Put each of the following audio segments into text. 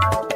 Bye.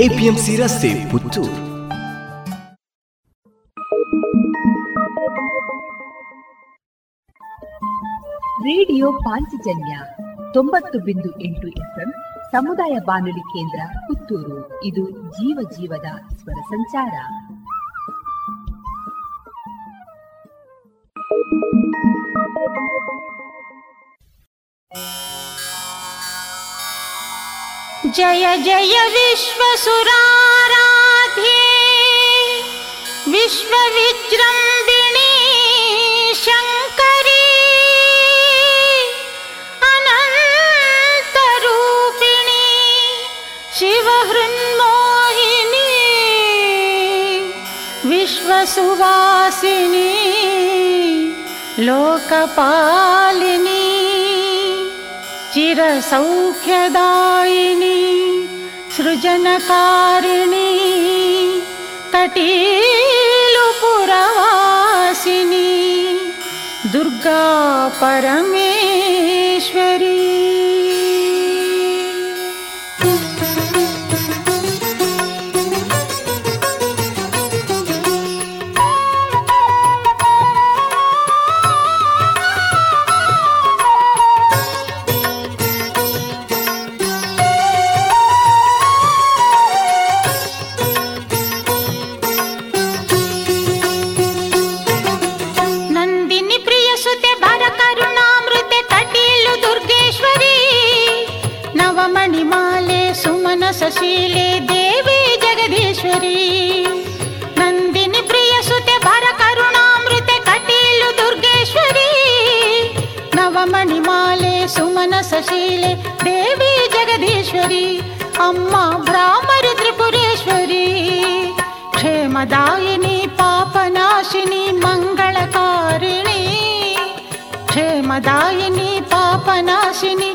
APMC ರಸ್ತೆ Puttur. Radio Panchajanya ತೊಂಬತ್ತು ಬಿಂದು ಎಂಟು ಎಫ್ಎಂ ಸಮುದಾಯ ಬಾನುಲಿ ಕೇಂದ್ರ ಪುತ್ತೂರು. ಇದು ಜೀವ ಜೀವದ ಸ್ವರ ಸಂಚಾರ. जय जय विश्वसुराराध्ये विश्वविजृम्बिणी शङ्करी अनन्तरूपिणी शिवहृन्मोहिनी विश्वसुवासिनी लोकपालिनी चिरसौख्यदायिनी सृजनकारिणी कटीलुपुरवासिनी दुर्गा परमेश्वरी ಜಗದೀಶ್ವರಿ ನಂದಿನಿ ಪ್ರಿಯ ಸುತೆ ಭರ ಕರುಣಾಮೃತ ಕಟೀಲು ದುರ್ಗೇಶ್ವರಿ. ನವಮಣಿ ಮಾಲೆ ಸುಮನ ಸಶೀಲೆ ದೇವಿ ಜಗದೀಶ್ವರಿ. ಅಮ್ಮ ಭ್ರಾಮರಿ ತ್ರಿಪುರೇಶ್ವರಿ. ಕ್ಷೇಮದಾಯಿನಿ ಪಾಪನಾಶಿನಿ ಮಂಗಳಕಾರಿಣಿ ಕ್ಷೇಮದಾಯಿನಿ ಪಾಪನಾಶಿನಿ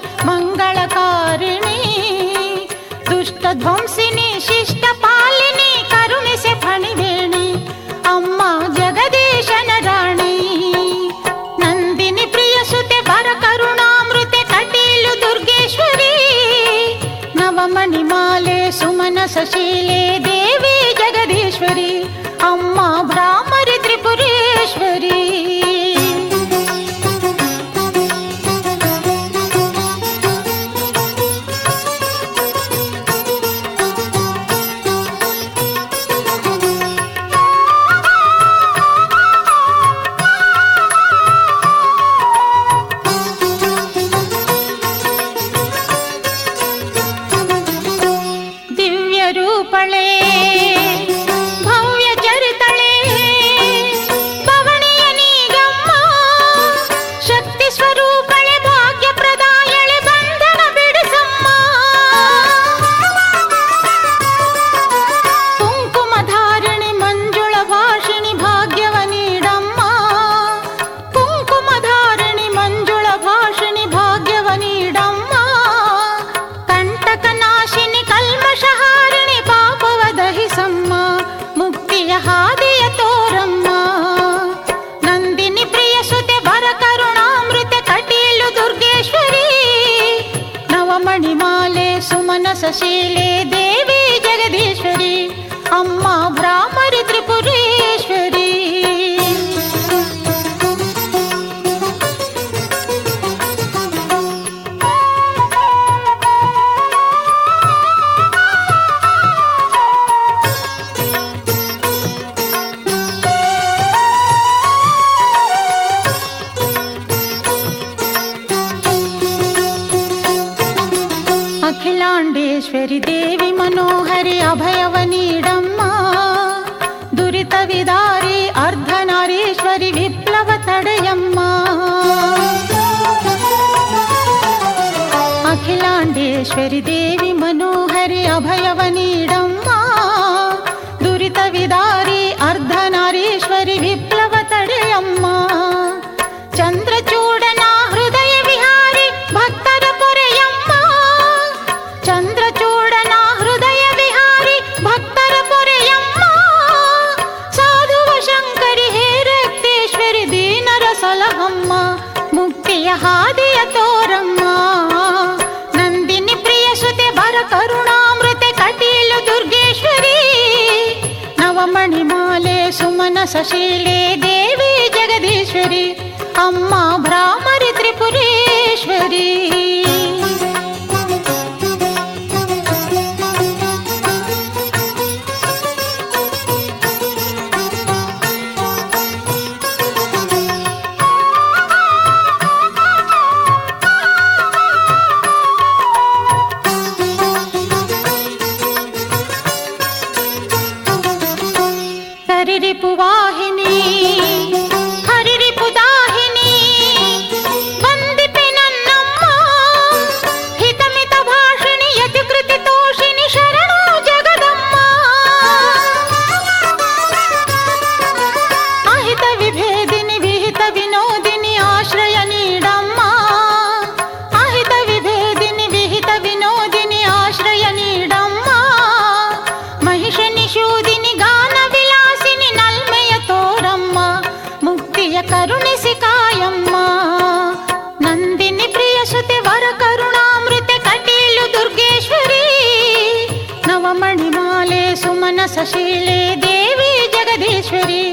शीले देवी जगदीश्वरी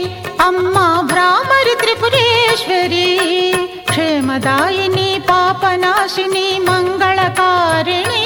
अम्मा भ्रामरि त्रिपुरेश्वरी क्षेमदायिनी पापनाशिनी मङ्गलकारिणी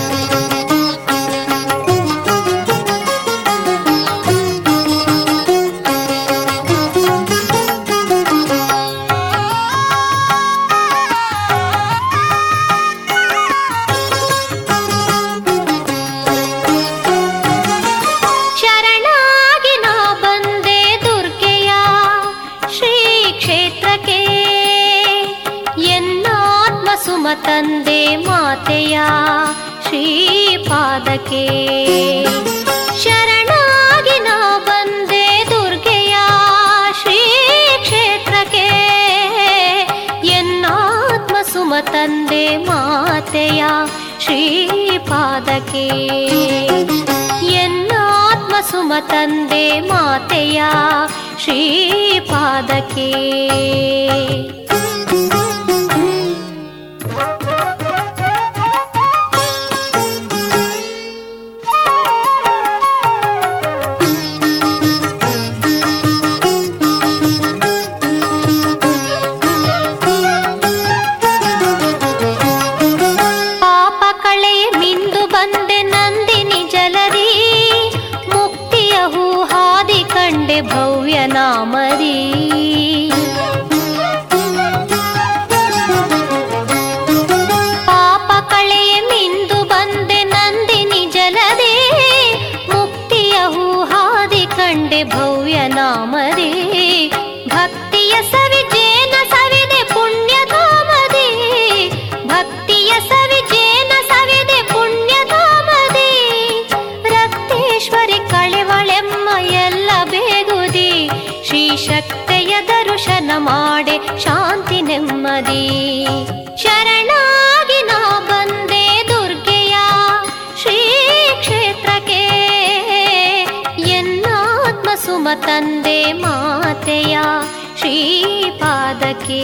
ಮಾತೆಯ ಶ್ರೀಪಾದಕ್ಕೆ. ಶರಣಾಗಿ ನಾ ಬಂದೆ ದುರ್ಗೆಯ ಶ್ರೀ ಕ್ಷೇತ್ರಕ್ಕೆ. ಎನ್ನಾತ್ಮ ಸುಮ ತಂದೆ ಮಾತೆಯ ಶ್ರೀಪಾದಕ್ಕೆ. ಎನ್ನಾತ್ಮ ಸುಮ ತಂದೆ ಮಾತೆಯ ಶ್ರೀಪಾದಕ್ಕೆ. ದರ್ಶನ ಮಾಡೆ ಶಾಂತಿ ನೆಮ್ಮದಿ. ಶರಣಾಗಿ ನಾ ಬಂದೆ ದುರ್ಗೆಯ ಶ್ರೀ ಕ್ಷೇತ್ರಕ್ಕೆ ಎನ್ನಾತ್ಮ ಸುಮ ತಂದೆ ಮಾತೆಯ ಶ್ರೀಪಾದಕ್ಕೆ.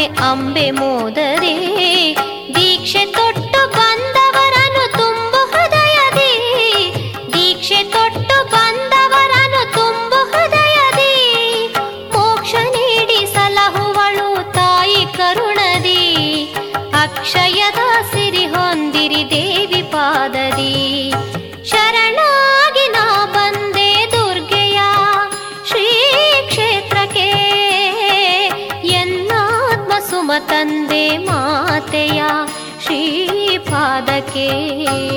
ಪೂರ್ಣೆ ಅಂಬೆ ಮೋದರಿ, ದೀಕ್ಷೆ ತೊಟ್ಟು ಬಂದವರನ್ನು ತುಂಬು ಹೃದಯದಿ, ದೀಕ್ಷೆ ತೊಟ್ಟು ಬಂದವರನ್ನು ತುಂಬು ಹೃದಯದಿ. ಮೋಕ್ಷ ನೀಡಿ ಸಲಹುವಳು ತಾಯಿ ಕರುಣದಿ, ಅಕ್ಷಯದ ಶ್ರೀಪಾದಕ್ಕೆ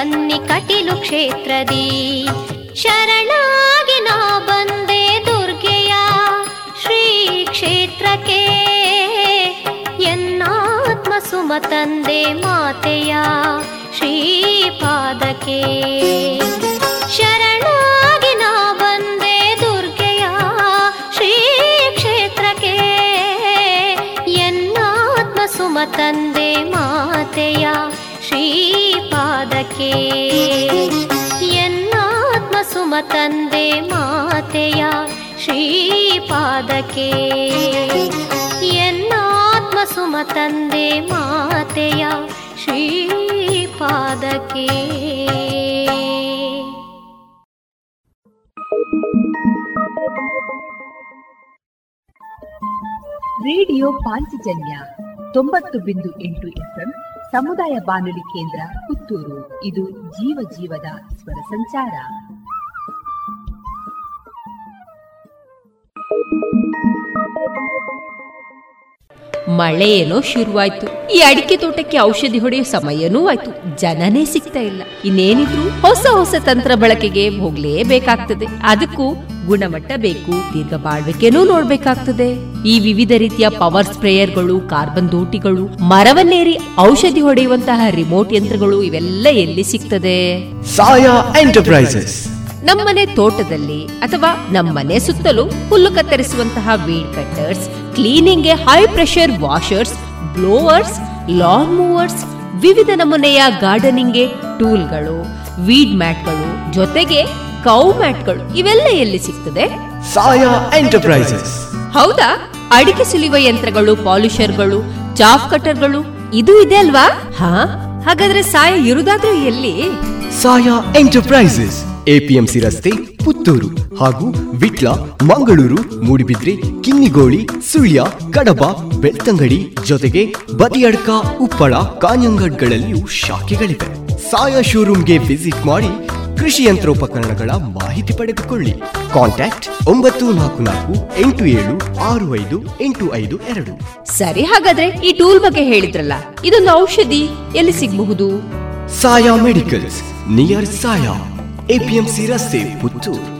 ಬನ್ನಿ ಕಟಿಲು ಕ್ಷೇತ್ರದಿ. ಶರಣಾಗಿ ನಾ ಬಂದೆ ದುರ್ಗೆಯ ಶ್ರೀ ಕ್ಷೇತ್ರಕ್ಕೆ. ಎನ್ನಾತ್ಮ ಸುಮ ತಂದೆ ಮಾತೆಯ ಶ್ರೀಪಾದಕ್ಕೆ ತಂದೆ ಮಾತೆಯ ಶ್ರೀಪಾದಕ್ಕೆ. ಎನ್ನಾತ್ಮ ಸುಮ ತಂದೆ ಮಾತೆಯ ಶ್ರೀಪಾದಕ್ಕೆ. ರೇಡಿಯೋ ಪಾಂಚಜನ್ಯ ತೊಂಬತ್ತು ಬಿಂದು ಎಂಟು ಎಫ್ಎಂ ಸಮುದಾಯ ಬಾನುಲಿ ಕೇಂದ್ರ ಪುತ್ತೂರು. ಇದು ಜೀವ ಜೀವದ ಸ್ವರ ಸಂಚಾರ. ಮಳೆ ಏನೋ ಶುರುವಾಯ್ತು. ಈ ಅಡಿಕೆ ತೋಟಕ್ಕೆ ಔಷಧಿ ಹೊಡೆಯೋ ಸಮಯನೂ ಆಯ್ತು ಜನನೇ ಸಿಗ್ತಾ ಇಲ್ಲ. ಇನ್ನೇನಿದ್ರು ಹೊಸ ಹೊಸ ತಂತ್ರ ಬಳಕೆಗೆ ಹೋಗ್ಲೇಬೇಕಾಗ್ತದೆ. ಅದಕ್ಕೂ ಗುಣಮಟ್ಟ ಬೇಕು, ದೀರ್ಘ ಬಾಳ್ವಿಕೆನೂ ನೋಡ್ಬೇಕಾಗ್ತದೆ. ಈ ವಿವಿಧ ರೀತಿಯ ಪವರ್ ಸ್ಪ್ರೇಯರ್ಗಳು, ಕಾರ್ಬನ್ ದೋಟಿಗಳು, ಮರವನ್ನೇರಿ ಔಷಧಿ ಹೊಡೆಯುವಂತಹ ರಿಮೋಟ್ ಯಂತ್ರಗಳು ಇವೆಲ್ಲ ಎಲ್ಲಿ ಸಿಗ್ತದೆ? ಸಾಯಾ ಎಂಟರ್ಪ್ರೈಸಸ್. ನಮ್ಮನೆ ತೋಟದಲ್ಲಿ ಅಥವಾ ನಮ್ಮನೆ ಸುತ್ತಲೂ ಹುಲ್ಲು ಕತ್ತರಿಸುವಂತಹ weed cutters ಕ್ಲೀನಿಂಗ್ಗೆ high pressure washers blowers lawn mowers ವಿವಿಧ ನಮೂನೆಯ ಗಾರ್ಡನಿಂಗ್ಗೆ ಟೂಲ್ಗಳು ವೀಡ್ ಮ್ಯಾಟ್ಗಳು ಜೊತೆಗೆ ಕೌ ಮ್ಯಾಟ್ಗಳು ಇವೆಲ್ಲ ಎಲ್ಲಿ ಸಿಗ್ತದೆ? ಸಾಯಾ ಎಂಟರ್ಪ್ರೈಸಸ್. ಹೌದಾ? ಅಡಿಕೆ ಸುಲಿಯುವ ಯಂತ್ರಗಳು ಪಾಲಿಷರ್ಗಳು ಚಾಫ್ ಕಟರ್ಗಳು ಇದು ಇದೆ ಅಲ್ವಾ? ಹಾ? ಹಾಗಾದ್ರೆ ಸಾಯ ಇರುದಾದ್ರೂ ಎಲ್ಲಿ? ಸಾಯಾ ಎಂಟರ್ಪ್ರೈಸಸ್. ಎಪಿಎಂಸಿ ರಸ್ತೆ ಪುತ್ತೂರು ಹಾಗೂ ವಿಟ್ಲ ಮಂಗಳೂರು ಮೂಡಿಬಿದ್ರೆ ಕಿನ್ನಿಗೋಳಿ ಸುಳ್ಯ ಕಡಬ ಬೆಳ್ತಂಗಡಿ ಜೊತೆಗೆ ಬದಿಯಡ್ಕ ಉಪ್ಪಳ ಕಾಂಜಂಗಡ್ಗಳಲ್ಲಿಯೂ ಶಾಖೆಗಳಿವೆ. ಸಾಯಾ ಶೋರೂಮ್ಗೆ ವಿಸಿಟ್ ಮಾಡಿ ಕೃಷಿ ಯಂತ್ರೋಪಕರಣಗಳ ಮಾಹಿತಿ ಪಡೆದುಕೊಳ್ಳಿ. ಕಾಂಟ್ಯಾಕ್ಟ್ ಒಂಬತ್ತು ನಾಲ್ಕು ನಾಲ್ಕು ಎಂಟು ಏಳು ಆರು ಐದು ಎಂಟು ಐದು ಎರಡು. ಸರಿ ಹಾಗಾದ್ರೆ ಈ ಟೂಲ್ ಬಗ್ಗೆ ಹೇಳಿದ್ರಲ್ಲ ಇದೊಂದು ಔಷಧಿ ಎಲ್ಲಿ ಸಿಗಬಹುದು? Saya medicals near Saya APMC ರಸ್ತೆ ಪುತ್ತೂರು.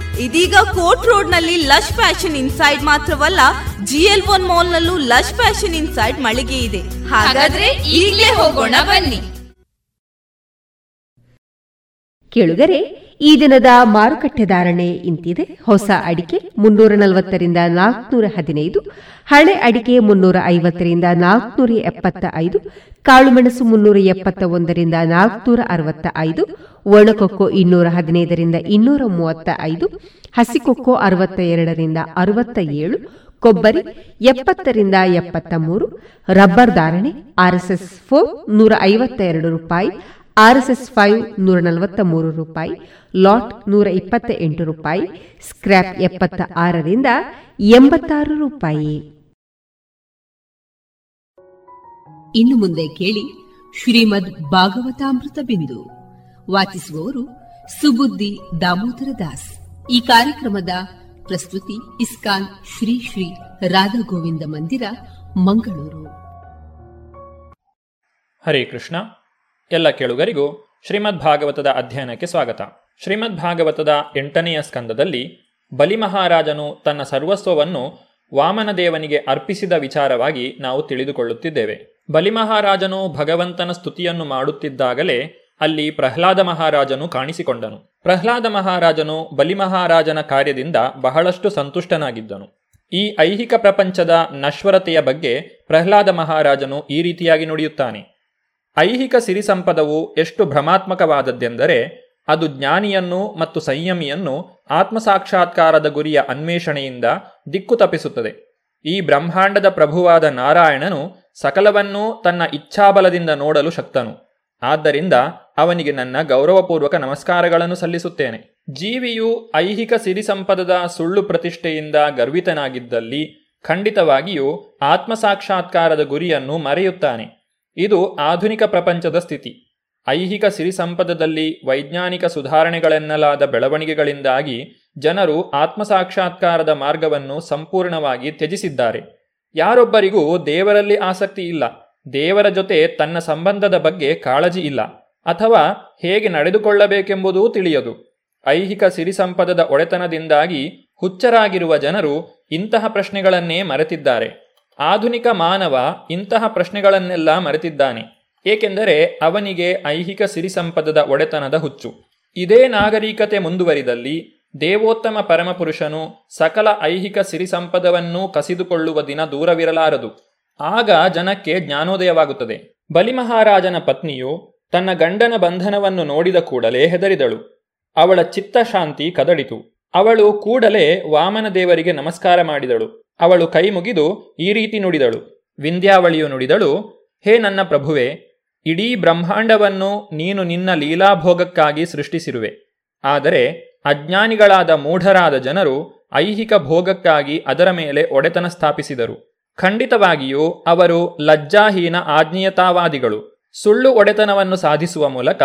ಇದೀಗ ಕೋರ್ಟ್ ರೋಡ್ನಲ್ಲಿ ಲಶ್ ಫ್ಯಾಷನ್ ಇನ್ಸೈಡ್ ಮಾತ್ರವಲ್ಲ, ಜಿಎಲ್ ಒನ್ ಮಾಲ್ ನಲ್ಲೂ ಲಶ್ ಫ್ಯಾಷನ್ ಇನ್ಸೈಡ್ ಮಳಿಗೆ ಇದೆ. ಹಾಗಾದ್ರೆ ಈಗಲೇ ಹೋಗೋಣ ಬನ್ನಿ. ಕೇಳುಗರೆ ಈ ದಿನದ ಮಾರುಕಟ್ಟೆ ಧಾರಣೆ ಇಂತಿದೆ. ಹೊಸ ಅಡಿಕೆ ಮುನ್ನೂರ ನಲವತ್ತರಿಂದ ನಾಲ್ಕನೂರ ಹದಿನೈದು, ಹಳೆ ಅಡಿಕೆ ಮುನ್ನೂರ ಐವತ್ತರಿಂದ ನಾಲ್ಕನೂರ ಎಪ್ಪತ್ತ ಐದು ಕಾಳುಮೆಣಸು ಮುನ್ನೂರ ಎಪ್ಪತ್ತ ಒಂದರಿಂದ ನಾಲ್ಕನೂರ ಅರವತ್ತ ಐದು ಒಣಕೊಕ್ಕೋ ಇನ್ನೂರ ಹದಿನೈದರಿಂದ ಇನ್ನೂರ ಮೂವತ್ತ ಐದು ಹಸಿಕೊಕ್ಕೋ ಅರವತ್ತ ಎರಡರಿಂದ ಅರವತ್ತ ಏಳು ಕೊಬ್ಬರಿ ಎಪ್ಪತ್ತರಿಂದ ಎಪ್ಪತ್ತ ಮೂರು ರಬ್ಬರ್ ಧಾರಣೆ ಆರ್ಎಸ್ಎಸ್ ಫೋರ್ ನೂರ ಐವತ್ತ ಎರಡು ರೂಪಾಯಿ ಆರ್ಎಸ್ಎಸ್ ಫೈವ್ ನೂರ ನಲವತ್ತ ಮೂರು ರೂಪಾಯಿ ಲಾಟ್ ನೂರ ಇಪ್ಪತ್ತ ಎಂಟು ರೂಪಾಯಿ ಸ್ಕ್ರ್ಯಾಪ್ ಎಪ್ಪತ್ತ ಆರರಿಂದ ಎಂಬತ್ತಾರು ರೂಪಾಯಿ. ಇನ್ನು ಮುಂದೆ ಕೇಳಿ ಶ್ರೀಮದ್ ಭಾಗವತಾಮೃತ ಬಿಂದು. ವಾಚಿಸುವವರು ಸುಬುದ್ದಿ ದಾಮೋದರ ದಾಸ್. ಈ ಕಾರ್ಯಕ್ರಮದ ಪ್ರಸ್ತುತಿ ಇಸ್ಕಾನ್ ಶ್ರೀ ಶ್ರೀ ರಾಧಾ ಗೋವಿಂದ ಮಂದಿರ ಮಂಗಳೂರು. ಹರೇ ಕೃಷ್ಣ. ಎಲ್ಲ ಕೇಳುಗರಿಗೂ ಶ್ರೀಮದ್ ಭಾಗವತದ ಅಧ್ಯಯನಕ್ಕೆ ಸ್ವಾಗತ. ಶ್ರೀಮದ್ ಭಾಗವತದ ಎಂಟನೆಯ ಸ್ಕಂದದಲ್ಲಿ ಬಲಿಮಹಾರಾಜನು ತನ್ನ ಸರ್ವಸ್ವವನ್ನು ವಾಮನದೇವನಿಗೆ ಅರ್ಪಿಸಿದ ವಿಚಾರವಾಗಿ ನಾವು ತಿಳಿದುಕೊಳ್ಳುತ್ತಿದ್ದೇವೆ. ಬಲಿಮಹಾರಾಜನು ಭಗವಂತನ ಸ್ತುತಿಯನ್ನು ಮಾಡುತ್ತಿದ್ದಾಗಲೇ ಅಲ್ಲಿ ಪ್ರಹ್ಲಾದ ಮಹಾರಾಜನು ಕಾಣಿಸಿಕೊಂಡನು. ಪ್ರಹ್ಲಾದ ಮಹಾರಾಜನು ಬಲಿಮಹಾರಾಜನ ಕಾರ್ಯದಿಂದ ಬಹಳಷ್ಟು ಸಂತುಷ್ಟನಾಗಿದ್ದನು. ಈ ಐಹಿಕ ಪ್ರಪಂಚದ ನಶ್ವರತೆಯ ಬಗ್ಗೆ ಪ್ರಹ್ಲಾದ ಮಹಾರಾಜನು ಈ ರೀತಿಯಾಗಿ ನುಡಿಯುತ್ತಾನೆ. ಐಹಿಕ ಸಿರಿ ಸಂಪದವು ಎಷ್ಟು ಭ್ರಮಾತ್ಮಕವಾದದ್ದೆಂದರೆ, ಅದು ಜ್ಞಾನಿಯನ್ನು ಮತ್ತು ಸಂಯಮಿಯನ್ನು ಆತ್ಮಸಾಕ್ಷಾತ್ಕಾರದ ಗುರಿಯ ಅನ್ವೇಷಣೆಯಿಂದ ದಿಕ್ಕು ತಪ್ಪಿಸುತ್ತದೆ. ಈ ಬ್ರಹ್ಮಾಂಡದ ಪ್ರಭುವಾದ ನಾರಾಯಣನು ಸಕಲವನ್ನೂ ತನ್ನ ಇಚ್ಛಾಬಲದಿಂದ ನೋಡಲು ಶಕ್ತನು. ಆದ್ದರಿಂದ ಅವನಿಗೆ ನನ್ನ ಗೌರವಪೂರ್ವಕ ನಮಸ್ಕಾರಗಳನ್ನು ಸಲ್ಲಿಸುತ್ತೇನೆ. ಜೀವಿಯು ಐಹಿಕ ಸಿರಿ ಸಂಪದದ ಸುಳ್ಳು ಪ್ರತಿಷ್ಠೆಯಿಂದ ಗರ್ವಿತನಾಗಿದ್ದಲ್ಲಿ ಖಂಡಿತವಾಗಿಯೂ ಆತ್ಮಸಾಕ್ಷಾತ್ಕಾರದ ಗುರಿಯನ್ನು ಮರೆಯುತ್ತಾನೆ. ಇದು ಆಧುನಿಕ ಪ್ರಪಂಚದ ಸ್ಥಿತಿ. ಐಹಿಕ ಸಿರಿ ಸಂಪದದಲ್ಲಿ ವೈಜ್ಞಾನಿಕ ಸುಧಾರಣೆಗಳೆನ್ನಲಾದ ಬೆಳವಣಿಗೆಗಳಿಂದಾಗಿ ಜನರು ಆತ್ಮಸಾಕ್ಷಾತ್ಕಾರದ ಮಾರ್ಗವನ್ನು ಸಂಪೂರ್ಣವಾಗಿ ತ್ಯಜಿಸಿದ್ದಾರೆ. ಯಾರೊಬ್ಬರಿಗೂ ದೇವರಲ್ಲಿ ಆಸಕ್ತಿ ಇಲ್ಲ. ದೇವರ ಜೊತೆ ತನ್ನ ಸಂಬಂಧದ ಬಗ್ಗೆ ಕಾಳಜಿ ಇಲ್ಲ. ಅಥವಾ ಹೇಗೆ ನಡೆದುಕೊಳ್ಳಬೇಕೆಂಬುದೂ ತಿಳಿಯದು. ಐಹಿಕ ಸಿರಿ ಸಂಪದದ ಒಡೆತನದಿಂದಾಗಿ ಹುಚ್ಚರಾಗಿರುವ ಜನರು ಇಂತಹ ಪ್ರಶ್ನೆಗಳನ್ನೇ ಮರೆತಿದ್ದಾರೆ. ಆಧುನಿಕ ಮಾನವ ಇಂತಹ ಪ್ರಶ್ನೆಗಳನ್ನೆಲ್ಲ ಮರೆತಿದ್ದಾನೆ. ಏಕೆಂದರೆ ಅವನಿಗೆ ಐಹಿಕ ಸಿರಿ ಸಂಪದದ ಒಡೆತನದ ಹುಚ್ಚು. ಇದೇ ನಾಗರಿಕತೆ ಮುಂದುವರಿದಲ್ಲಿ ದೇವೋತ್ತಮ ಪರಮಪುರುಷನು ಸಕಲ ಐಹಿಕ ಸಿರಿ ಸಂಪದವನ್ನೂ ಕಸಿದುಕೊಳ್ಳುವ ದಿನ ದೂರವಿರಲಾರದು. ಆಗ ಜನಕ್ಕೆ ಜ್ಞಾನೋದಯವಾಗುತ್ತದೆ. ಬಲಿಮಹಾರಾಜನ ಪತ್ನಿಯು ತನ್ನ ಗಂಡನ ಬಂಧನವನ್ನು ನೋಡಿದ ಕೂಡಲೇ ಹೆದರಿದಳು. ಅವಳ ಚಿತ್ತಶಾಂತಿ ಕದಡಿತು. ಅವಳು ಕೂಡಲೇ ವಾಮನ ದೇವರಿಗೆ ನಮಸ್ಕಾರ ಮಾಡಿದಳು. ಅವಳು ಕೈ ಮುಗಿದು ಈ ರೀತಿ ನುಡಿದಳು. ವಿಂಧ್ಯಾವಳಿಯು ನುಡಿದಳು, ಹೇ ನನ್ನ ಪ್ರಭುವೆ, ಇಡೀ ಬ್ರಹ್ಮಾಂಡವನ್ನು ನೀನು ನಿನ್ನ ಲೀಲಾಭೋಗಕ್ಕಾಗಿ ಸೃಷ್ಟಿಸಿರುವೆ. ಆದರೆ ಅಜ್ಞಾನಿಗಳಾದ ಮೂಢರಾದ ಜನರು ಐಹಿಕ ಭೋಗಕ್ಕಾಗಿ ಅದರ ಮೇಲೆ ಒಡೆತನ ಸ್ಥಾಪಿಸಿದರು. ಖಂಡಿತವಾಗಿಯೂ ಅವರು ಲಜ್ಜಾಹೀನ ಆಜ್ಞೀಯತಾವಾದಿಗಳು. ಸುಳ್ಳು ಒಡೆತನವನ್ನು ಸಾಧಿಸುವ ಮೂಲಕ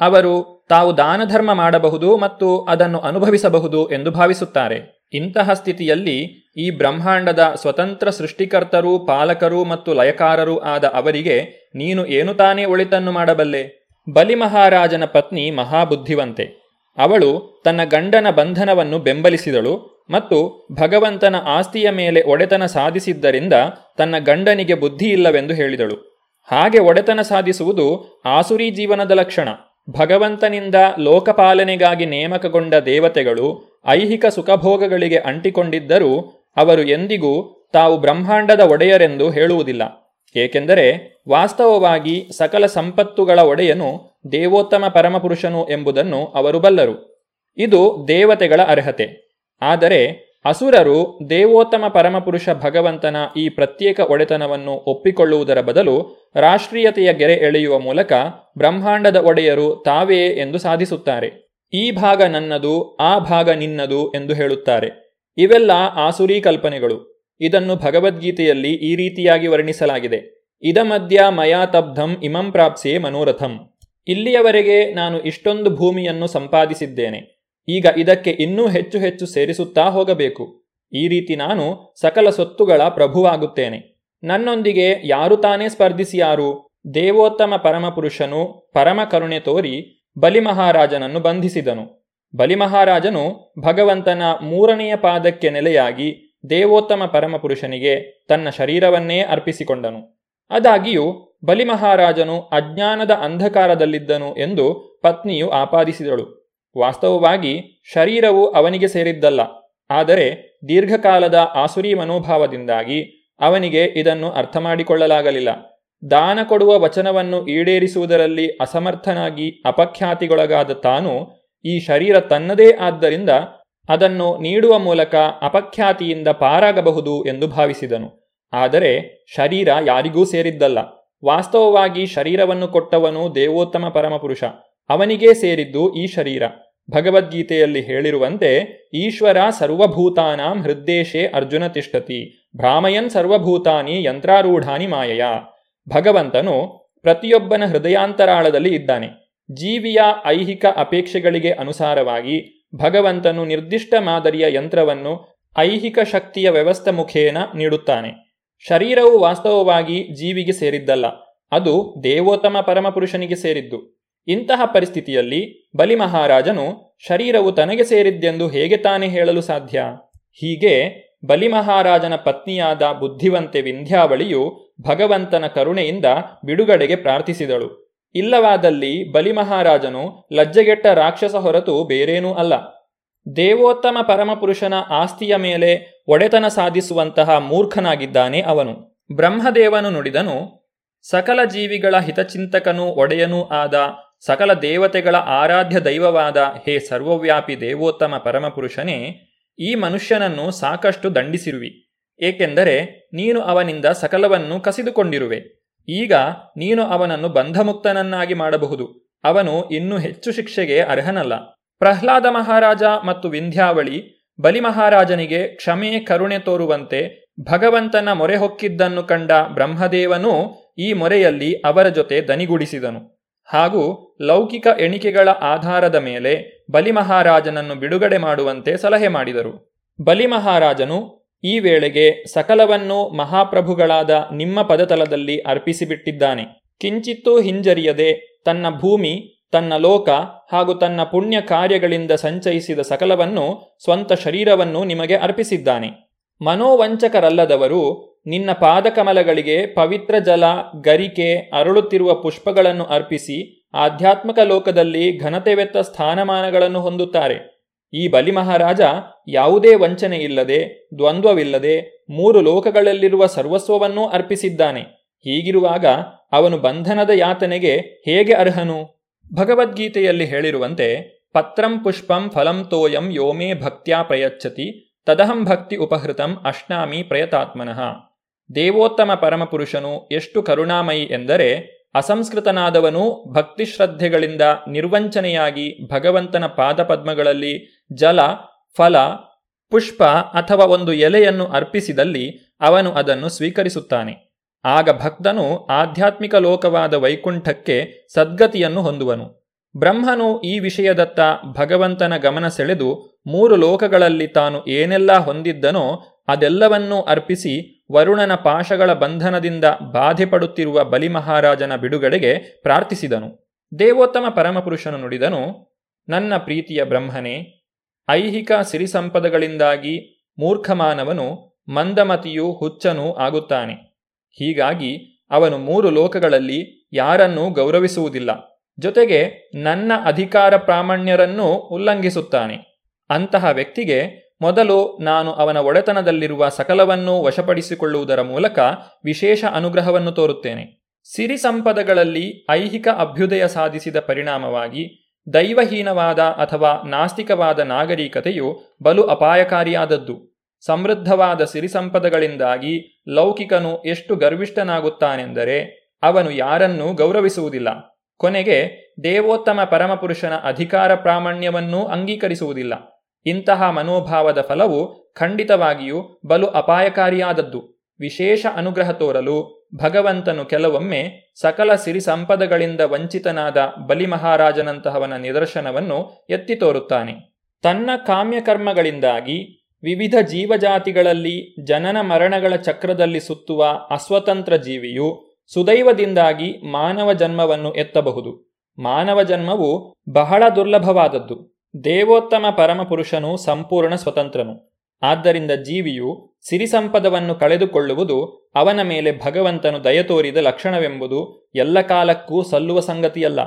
ಅವರು ತಾವು ದಾನಧರ್ಮ ಮಾಡಬಹುದು ಮತ್ತು ಅದನ್ನು ಅನುಭವಿಸಬಹುದು ಎಂದು ಭಾವಿಸುತ್ತಾರೆ. ಇಂತಹ ಸ್ಥಿತಿಯಲ್ಲಿ ಈ ಬ್ರಹ್ಮಾಂಡದ ಸ್ವತಂತ್ರ ಸೃಷ್ಟಿಕರ್ತರೂ, ಪಾಲಕರೂ ಮತ್ತು ಲಯಕಾರರೂ ಆದ ಅವರಿಗೆ ನೀನು ಏನು ತಾನೇ ಒಳಿತನ್ನು ಮಾಡಬಲ್ಲೆ? ಬಲಿ ಮಹಾರಾಜನ ಪತ್ನಿ ಮಹಾಬುದ್ಧಿವಂತೆ. ಅವಳು ತನ್ನ ಗಂಡನ ಬಂಧನವನ್ನು ಬೆಂಬಲಿಸಿದಳು ಮತ್ತು ಭಗವಂತನ ಆಸ್ತಿಯ ಮೇಲೆ ಒಡೆತನ ಸಾಧಿಸಿದ್ದರಿಂದ ತನ್ನ ಗಂಡನಿಗೆ ಬುದ್ಧಿ ಇಲ್ಲವೆಂದು ಹೇಳಿದಳು. ಹಾಗೆ ಒಡೆತನ ಸಾಧಿಸುವುದು ಆಸುರಿ ಜೀವನದ ಲಕ್ಷಣ. ಭಗವಂತನಿಂದ ಲೋಕಪಾಲನೆಗಾಗಿ ನೇಮಕಗೊಂಡ ದೇವತೆಗಳು ಐಹಿಕ ಸುಖಭೋಗಗಳಿಗೆ ಅಂಟಿಕೊಂಡಿದ್ದರೂ ಅವರು ಎಂದಿಗೂ ತಾವು ಬ್ರಹ್ಮಾಂಡದ ಒಡೆಯರೆಂದು ಹೇಳುವುದಿಲ್ಲ. ಏಕೆಂದರೆ ವಾಸ್ತವವಾಗಿ ಸಕಲ ಸಂಪತ್ತುಗಳ ಒಡೆಯನು ದೇವೋತ್ತಮ ಪರಮಪುರುಷನು ಎಂಬುದನ್ನು ಅವರು ಬಲ್ಲರು. ಇದು ದೇವತೆಗಳ ಅರ್ಹತೆ. ಆದರೆ ಅಸುರರು ದೇವೋತ್ತಮ ಪರಮಪುರುಷ ಭಗವಂತನ ಈ ಪ್ರತ್ಯೇಕ ಒಡೆತನವನ್ನು ಒಪ್ಪಿಕೊಳ್ಳುವುದರ ಬದಲು ರಾಷ್ಟ್ರೀಯತೆಯ ಗೆರೆ ಎಳೆಯುವ ಮೂಲಕ ಬ್ರಹ್ಮಾಂಡದ ಒಡೆಯರು ತಾವೇ ಎಂದು ಸಾಧಿಸುತ್ತಾರೆ. ಈ ಭಾಗ ನನ್ನದು, ಆ ಭಾಗ ನಿನ್ನದು ಎಂದು ಹೇಳುತ್ತಾರೆ. ಇವೆಲ್ಲ ಆಸುರಿ ಕಲ್ಪನೆಗಳು. ಇದನ್ನು ಭಗವದ್ಗೀತೆಯಲ್ಲಿ ಈ ರೀತಿಯಾಗಿ ವರ್ಣಿಸಲಾಗಿದೆ. ಇದ ಮಧ್ಯ ಮಯಾತಬ್ಧಂ ಇಮಂ ಪ್ರಾಪ್ಸೆ ಮನೋರಥಂ. ಇಲ್ಲಿಯವರೆಗೆ ನಾನು ಇಷ್ಟೊಂದು ಭೂಮಿಯನ್ನು ಸಂಪಾದಿಸಿದ್ದೇನೆ. ಈಗ ಇದಕ್ಕೆ ಇನ್ನೂ ಹೆಚ್ಚು ಹೆಚ್ಚು ಸೇರಿಸುತ್ತಾ ಹೋಗಬೇಕು. ಈ ರೀತಿ ನಾನು ಸಕಲ ಸೊತ್ತುಗಳ ಪ್ರಭುವಾಗುತ್ತೇನೆ. ನನ್ನೊಂದಿಗೆ ಯಾರು ತಾನೇ ಸ್ಪರ್ಧಿಸಿಯಾರು ದೇವೋತ್ತಮ ಪರಮಪುರುಷನು ಪರಮ ಕರುಣೆ ತೋರಿ ಬಲಿಮಹಾರಾಜನನ್ನು ಬಂಧಿಸಿದನು. ಬಲಿಮಹಾರಾಜನು ಭಗವಂತನ ಮೂರನೆಯ ಪಾದಕ್ಕೆ ನೆಲೆಯಾಗಿ ದೇವೋತ್ತಮ ಪರಮಪುರುಷನಿಗೆ ತನ್ನ ಶರೀರವನ್ನೇ ಅರ್ಪಿಸಿಕೊಂಡನು. ಅದಾಗಿಯೂ ಬಲಿಮಹಾರಾಜನು ಅಜ್ಞಾನದ ಅಂಧಕಾರದಲ್ಲಿದ್ದನು ಎಂದು ಪತ್ನಿಯು ಆಪಾದಿಸಿದಳು. ವಾಸ್ತವವಾಗಿ, ಶರೀರವು ಅವನಿಗೆ ಸೇರಿದ್ದಲ್ಲ. ಆದರೆ, ದೀರ್ಘಕಾಲದ ಆಸುರಿ ಮನೋಭಾವದಿಂದಾಗಿ ಅವನಿಗೆ ಇದನ್ನು ಅರ್ಥ ಮಾಡಿಕೊಳ್ಳಲಾಗಲಿಲ್ಲ ದಾನ ಕೊಡುವ ವಚನವನ್ನು ಈಡೇರಿಸುವುದರಲ್ಲಿ ಅಸಮರ್ಥನಾಗಿ ಅಪಖ್ಯಾತಿಗೊಳಗಾದ ತಾನು ಈ ಶರೀರ ತನ್ನದೇ ಆದ್ದರಿಂದ ಅದನ್ನು ನೀಡುವ ಮೂಲಕ ಅಪಖ್ಯಾತಿಯಿಂದ ಪಾರಾಗಬಹುದು ಎಂದು ಭಾವಿಸಿದನು. ಆದರೆ ಶರೀರ ಯಾರಿಗೂ ಸೇರಿದ್ದಲ್ಲ. ವಾಸ್ತವವಾಗಿ ಶರೀರವನ್ನು ಕೊಟ್ಟವನು ದೇವೋತ್ತಮ ಪರಮಪುರುಷ. ಅವನಿಗೇ ಸೇರಿದ್ದು ಈ ಶರೀರ. ಭಗವದ್ಗೀತೆಯಲ್ಲಿ ಹೇಳಿರುವಂತೆ, ಈಶ್ವರ ಸರ್ವಭೂತಾನಾಂ ಹೃದ್ದೇಶೇ ಅರ್ಜುನ ತಿಷ್ಠತಿ ಭ್ರಾಮಯನ್ ಸರ್ವಭೂತಾನಿ ಯಂತ್ರಾರೂಢಾನಿ ಮಾಯಯ. ಭಗವಂತನು ಪ್ರತಿಯೊಬ್ಬನ ಹೃದಯಾಂತರಾಳದಲ್ಲಿ ಇದ್ದಾನೆ. ಜೀವಿಯ ಐಹಿಕ ಅಪೇಕ್ಷೆಗಳಿಗೆ ಅನುಸಾರವಾಗಿ ಭಗವಂತನು ನಿರ್ದಿಷ್ಟ ಮಾದರಿಯ ಯಂತ್ರವನ್ನು ಐಹಿಕ ಶಕ್ತಿಯ ವ್ಯವಸ್ಥೆ ಮುಖೇನ ನೀಡುತ್ತಾನೆ. ಶರೀರವು ವಾಸ್ತವವಾಗಿ ಜೀವಿಗೆ ಸೇರಿದ್ದಲ್ಲ, ಅದು ದೇವೋತ್ತಮ ಪರಮಪುರುಷನಿಗೆ ಸೇರಿದ್ದು. ಇಂತಹ ಪರಿಸ್ಥಿತಿಯಲ್ಲಿ ಬಲಿ ಮಹಾರಾಜನು ಶರೀರವು ತನಗೆ ಸೇರಿದ್ದೆಂದು ಹೇಗೆ ತಾನೇ ಹೇಳಲು ಸಾಧ್ಯ? ಹೀಗೆ ಬಲಿ ಮಹಾರಾಜನ ಪತ್ನಿಯಾದ ಬುದ್ಧಿವಂತೆ ವಿಂಧ್ಯಾವಳಿಯು ಭಗವಂತನ ಕರುಣೆಯಿಂದ ಬಿಡುಗಡೆಗೆ ಪ್ರಾರ್ಥಿಸಿದಳು. ಇಲ್ಲವಾದಲ್ಲಿ ಬಲಿಮಹಾರಾಜನು ಲಜ್ಜೆಗೆಟ್ಟ ರಾಕ್ಷಸ ಹೊರತು ಬೇರೇನೂ ಅಲ್ಲ. ದೇವೋತ್ತಮ ಪರಮಪುರುಷನ ಆಸ್ತಿಯ ಮೇಲೆ ಒಡೆತನ ಸಾಧಿಸುವಂತಹ ಮೂರ್ಖನಾಗಿದ್ದಾನೆ ಅವನು. ಬ್ರಹ್ಮದೇವನು ನುಡಿದನು, ಸಕಲ ಜೀವಿಗಳ ಹಿತಚಿಂತಕನೂ ಒಡೆಯನೂ ಆದ ಸಕಲ ದೇವತೆಗಳ ಆರಾಧ್ಯ ದೈವವಾದ ಹೇ ಸರ್ವವ್ಯಾಪಿ ದೇವೋತ್ತಮ ಪರಮಪುರುಷನೇ, ಈ ಮನುಷ್ಯನನ್ನು ಸಾಕಷ್ಟು ದಂಡಿಸಿರುವಿ. ಏಕೆಂದರೆ ನೀನು ಅವನಿಂದ ಸಕಲವನ್ನು ಕಸಿದುಕೊಂಡಿರುವೆ. ಈಗ ನೀನು ಅವನನ್ನು ಬಂಧಮುಕ್ತನನ್ನಾಗಿ ಮಾಡಬಹುದು. ಅವನು ಇನ್ನೂ ಹೆಚ್ಚು ಶಿಕ್ಷೆಗೆ ಅರ್ಹನಲ್ಲ. ಪ್ರಹ್ಲಾದ ಮಹಾರಾಜ ಮತ್ತು ವಿಂಧ್ಯಾವಳಿ ಬಲಿ ಮಹಾರಾಜನಿಗೆ ಕ್ಷಮೆ ಕರುಣೆ ತೋರುವಂತೆ ಭಗವಂತನ ಮೊರೆ ಹೊಕ್ಕಿದ್ದನ್ನು ಕಂಡ ಬ್ರಹ್ಮದೇವನೂ ಈ ಮೊರೆಯಲ್ಲಿ ಅವರ ಜೊತೆ ದನಿಗೂಡಿಸಿದನು. ಹಾಗೂ ಲೌಕಿಕ ಎಣಿಕೆಗಳ ಆಧಾರದ ಮೇಲೆ ಬಲಿಮಹಾರಾಜನನ್ನು ಬಿಡುಗಡೆ ಮಾಡುವಂತೆ ಸಲಹೆ ಮಾಡಿದರು. ಬಲಿಮಹಾರಾಜನು ಈ ವೇಳೆಗೆ ಸಕಲವನ್ನೂ ಮಹಾಪ್ರಭುಗಳಾದ ನಿಮ್ಮ ಪದತಲದಲ್ಲಿ ಅರ್ಪಿಸಿಬಿಟ್ಟಿದ್ದಾನೆ. ಕಿಂಚಿತ್ತೂ ಹಿಂಜರಿಯದೆ ತನ್ನ ಭೂಮಿ, ತನ್ನ ಲೋಕ ಹಾಗೂ ತನ್ನ ಪುಣ್ಯ ಕಾರ್ಯಗಳಿಂದ ಸಂಚಯಿಸಿದ ಸಕಲವನ್ನು ಸ್ವಂತ ಶರೀರವನ್ನು ನಿಮಗೆ ಅರ್ಪಿಸಿದ್ದಾನೆ. ಮನೋವಂಚಕರಲ್ಲದವರು ನಿನ್ನ ಪಾದಕಮಲಗಳಿಗೆ ಪವಿತ್ರ ಜಲ, ಗರಿಕೆ, ಅರಳುತ್ತಿರುವ ಪುಷ್ಪಗಳನ್ನು ಅರ್ಪಿಸಿ ಆಧ್ಯಾತ್ಮಿಕ ಲೋಕದಲ್ಲಿ ಘನತೆವೆತ್ತ ಸ್ಥಾನಮಾನಗಳನ್ನು ಹೊಂದುತ್ತಾರೆ. ಈ ಬಲಿ ಮಹಾರಾಜ ಯಾವುದೇ ವಂಚನೆ ಇಲ್ಲದೆ ದ್ವಂದ್ವವಿಲ್ಲದೆ ಮೂರು ಲೋಕಗಳಲ್ಲಿರುವ ಸರ್ವಸ್ವವನ್ನೂ ಅರ್ಪಿಸಿದ್ದಾನೆ. ಹೀಗಿರುವಾಗ ಅವನು ಬಂಧನದ ಯಾತನೆಗೆ ಹೇಗೆ ಅರ್ಹನು? ಭಗವದ್ಗೀತೆಯಲ್ಲಿ ಹೇಳಿರುವಂತೆ, ಪತ್ರಂ ಪುಷ್ಪಂ ಫಲಂ ತೋಯಂ ಯೋಮೇ ಭಕ್ತ್ಯಾ ಪ್ರಯಚ್ಛತಿ, ತದಹಂ ಭಕ್ತಿ ಉಪಹೃತಂ ಅಶ್ನಾಮಿ ಪ್ರಯತಾತ್ಮನಃ. ದೇವೋತ್ತಮ ಪರಮಪುರುಷನು ಎಷ್ಟು ಕರುಣಾಮಯಿ ಎಂದರೆ ಅಸಂಸ್ಕೃತನಾದವನು ಭಕ್ತಿಶ್ರದ್ಧೆಗಳಿಂದ ನಿರ್ವಂಚನೆಯಾಗಿ ಭಗವಂತನ ಪಾದಪದ್ಮಗಳಲ್ಲಿ ಜಲ, ಫಲ, ಪುಷ್ಪ ಅಥವಾ ಒಂದು ಎಲೆಯನ್ನು ಅರ್ಪಿಸಿದಲ್ಲಿ ಅವನು ಅದನ್ನು ಸ್ವೀಕರಿಸುತ್ತಾನೆ. ಆಗ ಭಕ್ತನು ಆಧ್ಯಾತ್ಮಿಕ ಲೋಕವಾದ ವೈಕುಂಠಕ್ಕೆ ಸದ್ಗತಿಯನ್ನು ಹೊಂದುವನು. ಬ್ರಹ್ಮನು ಈ ವಿಷಯದತ್ತ ಭಗವಂತನ ಗಮನ ಸೆಳೆದು ಮೂರು ಲೋಕಗಳಲ್ಲಿ ತಾನು ಏನೆಲ್ಲ ಹೊಂದಿದ್ದನೋ ಅದೆಲ್ಲವನ್ನೂ ಅರ್ಪಿಸಿ ವರುಣನ ಪಾಶಗಳ ಬಂಧನದಿಂದ ಬಾಧೆ ಪಡುತ್ತಿರುವ ಬಲಿಮಹಾರಾಜನ ಬಿಡುಗಡೆಗೆ ಪ್ರಾರ್ಥಿಸಿದನು. ದೇವೋತ್ತಮ ಪರಮಪುರುಷನು ನುಡಿದನು, ನನ್ನ ಪ್ರೀತಿಯ ಬ್ರಹ್ಮನೇ, ಐಹಿಕ ಸಿರಿಸಂಪದಗಳಿಂದಾಗಿ ಮೂರ್ಖಮಾನವನು ಮಂದಮತಿಯೂ ಹುಚ್ಚನೂ ಆಗುತ್ತಾನೆ. ಹೀಗಾಗಿ ಅವನು ಮೂರು ಲೋಕಗಳಲ್ಲಿ ಯಾರನ್ನೂ ಗೌರವಿಸುವುದಿಲ್ಲ. ಜೊತೆಗೆ ನನ್ನ ಅಧಿಕಾರ ಪ್ರಾಮಾಣ್ಯರನ್ನೂ ಉಲ್ಲಂಘಿಸುತ್ತಾನೆ. ಅಂತಹ ವ್ಯಕ್ತಿಗೆ ಮೊದಲು ನಾನು ಅವನ ಒಡೆತನದಲ್ಲಿರುವ ಸಕಲವನ್ನೂ ವಶಪಡಿಸಿಕೊಳ್ಳುವುದರ ಮೂಲಕ ವಿಶೇಷ ಅನುಗ್ರಹವನ್ನು ತೋರುತ್ತೇನೆ. ಸಿರಿ ಸಂಪದಗಳಲ್ಲಿ ಐಹಿಕ ಅಭ್ಯುದಯ ಸಾಧಿಸಿದ ಪರಿಣಾಮವಾಗಿ ದೈವಹೀನವಾದ ಅಥವಾ ನಾಸ್ತಿಕವಾದ ನಾಗರಿಕತೆಯು ಬಲು ಅಪಾಯಕಾರಿಯಾದದ್ದು. ಸಮೃದ್ಧವಾದ ಸಿರಿ ಸಂಪದಗಳಿಂದಾಗಿ ಲೌಕಿಕನು ಎಷ್ಟು ಗರ್ವಿಷ್ಠನಾಗುತ್ತಾನೆಂದರೆ ಅವನು ಯಾರನ್ನೂ ಗೌರವಿಸುವುದಿಲ್ಲ. ಕೊನೆಗೆ ದೇವೋತ್ತಮ ಪರಮಪುರುಷನ ಅಧಿಕಾರ ಪ್ರಾಮಾಣ್ಯವನ್ನೂ ಅಂಗೀಕರಿಸುವುದಿಲ್ಲ. ಇಂತಹ ಮನೋಭಾವದ ಫಲವು ಖಂಡಿತವಾಗಿಯೂ ಬಲು ಅಪಾಯಕಾರಿಯಾದದ್ದು. ವಿಶೇಷ ಅನುಗ್ರಹ ತೋರಲು ಭಗವಂತನು ಕೆಲವೊಮ್ಮೆ ಸಕಲ ಸಿರಿ ಸಂಪದಗಳಿಂದ ವಂಚಿತನಾದ ಬಲಿಮಹಾರಾಜನಂತಹವನ ನಿದರ್ಶನವನ್ನು ಎತ್ತಿ ತೋರುತ್ತಾನೆ. ತನ್ನ ಕಾಮ್ಯಕರ್ಮಗಳಿಂದಾಗಿ ವಿವಿಧ ಜೀವಜಾತಿಗಳಲ್ಲಿ ಜನನ ಮರಣಗಳ ಚಕ್ರದಲ್ಲಿ ಸುತ್ತುವ ಅಸ್ವತಂತ್ರ ಜೀವಿಯು ಸುದೈವದಿಂದಾಗಿ ಮಾನವ ಜನ್ಮವನ್ನು ಎತ್ತಬಹುದು. ಮಾನವ ಜನ್ಮವು ಬಹಳ ದುರ್ಲಭವಾದದ್ದು. ದೇವೋತ್ತಮ ಪರಮಪುರುಷನು ಸಂಪೂರ್ಣ ಸ್ವತಂತ್ರನು. ಆದ್ದರಿಂದ ಜೀವಿಯು ಸಿರಿಸಂಪದವನ್ನು ಕಳೆದುಕೊಳ್ಳುವುದು ಅವನ ಮೇಲೆ ಭಗವಂತನು ದಯತೋರಿದ ಲಕ್ಷಣವೆಂಬುದು ಎಲ್ಲ ಕಾಲಕ್ಕೂ ಸಲ್ಲುವ ಸಂಗತಿಯಲ್ಲ.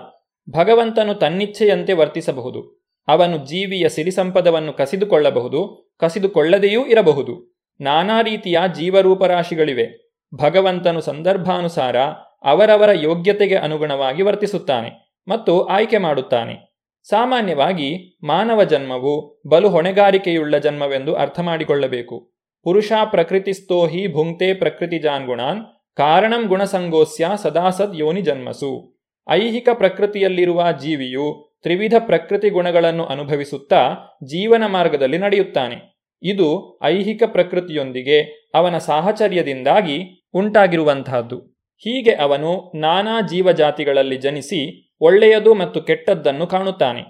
ಭಗವಂತನು ತನ್ನಿಚ್ಛೆಯಂತೆ ವರ್ತಿಸಬಹುದು. ಅವನು ಜೀವಿಯ ಸಿರಿಸಂಪದವನ್ನು ಕಸಿದುಕೊಳ್ಳಬಹುದು, ಕಸಿದುಕೊಳ್ಳದೆಯೂ ಇರಬಹುದು. ನಾನಾ ರೀತಿಯ ಜೀವರೂಪರಾಶಿಗಳಿವೆ ಭಗವಂತನು ಸಂದರ್ಭಾನುಸಾರ ಅವರವರ ಯೋಗ್ಯತೆಗೆ ಅನುಗುಣವಾಗಿ ವರ್ತಿಸುತ್ತಾನೆ ಮತ್ತು ಆಯ್ಕೆ ಮಾಡುತ್ತಾನೆ. ಸಾಮಾನ್ಯವಾಗಿ ಮಾನವ ಜನ್ಮವು ಬಲು ಹೊಣೆಗಾರಿಕೆಯುಳ್ಳ ಜನ್ಮವೆಂದು ಅರ್ಥ ಮಾಡಿಕೊಳ್ಳಬೇಕು. ಪುರುಷ ಪ್ರಕೃತಿಸ್ಥೋ ಹಿ ಭುಂಕ್ತೆ ಪ್ರಕೃತಿ ಜಾನ್ಗುಣಾನ್ ಕಾರಣಂ ಗುಣಸಂಗೋಸ್ಯ ಸದಾಸದ್ ಯೋನಿ ಜನ್ಮಸು. ಐಹಿಕ ಪ್ರಕೃತಿಯಲ್ಲಿರುವ ಜೀವಿಯು ತ್ರಿವಿಧ ಪ್ರಕೃತಿ ಗುಣಗಳನ್ನು ಅನುಭವಿಸುತ್ತಾ ಜೀವನ ಮಾರ್ಗದಲ್ಲಿ ನಡೆಯುತ್ತಾನೆ. ಇದು ಐಹಿಕ ಪ್ರಕೃತಿಯೊಂದಿಗೆ ಅವನ ಸಾಹಚರ್ಯದಿಂದಾಗಿ ಉಂಟಾಗಿರುವಂತಹದ್ದು. ಹೀಗೆ ಅವನು ನಾನಾ ಜೀವಜಾತಿಗಳಲ್ಲಿ ಜನಿಸಿ ಒಳ್ಳೆಯದು ಮತ್ತು ಕೆಟ್ಟದ್ದನ್ನು ಕಾಣುತ್ತಾನೆ.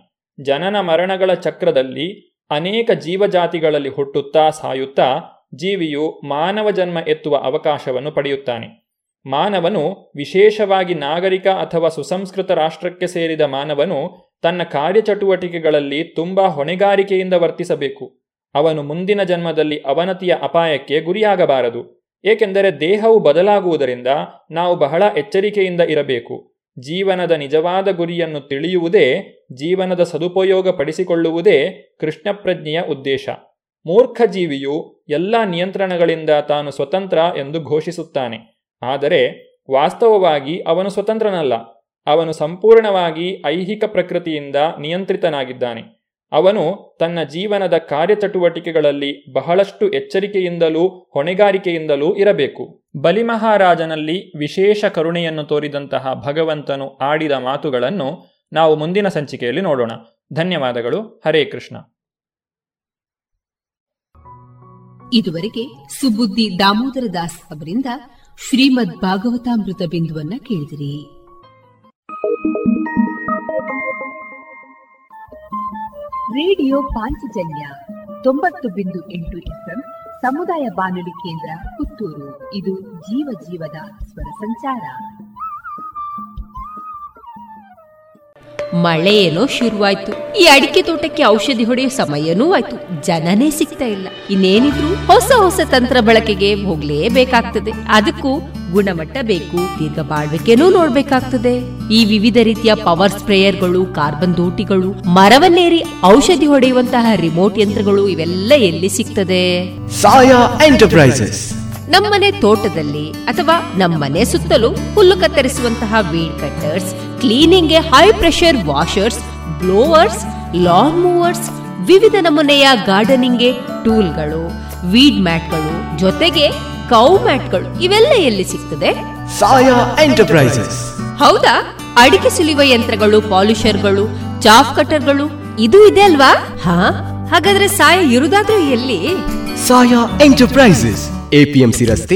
ಜನನ ಮರಣಗಳ ಚಕ್ರದಲ್ಲಿ ಅನೇಕ ಜೀವಜಾತಿಗಳಲ್ಲಿ ಹುಟ್ಟುತ್ತಾ ಸಾಯುತ್ತಾ ಜೀವಿಯು ಮಾನವ ಜನ್ಮ ಎತ್ತುವ ಅವಕಾಶವನ್ನು ಪಡೆಯುತ್ತಾನೆ. ಮಾನವನು ವಿಶೇಷವಾಗಿ ನಾಗರಿಕ ಅಥವಾ ಸುಸಂಸ್ಕೃತ ರಾಷ್ಟ್ರಕ್ಕೆ ಸೇರಿದ ಮಾನವನು ತನ್ನ ಕಾರ್ಯಚಟುವಟಿಕೆಗಳಲ್ಲಿ ತುಂಬಾ ಹೊಣೆಗಾರಿಕೆಯಿಂದ ವರ್ತಿಸಬೇಕು. ಅವನು ಮುಂದಿನ ಜನ್ಮದಲ್ಲಿ ಅವನತಿಯ ಅಪಾಯಕ್ಕೆ ಗುರಿಯಾಗಬಾರದು, ಏಕೆಂದರೆ ದೇಹವು ಬದಲಾಗುವುದರಿಂದ ನಾವು ಬಹಳ ಎಚ್ಚರಿಕೆಯಿಂದ ಇರಬೇಕು. ಜೀವನದ ನಿಜವಾದ ಗುರಿಯನ್ನು ತಿಳಿಯುವುದೇ, ಜೀವನದ ಸದುಪಯೋಗ ಪಡಿಸಿಕೊಳ್ಳುವುದೇ ಕೃಷ್ಣಪ್ರಜ್ಞೆಯ ಉದ್ದೇಶ. ಮೂರ್ಖ ಜೀವಿಯು ಎಲ್ಲ ನಿಯಂತ್ರಣಗಳಿಂದ ತಾನು ಸ್ವತಂತ್ರ ಎಂದು ಘೋಷಿಸುತ್ತಾನೆ. ಆದರೆ ವಾಸ್ತವವಾಗಿ ಅವನು ಸ್ವತಂತ್ರನಲ್ಲ, ಅವನು ಸಂಪೂರ್ಣವಾಗಿ ಐಹಿಕ ಪ್ರಕೃತಿಯಿಂದ ನಿಯಂತ್ರಿತನಾಗಿದ್ದಾನೆ. ಅವನು ತನ್ನ ಜೀವನದ ಕಾರ್ಯಚಟುವಟಿಕೆಗಳಲ್ಲಿ ಬಹಳಷ್ಟು ಎಚ್ಚರಿಕೆಯಿಂದಲೂ ಹೊಣೆಗಾರಿಕೆಯಿಂದಲೂ ಇರಬೇಕು. ಬಲಿಮಹಾರಾಜನಲ್ಲಿ ವಿಶೇಷ ಕರುಣೆಯನ್ನು ತೋರಿದಂತಹ ಭಗವಂತನು ಆಡಿದ ಮಾತುಗಳನ್ನು ನಾವು ಮುಂದಿನ ಸಂಚಿಕೆಯಲ್ಲಿ ನೋಡೋಣ. ಧನ್ಯವಾದಗಳು. ಹರೇ ಕೃಷ್ಣ. ಇದುವರೆಗೆ ಸುಬುದ್ದಿ ದಾಮೋದರ ದಾಸ್ ಅವರಿಂದ ಶ್ರೀಮದ್ ಭಾಗವತಾಮೃತ ಬಿಂದುವನ್ನ ಕೇಳಿದಿರಿ. ರೇಡಿಯೋ ಪಾಂಚಜನ್ಯ ತೊಂಬತ್ತು ಬಿಂದು ಎಂಟು ಎಫ್ಎಂ ಸಮುದಾಯ ಬಾನುಲಿ ಕೇಂದ್ರ ಪುತ್ತೂರು. ಇದು ಜೀವ ಜೀವದ ಸ್ವರ ಸಂಚಾರ. ಮಳೆ ಏನೋ ಶುರುವಾಯ್ತು. ಈ ಅಡಿಕೆ ತೋಟಕ್ಕೆ ಔಷಧಿ ಹೊಡೆಯೋ ಸಮಯನೂ ಆಯ್ತು. ಜನನೇ ಸಿಗ್ತಾ ಇಲ್ಲ. ಇನ್ನೇನಿದ್ರು ಹೊಸ ಹೊಸ ತಂತ್ರ ಬಳಕೆಗೆ ಹೋಗ್ಲೇಬೇಕಾಗ್ತದೆ. ಅದಕ್ಕೂ ಗುಣಮಟ್ಟ ಬೇಕು ದೀರ್ಘ ಬಾಳ್ವಿಕೆನೂ ನೋಡ್ಬೇಕಾಗ್ತದೆ. ಈ ವಿವಿಧ ರೀತಿಯ ಪವರ್ ಸ್ಪ್ರೇಯರ್ಗಳು ಕಾರ್ಬನ್ ದೋಟಿಗಳು ಮರವನ್ನೇರಿ ಔಷಧಿ ಹೊಡೆಯುವಂತಹ ರಿಮೋಟ್ ಯಂತ್ರಗಳು ಇವೆಲ್ಲ ಎಲ್ಲಿ ಸಿಗ್ತದೆ? ಸಾಯಾ ಎಂಟರ್ಪ್ರೈಸಸ್. ನಮ್ಮನೆ ತೋಟದಲ್ಲಿ ಅಥವಾ ನಮ್ಮನೆ ಸುತ್ತಲೂ ಹುಲ್ಲು ಕತ್ತರಿಸುವಂತಹ weed cutters ಕ್ಲೀನಿಂಗ್ಗೆ high pressure washers blowers lawn mowers ವಿವಿಧ ನಮೂನೆಯ ಗಾರ್ಡನಿಂಗ್ಗೆ ಟೂಲ್ಗಳು ವೀಡ್ ಮ್ಯಾಟ್ಗಳು ಜೊತೆಗೆ ಕೌ ಮ್ಯಾಟ್ಗಳು ಇವೆಲ್ಲ ಎಲ್ಲಿ ಸಿಗ್ತದೆ? ಸಾಯಾ ಎಂಟರ್ಪ್ರೈಸಸ್. ಹೌದಾ? ಅಡಿಕೆ ಸುಲಿಯುವ ಯಂತ್ರಗಳು ಪಾಲಿಷರ್ಗಳು ಚಾಫ್ ಕಟರ್ಗಳು ಇದು ಇದೆ ಅಲ್ವಾ? ಹಾ? ಹಾಗಾದ್ರೆ ಸಾಯ ಇರುದಾದ್ರೂ ಎಲ್ಲಿ? ಸಾಯಾ ಎಂಟರ್ಪ್ರೈಸಸ್. ಎಪಿಎಂಸಿ ರಸ್ತೆ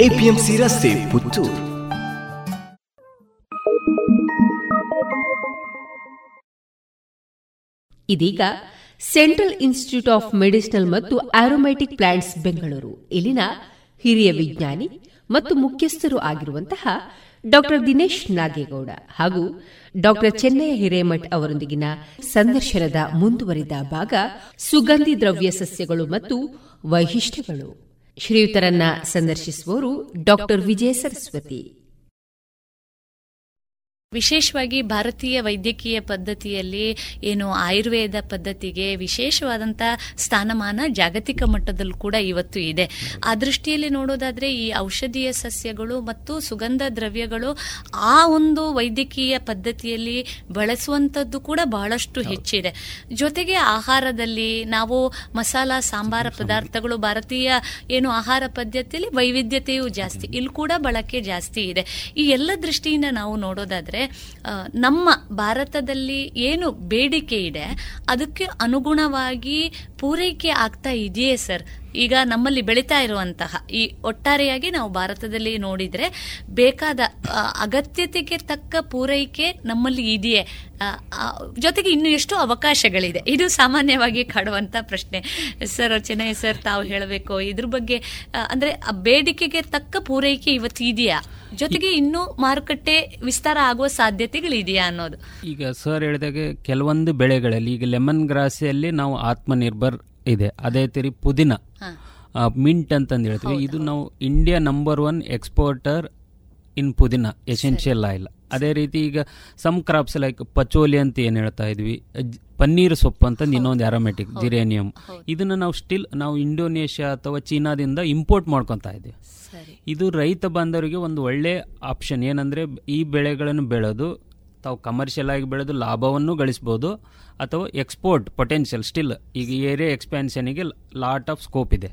APMC ರಸ್ತೆ ಪುತ್ತೂರು. ಇದೀಗ ಸೆಂಟ್ರಲ್ ಇನ್ಸ್ಟಿಟ್ಯೂಟ್ ಆಫ್ ಮೆಡಿಸಿನಲ್ ಮತ್ತು ಆರೋಮ್ಯಾಟಿಕ್ ಪ್ಲಾಂಟ್ಸ್ ಬೆಂಗಳೂರು. ಇಲ್ಲಿನ ಹಿರಿಯ ವಿಜ್ಞಾನಿ ಮತ್ತು ಮುಖ್ಯಸ್ಥರು ಆಗಿರುವಂತಹ ಡಾಕ್ಟರ್ ದಿನೇಶ್ ನಾಗೇಗೌಡ ಹಾಗೂ ಡಾಕ್ಟರ್ ಚೆನ್ನಯ್ಯ ಹಿರೇಮಠ್ ಅವರೊಂದಿಗಿನ ಸಂದರ್ಶನದ ಮುಂದುವರಿದ ಭಾಗ ಸುಗಂಧಿ ದ್ರವ್ಯ ಸಸ್ಯಗಳು ಮತ್ತು ವೈಶಿಷ್ಟ್ಯಗಳು. ಶ್ರೀಯುತರನ್ನ ಸಂದರ್ಶಿಸುವವರು ಡಾಕ್ಟರ್ ವಿಜಯ ಸರಸ್ವತಿ. ವಿಶೇಷವಾಗಿ ಭಾರತೀಯ ವೈದ್ಯಕೀಯ ಪದ್ಧತಿಯಲ್ಲಿ ಏನು ಆಯುರ್ವೇದ ಪದ್ಧತಿಗೆ ವಿಶೇಷವಾದಂಥ ಸ್ಥಾನಮಾನ ಜಾಗತಿಕ ಮಟ್ಟದಲ್ಲೂ ಕೂಡ ಇವತ್ತು ಇದೆ. ಆ ದೃಷ್ಟಿಯಲ್ಲಿ ನೋಡೋದಾದ್ರೆ ಈ ಔಷಧೀಯ ಸಸ್ಯಗಳು ಮತ್ತು ಸುಗಂಧ ದ್ರವ್ಯಗಳು ಆ ಒಂದು ವೈದ್ಯಕೀಯ ಪದ್ಧತಿಯಲ್ಲಿ ಬಳಸುವಂಥದ್ದು ಕೂಡ ಬಹಳಷ್ಟು ಹೆಚ್ಚಿದೆ. ಜೊತೆಗೆ ಆಹಾರದಲ್ಲಿ ನಾವು ಮಸಾಲ ಸಾಂಬಾರ ಪದಾರ್ಥಗಳು ಭಾರತೀಯ ಏನು ಆಹಾರ ಪದ್ಧತಿಯಲ್ಲಿ ವೈವಿಧ್ಯತೆಯೂ ಜಾಸ್ತಿ. ಇಲ್ಲಿ ಕೂಡ ಬಳಕೆ ಜಾಸ್ತಿ ಇದೆ. ಈ ಎಲ್ಲ ದೃಷ್ಟಿಯಿಂದ ನಾವು ನೋಡೋದಾದ್ರೆ ನಮ್ಮ ಭಾರತದಲ್ಲಿ ಏನು ಬೇಡಿಕೆ ಇದೆ ಅದಕ್ಕೆ ಅನುಗುಣವಾಗಿ ಪೂರೈಕೆ ಆಗ್ತಾ ಇದೆಯೇ ಸರ್? ಈಗ ನಮ್ಮಲ್ಲಿ ಬೆಳೀತಾ ಇರುವಂತಹ ಈ ಒಟ್ಟಾರೆಯಾಗಿ ನಾವು ಭಾರತದಲ್ಲಿ ನೋಡಿದ್ರೆ ಬೇಕಾದ ಅಗತ್ಯತೆಗೆ ತಕ್ಕ ಪೂರೈಕೆ ನಮ್ಮಲ್ಲಿ ಇದೆಯೇ? ಜೊತೆಗೆ ಇನ್ನು ಎಷ್ಟು ಅವಕಾಶಗಳಿದೆ? ಇದು ಸಾಮಾನ್ಯವಾಗಿ ಕಾಡುವಂತ ಪ್ರಶ್ನೆ. ಸರ್ ಚೆನ್ನೈ ಸರ್, ತಾವು ಹೇಳಬೇಕು. ಇದ್ರ ಬಗ್ಗೆ ಅಂದ್ರೆ ಬೇಡಿಕೆಗೆ ತಕ್ಕ ಪೂರೈಕೆ ಇವತ್ತು ಇದೆಯಾ? ಜೊತೆಗೆ ಇನ್ನೂ ಮಾರುಕಟ್ಟೆ ವಿಸ್ತಾರ ಆಗುವ ಸಾಧ್ಯತೆಗಳಿದೆಯಾ ಅನ್ನೋದು. ಈಗ ಸರ್ ಹೇಳಿದಾಗ ಕೆಲವೊಂದು ಬೆಳೆಗಳಲ್ಲಿ ಈಗ ಲೆಮನ್ ಗ್ರಾಸಿಯಲ್ಲಿ ನಾವು ಆತ್ಮನಿರ್ಭರ್ ಇದೆ. ಅದೇ ತೀರಿ ಪುದೀನ. ಮಿಂಟ್ ಅಂತಂದು ಹೇಳ್ತೀವಿ. ಇದು ನಾವು India number one exporter in pudina essential oil ಅದೇ ರೀತಿ ಈಗ ಸಮ್ ಕ್ರಾಪ್ಸ್ ಲೈಕ್ ಪಚೋಲಿ ಅಂತ ಏನು ಹೇಳ್ತಾ ಇದ್ವಿ ಪನ್ನೀರ್ ಸೊಪ್ಪು ಅಂತ ಇನ್ನೊಂದು ಆರೋಮೆಟಿಕ್ ಜಿರೇನಿಯಂ ಇದನ್ನ ನಾವು ಸ್ಟಿಲ್ ನಾವು ಇಂಡೋನೇಷ್ಯಾ ಅಥವಾ ಚೀನಾದಿಂದ ಇಂಪೋರ್ಟ್ ಮಾಡ್ಕೊತಾ ಇದ್ದೀವಿ. ಇದು ರೈತ ಬಾಂಧವರಿಗೆ ಒಂದು ಒಳ್ಳೆ ಆಪ್ಷನ್ ಏನಂದ್ರೆ ಈ ಬೆಳೆಗಳನ್ನು ಬೆಳೆದು ತಾವು ಕಮರ್ಷಿಯಲ್ ಆಗಿ ಬೆಳೆದು ಲಾಭವನ್ನು ಗಳಿಸ್ಬೋದು ಅಥವಾ ಎಕ್ಸ್ಪೋರ್ಟ್ ಪೊಟೆನ್ಷಿಯಲ್ ಸ್ಟಿಲ್ ಈಗ ಏರಿಯಾ ಎಕ್ಸ್ಪ್ಯಾನ್ಷನ್ಗೆ ಲಾಟ್ ಆಫ್ ಸ್ಕೋಪ್ ಇದೆ.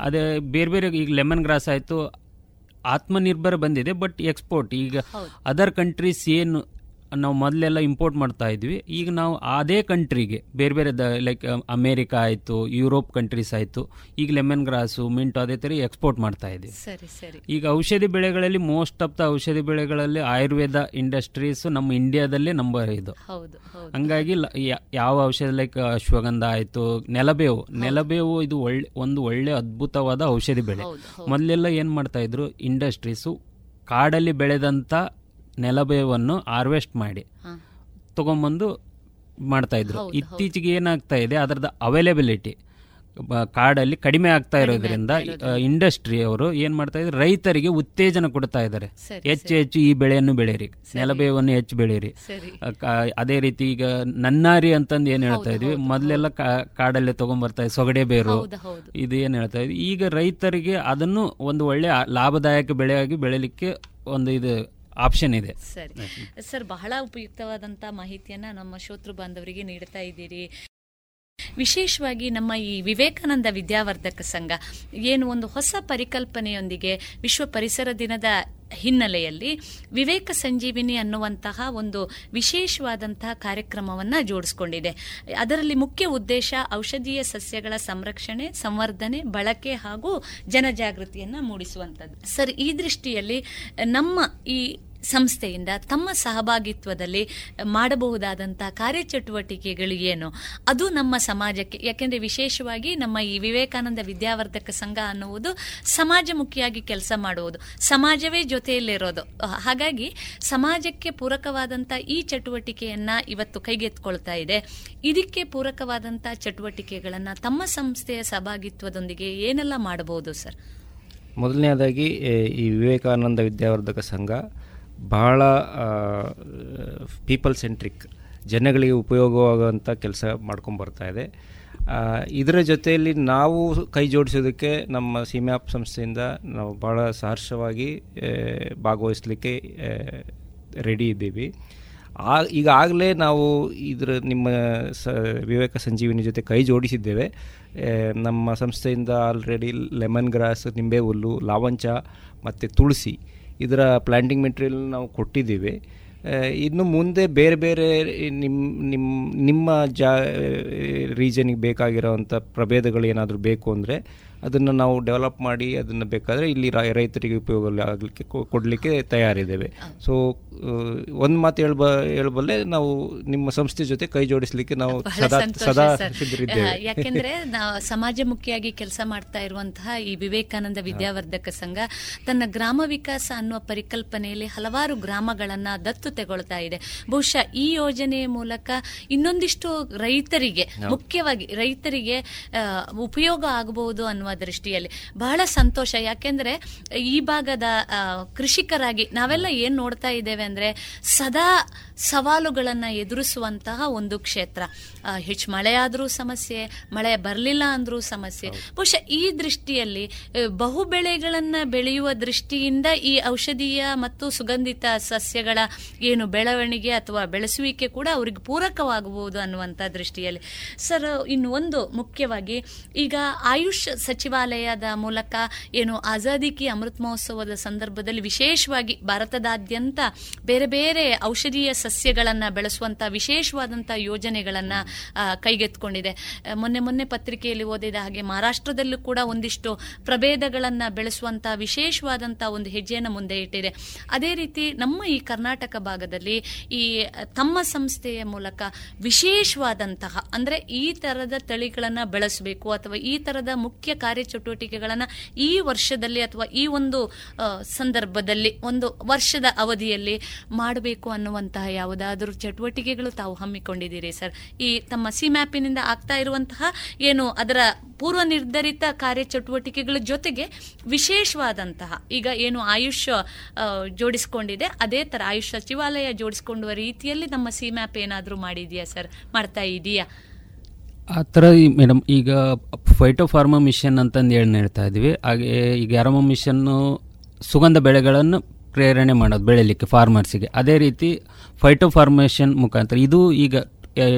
ಅದೇ ಬೇರೆ ಬೇರೆ ಈಗ ಲೆಮನ್ ಗ್ರಾಸ್ ಆಯಿತು ಆತ್ಮನಿರ್ಭರ ಬಂದಿದೆ ಬಟ್ ಎಕ್ಸ್ಪೋರ್ಟ್ ಈಗ ಅದರ್ ಕಂಟ್ರೀಸ್ ಏನು ನಾವು ಮೊದಲೆಲ್ಲ ಇಂಪೋರ್ಟ್ ಮಾಡ್ತಾ ಇದ್ವಿ. ಈಗ ನಾವು ಅದೇ ಕಂಟ್ರಿಗೆ ಬೇರೆ ಬೇರೆ ಲೈಕ್ ಅಮೇರಿಕಾ ಆಯಿತು ಯುರೋಪ್ ಕಂಟ್ರೀಸ್ ಆಯಿತು ಈಗ ಲೆಮನ್ ಗ್ರಾಸು ಮಿಂಟು ಅದೇ ಥರ ಎಕ್ಸ್ಪೋರ್ಟ್ ಮಾಡ್ತಾ ಇದ್ದೀವಿ ಈಗ ಔಷಧಿ ಬೆಳೆಗಳಲ್ಲಿ ಮೋಸ್ಟ್ ಆಫ್ ದ ಔಷಧಿ ಬೆಳೆಗಳಲ್ಲಿ ಆಯುರ್ವೇದ ಇಂಡಸ್ಟ್ರೀಸ್ ನಮ್ಮ ಇಂಡಿಯಾದಲ್ಲೇ ನಂಬರ್ ಇದು. ಹಂಗಾಗಿ ಯಾವ ಔಷಧ ಲೈಕ್ ಅಶ್ವಗಂಧ ಆಯಿತು ನೆಲಬೇವು. ನೆಲಬೇವು ಇದು ಒಳ್ಳೆ ಒಂದು ಒಳ್ಳೆ ಅದ್ಭುತವಾದ ಔಷಧಿ ಬೆಳೆ. ಮೊದಲೆಲ್ಲ ಏನು ಮಾಡ್ತಾ ಇದ್ರು ಇಂಡಸ್ಟ್ರೀಸು ಕಾಡಲ್ಲಿ ಬೆಳೆದಂಥ ನೆಲಬೇವನ್ನು ಹಾರ್ವೆಸ್ಟ್ ಮಾಡಿ ತೊಗೊಂಬಂದು ಮಾಡ್ತಾ ಇದ್ರು. ಇತ್ತೀಚೆಗೆ ಏನಾಗ್ತಾ ಇದೆ ಅದರದ ಅವೈಲೇಬಿಲಿಟಿ ಕಾಡಲ್ಲಿ ಕಡಿಮೆ ಆಗ್ತಾ ಇರೋದ್ರಿಂದ ಇಂಡಸ್ಟ್ರಿ ಅವರು ಏನ್ ಮಾಡ್ತಾ ಇದ್ದಾರೆ ರೈತರಿಗೆ ಉತ್ತೇಜನ ಕೊಡ್ತಾ ಇದ್ದಾರೆ. ಹೆಚ್ಚು ಹೆಚ್ಚು ಈ ಬೆಳೆಯನ್ನು ಬೆಳೆಯಿರಿ ನೆಲಬೇವನ್ನು ಹೆಚ್ಚು ಬೆಳೀರಿ ಅದೇ ರೀತಿ ಈಗ ನನ್ನಾರಿ ಅಂತಂದು ಏನ್ ಹೇಳ್ತಾ ಇದ್ವಿ ಮೊದಲೆಲ್ಲ ಕಾಡಲ್ಲೇ ತಗೊಂಡ್ಬರ್ತಾ ಇದ್ವಿ ಸೊಗಡೆ ಬೇರು. ಇದು ಏನ್ ಹೇಳ್ತಾ ಇದ್ವಿ. ಈಗ ರೈತರಿಗೆ ಅದನ್ನು ಒಂದು ಒಳ್ಳೆ ಲಾಭದಾಯಕ ಬೆಳೆಯಾಗಿ ಬೆಳೆಯಲಿಕ್ಕೆ ಒಂದು ಇದು ಆಪ್ಷನ್ ಇದೆ. ಸರಿ. ಸರ್ ಬಹಳ ಉಪಯುಕ್ತವಾದಂತ ಮಾಹಿತಿಯನ್ನ ನಮ್ಮ ಶೋತೃ ಬಾಂಧವರಿಗೆ ನೀಡ್ತಾ ಇದ್ದೀರಿ. ವಿಶೇಷವಾಗಿ ನಮ್ಮ ಈ ವಿವೇಕಾನಂದ ವಿದ್ಯಾವರ್ಧಕ ಸಂಘ ಏನು ಒಂದು ಹೊಸ ಪರಿಕಲ್ಪನೆಯೊಂದಿಗೆ ವಿಶ್ವ ಪರಿಸರ ದಿನದ ಹಿನ್ನೆಲೆಯಲ್ಲಿ ವಿವೇಕ ಸಂಜೀವಿನಿ ಅನ್ನುವಂತಹ ಒಂದು ವಿಶೇಷವಾದಂತಹ ಕಾರ್ಯಕ್ರಮವನ್ನು ಜೋಡಿಸ್ಕೊಂಡಿದೆ. ಅದರಲ್ಲಿ ಮುಖ್ಯ ಉದ್ದೇಶ ಔಷಧೀಯ ಸಸ್ಯಗಳ ಸಂರಕ್ಷಣೆ, ಸಂವರ್ಧನೆ, ಬಳಕೆ ಹಾಗೂ ಜನಜಾಗೃತಿಯನ್ನು ಮೂಡಿಸುವಂಥದ್ದು ಸರ್, ಈ ದೃಷ್ಟಿಯಲ್ಲಿ ನಮ್ಮ ಈ ಸಂಸ್ಥೆಯಿಂದ ತಮ್ಮ ಸಹಭಾಗಿತ್ವದಲ್ಲಿ ಮಾಡಬಹುದಾದಂತಹ ಕಾರ್ಯಚಟುವಟಿಕೆಗಳು ಏನು? ಅದು ನಮ್ಮ ಸಮಾಜಕ್ಕೆ, ಯಾಕೆಂದ್ರೆ ವಿಶೇಷವಾಗಿ ನಮ್ಮ ಈ ವಿವೇಕಾನಂದ ವಿದ್ಯಾವರ್ಧಕ ಸಂಘ ಅನ್ನುವುದು ಸಮಾಜಮುಖಿಯಾಗಿ ಕೆಲಸ ಮಾಡುವುದು, ಸಮಾಜವೇ ಜೊತೆಯಲ್ಲಿರೋದು. ಹಾಗಾಗಿ ಸಮಾಜಕ್ಕೆ ಪೂರಕವಾದಂಥ ಈ ಚಟುವಟಿಕೆಯನ್ನ ಇವತ್ತು ಕೈಗೆತ್ಕೊಳ್ತಾ ಇದೆ. ಇದಕ್ಕೆ ಪೂರಕವಾದಂಥ ಚಟುವಟಿಕೆಗಳನ್ನು ತಮ್ಮ ಸಂಸ್ಥೆಯ ಸಹಭಾಗಿತ್ವದೊಂದಿಗೆ ಏನೆಲ್ಲ ಮಾಡಬಹುದು ಸರ್? ಮೊದಲನೇದಾಗಿ ಈ ವಿವೇಕಾನಂದ ವಿದ್ಯಾವರ್ಧಕ ಸಂಘ ಬಹಳ ಪೀಪಲ್ ಸೆಂಟ್ರಿಕ್ ಜನಗಳಿಗೆ ಉಪಯೋಗವಾಗುವಂಥ ಕೆಲಸ ಮಾಡ್ಕೊಂಬರ್ತಾ ಇದೆ. ಇದರ ಜೊತೆಯಲ್ಲಿ ನಾವು ಕೈ ಜೋಡಿಸೋದಕ್ಕೆ ನಮ್ಮ ಸಿಮ್ಯಾಪ್ ಸಂಸ್ಥೆಯಿಂದ ನಾವು ಭಾಳ ಸಹರ್ಷವಾಗಿ ಭಾಗವಹಿಸಲಿಕ್ಕೆ ರೆಡಿ ಇದ್ದೀವಿ. ಆ ಈಗಾಗಲೇ ನಾವು ಇದರ ನಿಮ್ಮ ಸ, ವಿವೇಕ ಸಂಜೀವಿನಿ ಜೊತೆ ಕೈ ಜೋಡಿಸಿದ್ದೇವೆ. ನಮ್ಮ ಸಂಸ್ಥೆಯಿಂದ ಆಲ್ರೆಡಿ ಲೆಮನ್ ಗ್ರಾಸ್ ನಿಂಬೆ ಹುಲ್ಲು, ಲಾವಂಚ, ಮತ್ತು ತುಳಸಿ ಇದರ ಪ್ಲ್ಯಾಂಟಿಂಗ್ ಮೆಟೀರಿಯಲ್ ನಾವು ಕೊಟ್ಟಿದ್ದೀವಿ. ಇನ್ನು ಮುಂದೆ ಬೇರೆ ಬೇರೆ ನಿಮ್ಮ ನಿಮ್ಮ ನಿಮ್ಮ ಜಾ ರೀಜನಿಗೆ ಬೇಕಾಗಿರೋವಂಥ ಪ್ರಭೇದಗಳು ಏನಾದರೂ ಬೇಕು ಅಂದರೆ ಅದನ್ನು ನಾವು ಡೆವಲಪ್ ಮಾಡಿ ಅದನ್ನು ಬೇಕಾದರೆ ಇಲ್ಲಿ ರ- ರೈತರಿಗೆ ಉಪಯೋಗ ಆಗಲಿಕ್ಕೆ ಕೊಡಲಿಕ್ಕೆ ತಯಾರಿದ್ದೇವೆ. ಸೊ ಒಂದು ಮಾತು ಹೇಳ್ಬ ಹೇಳ್ಬಲ್ಲೇ ನಾವು ನಿಮ್ಮ ಸಂಸ್ಥೆ ಜೊತೆ ಕೈ ಜೋಡಿಸಲಿಕ್ಕೆ ನಾವು ಸದಾ ಸದಾ. ಸಿದ್ಧರಿದ್ದೇವೆ. ಯಾಕೆಂದ್ರೆ ನಾವು ಸಮಾಜಮುಖಿಯಾಗಿ ಕೆಲಸ ಮಾಡ್ತಾ ಇರುವಂತಹ ಈ ವಿವೇಕಾನಂದ ವಿದ್ಯಾವರ್ಧಕ ಸಂಘ ತನ್ನ ಗ್ರಾಮ ವಿಕಾಸ ಅನ್ನುವ ಪರಿಕಲ್ಪನೆಯಲ್ಲಿ ಹಲವಾರು ಗ್ರಾಮಗಳನ್ನ ದತ್ತು ತಗೊಳ್ತಾ ಇದೆ. ಬಹುಶಃ ಈ ಯೋಜನೆಯ ಮೂಲಕ ಇನ್ನೊಂದಿಷ್ಟು ರೈತರಿಗೆ ಮುಖ್ಯವಾಗಿ ರೈತರಿಗೆ ಉಪಯೋಗ ಆಗಬಹುದು ಅನ್ನುವ ದೃಷ್ಟಿಯಲ್ಲಿ ಬಹಳ ಸಂತೋಷ. ಯಾಕೆಂದ್ರೆ ಈ ಭಾಗದ ಕೃಷಿಕರಾಗಿ ನಾವೆಲ್ಲ ಏನ್ ನೋಡ್ತಾ ಇದ್ದೇವೆ ಅಂದ್ರೆ ಸದಾ ಸವಾಲುಗಳನ್ನು ಎದುರಿಸುವಂತಹ ಒಂದು ಕ್ಷೇತ್ರ. ಹೆಚ್ಚು ಮಳೆ ಆದ್ರೂ ಸಮಸ್ಯೆ ಮಳೆ ಬರಲಿಲ್ಲ ಅಂದ್ರೂ ಸಮಸ್ಯೆ. ಬಹುಶಃ ಈ ದೃಷ್ಟಿಯಲ್ಲಿ ಬಹು ಬೆಳೆಗಳನ್ನು ಬೆಳೆಯುವ ದೃಷ್ಟಿಯಿಂದ ಈ ಔಷಧೀಯ ಮತ್ತು ಸುಗಂಧಿತ ಸಸ್ಯಗಳ ಏನು ಬೆಳವಣಿಗೆ ಅಥವಾ ಬೆಳೆಸುವಿಕೆ ಕೂಡ ಅವರಿಗೆ ಪೂರಕವಾಗಬಹುದು ಅನ್ನುವಂಥ ದೃಷ್ಟಿಯಲ್ಲಿ. ಸರ್ ಇನ್ನು ಒಂದು ಮುಖ್ಯವಾಗಿ ಈಗ ಆಯುಷ್ ಸಚಿವಾಲಯದ ಮೂಲಕ ಏನು ಆಜಾದಿ ಕಿ ಅಮೃತ್ ಮಹೋತ್ಸವದ ಸಂದರ್ಭದಲ್ಲಿ ವಿಶೇಷವಾಗಿ ಭಾರತದಾದ್ಯಂತ ಬೇರೆ ಬೇರೆ ಔಷಧೀಯ ಸಸ್ಯಗಳನ್ನು ಬೆಳೆಸುವಂಥ ವಿಶೇಷವಾದಂಥ ಯೋಜನೆಗಳನ್ನು ಕೈಗೆತ್ಕೊಂಡಿದೆ ಮೊನ್ನೆ ಮೊನ್ನೆ ಪತ್ರಿಕೆಯಲ್ಲಿ ಓದಿದ ಹಾಗೆ ಮಹಾರಾಷ್ಟ್ರದಲ್ಲೂ ಕೂಡ ಒಂದಿಷ್ಟು ಪ್ರಭೇದಗಳನ್ನು ಬೆಳೆಸುವಂಥ ವಿಶೇಷವಾದಂಥ ಒಂದು ಹೆಜ್ಜೆಯನ್ನು ಮುಂದೆ ಇಟ್ಟಿದೆ. ಅದೇ ರೀತಿ ನಮ್ಮ ಈ ಕರ್ನಾಟಕ ಭಾಗದಲ್ಲಿ ಈ, ತಮ್ಮ ಸಂಸ್ಥೆಯ ಮೂಲಕ ವಿಶೇಷವಾದಂತಹ, ಅಂದರೆ ಈ ಥರದ ತಳಿಗಳನ್ನು ಬೆಳೆಸಬೇಕು, ಅಥವಾ ಈ ಥರದ ಮುಖ್ಯ ಕಾರ್ಯಚಟುವಟಿಕೆಗಳನ್ನು ಈ ವರ್ಷದಲ್ಲಿ ಅಥವಾ ಈ ಒಂದು ಸಂದರ್ಭದಲ್ಲಿ, ಒಂದು ವರ್ಷದ ಅವಧಿಯಲ್ಲಿ ಮಾಡಬೇಕು ಅನ್ನುವಂತಹ ಯಾವುದಾದರೂ ಚಟುವಟಿಕೆಗಳು ತಾವು ಹಮ್ಮಿಕೊಂಡಿದ್ದೀರಿ, ಸರ್? ಈ ತಮ್ಮ ಸಿ ಮ್ಯಾಪಿನಿಂದ ಆಗ್ತಾ ಇರುವಂತಹ ಏನು ಅದರ ಪೂರ್ವ ನಿರ್ಧರಿತ ಕಾರ್ಯಚಟುವಟಿಕೆಗಳ ಜೊತೆಗೆ ವಿಶೇಷವಾದಂತಹ ಈಗ ಏನು ಆಯುಷ್ ಜೋಡಿಸಿಕೊಂಡಿದೆ, ಅದೇ ತರ ಆಯುಷ್ ಸಚಿವಾಲಯ ಜೋಡಿಸಿಕೊಂಡುವ ರೀತಿಯಲ್ಲಿ ನಮ್ಮ ಸಿ ಮ್ಯಾಪ್ ಏನಾದರೂ ಮಾಡಿದೆಯಾ, ಸರ್? ಮಾಡ್ತಾ ಇದೆಯಾ? ಆ ಥರ ಮೇಡಮ್ ಈಗ ಫೈಟೋ ಫಾರ್ಮಾ ಮಿಷನ್ ಅಂತಂದು ಹೇಳಿ ಹೇಳ್ತಾ ಇದ್ವಿ. ಹಾಗೆ ಈಗ ಯಾರಮ ಮಿಷನ್ನು ಸುಗಂಧ ಬೆಳೆಗಳನ್ನು ಪ್ರೇರಣೆ ಮಾಡೋದು ಬೆಳೆಯಲಿಕ್ಕೆ ಫಾರ್ಮರ್ಸಿಗೆ ಅದೇ ರೀತಿ ಫೈಟೋ ಫಾರ್ಮೇಷನ್ ಮುಖಾಂತರ ಇದು ಈಗ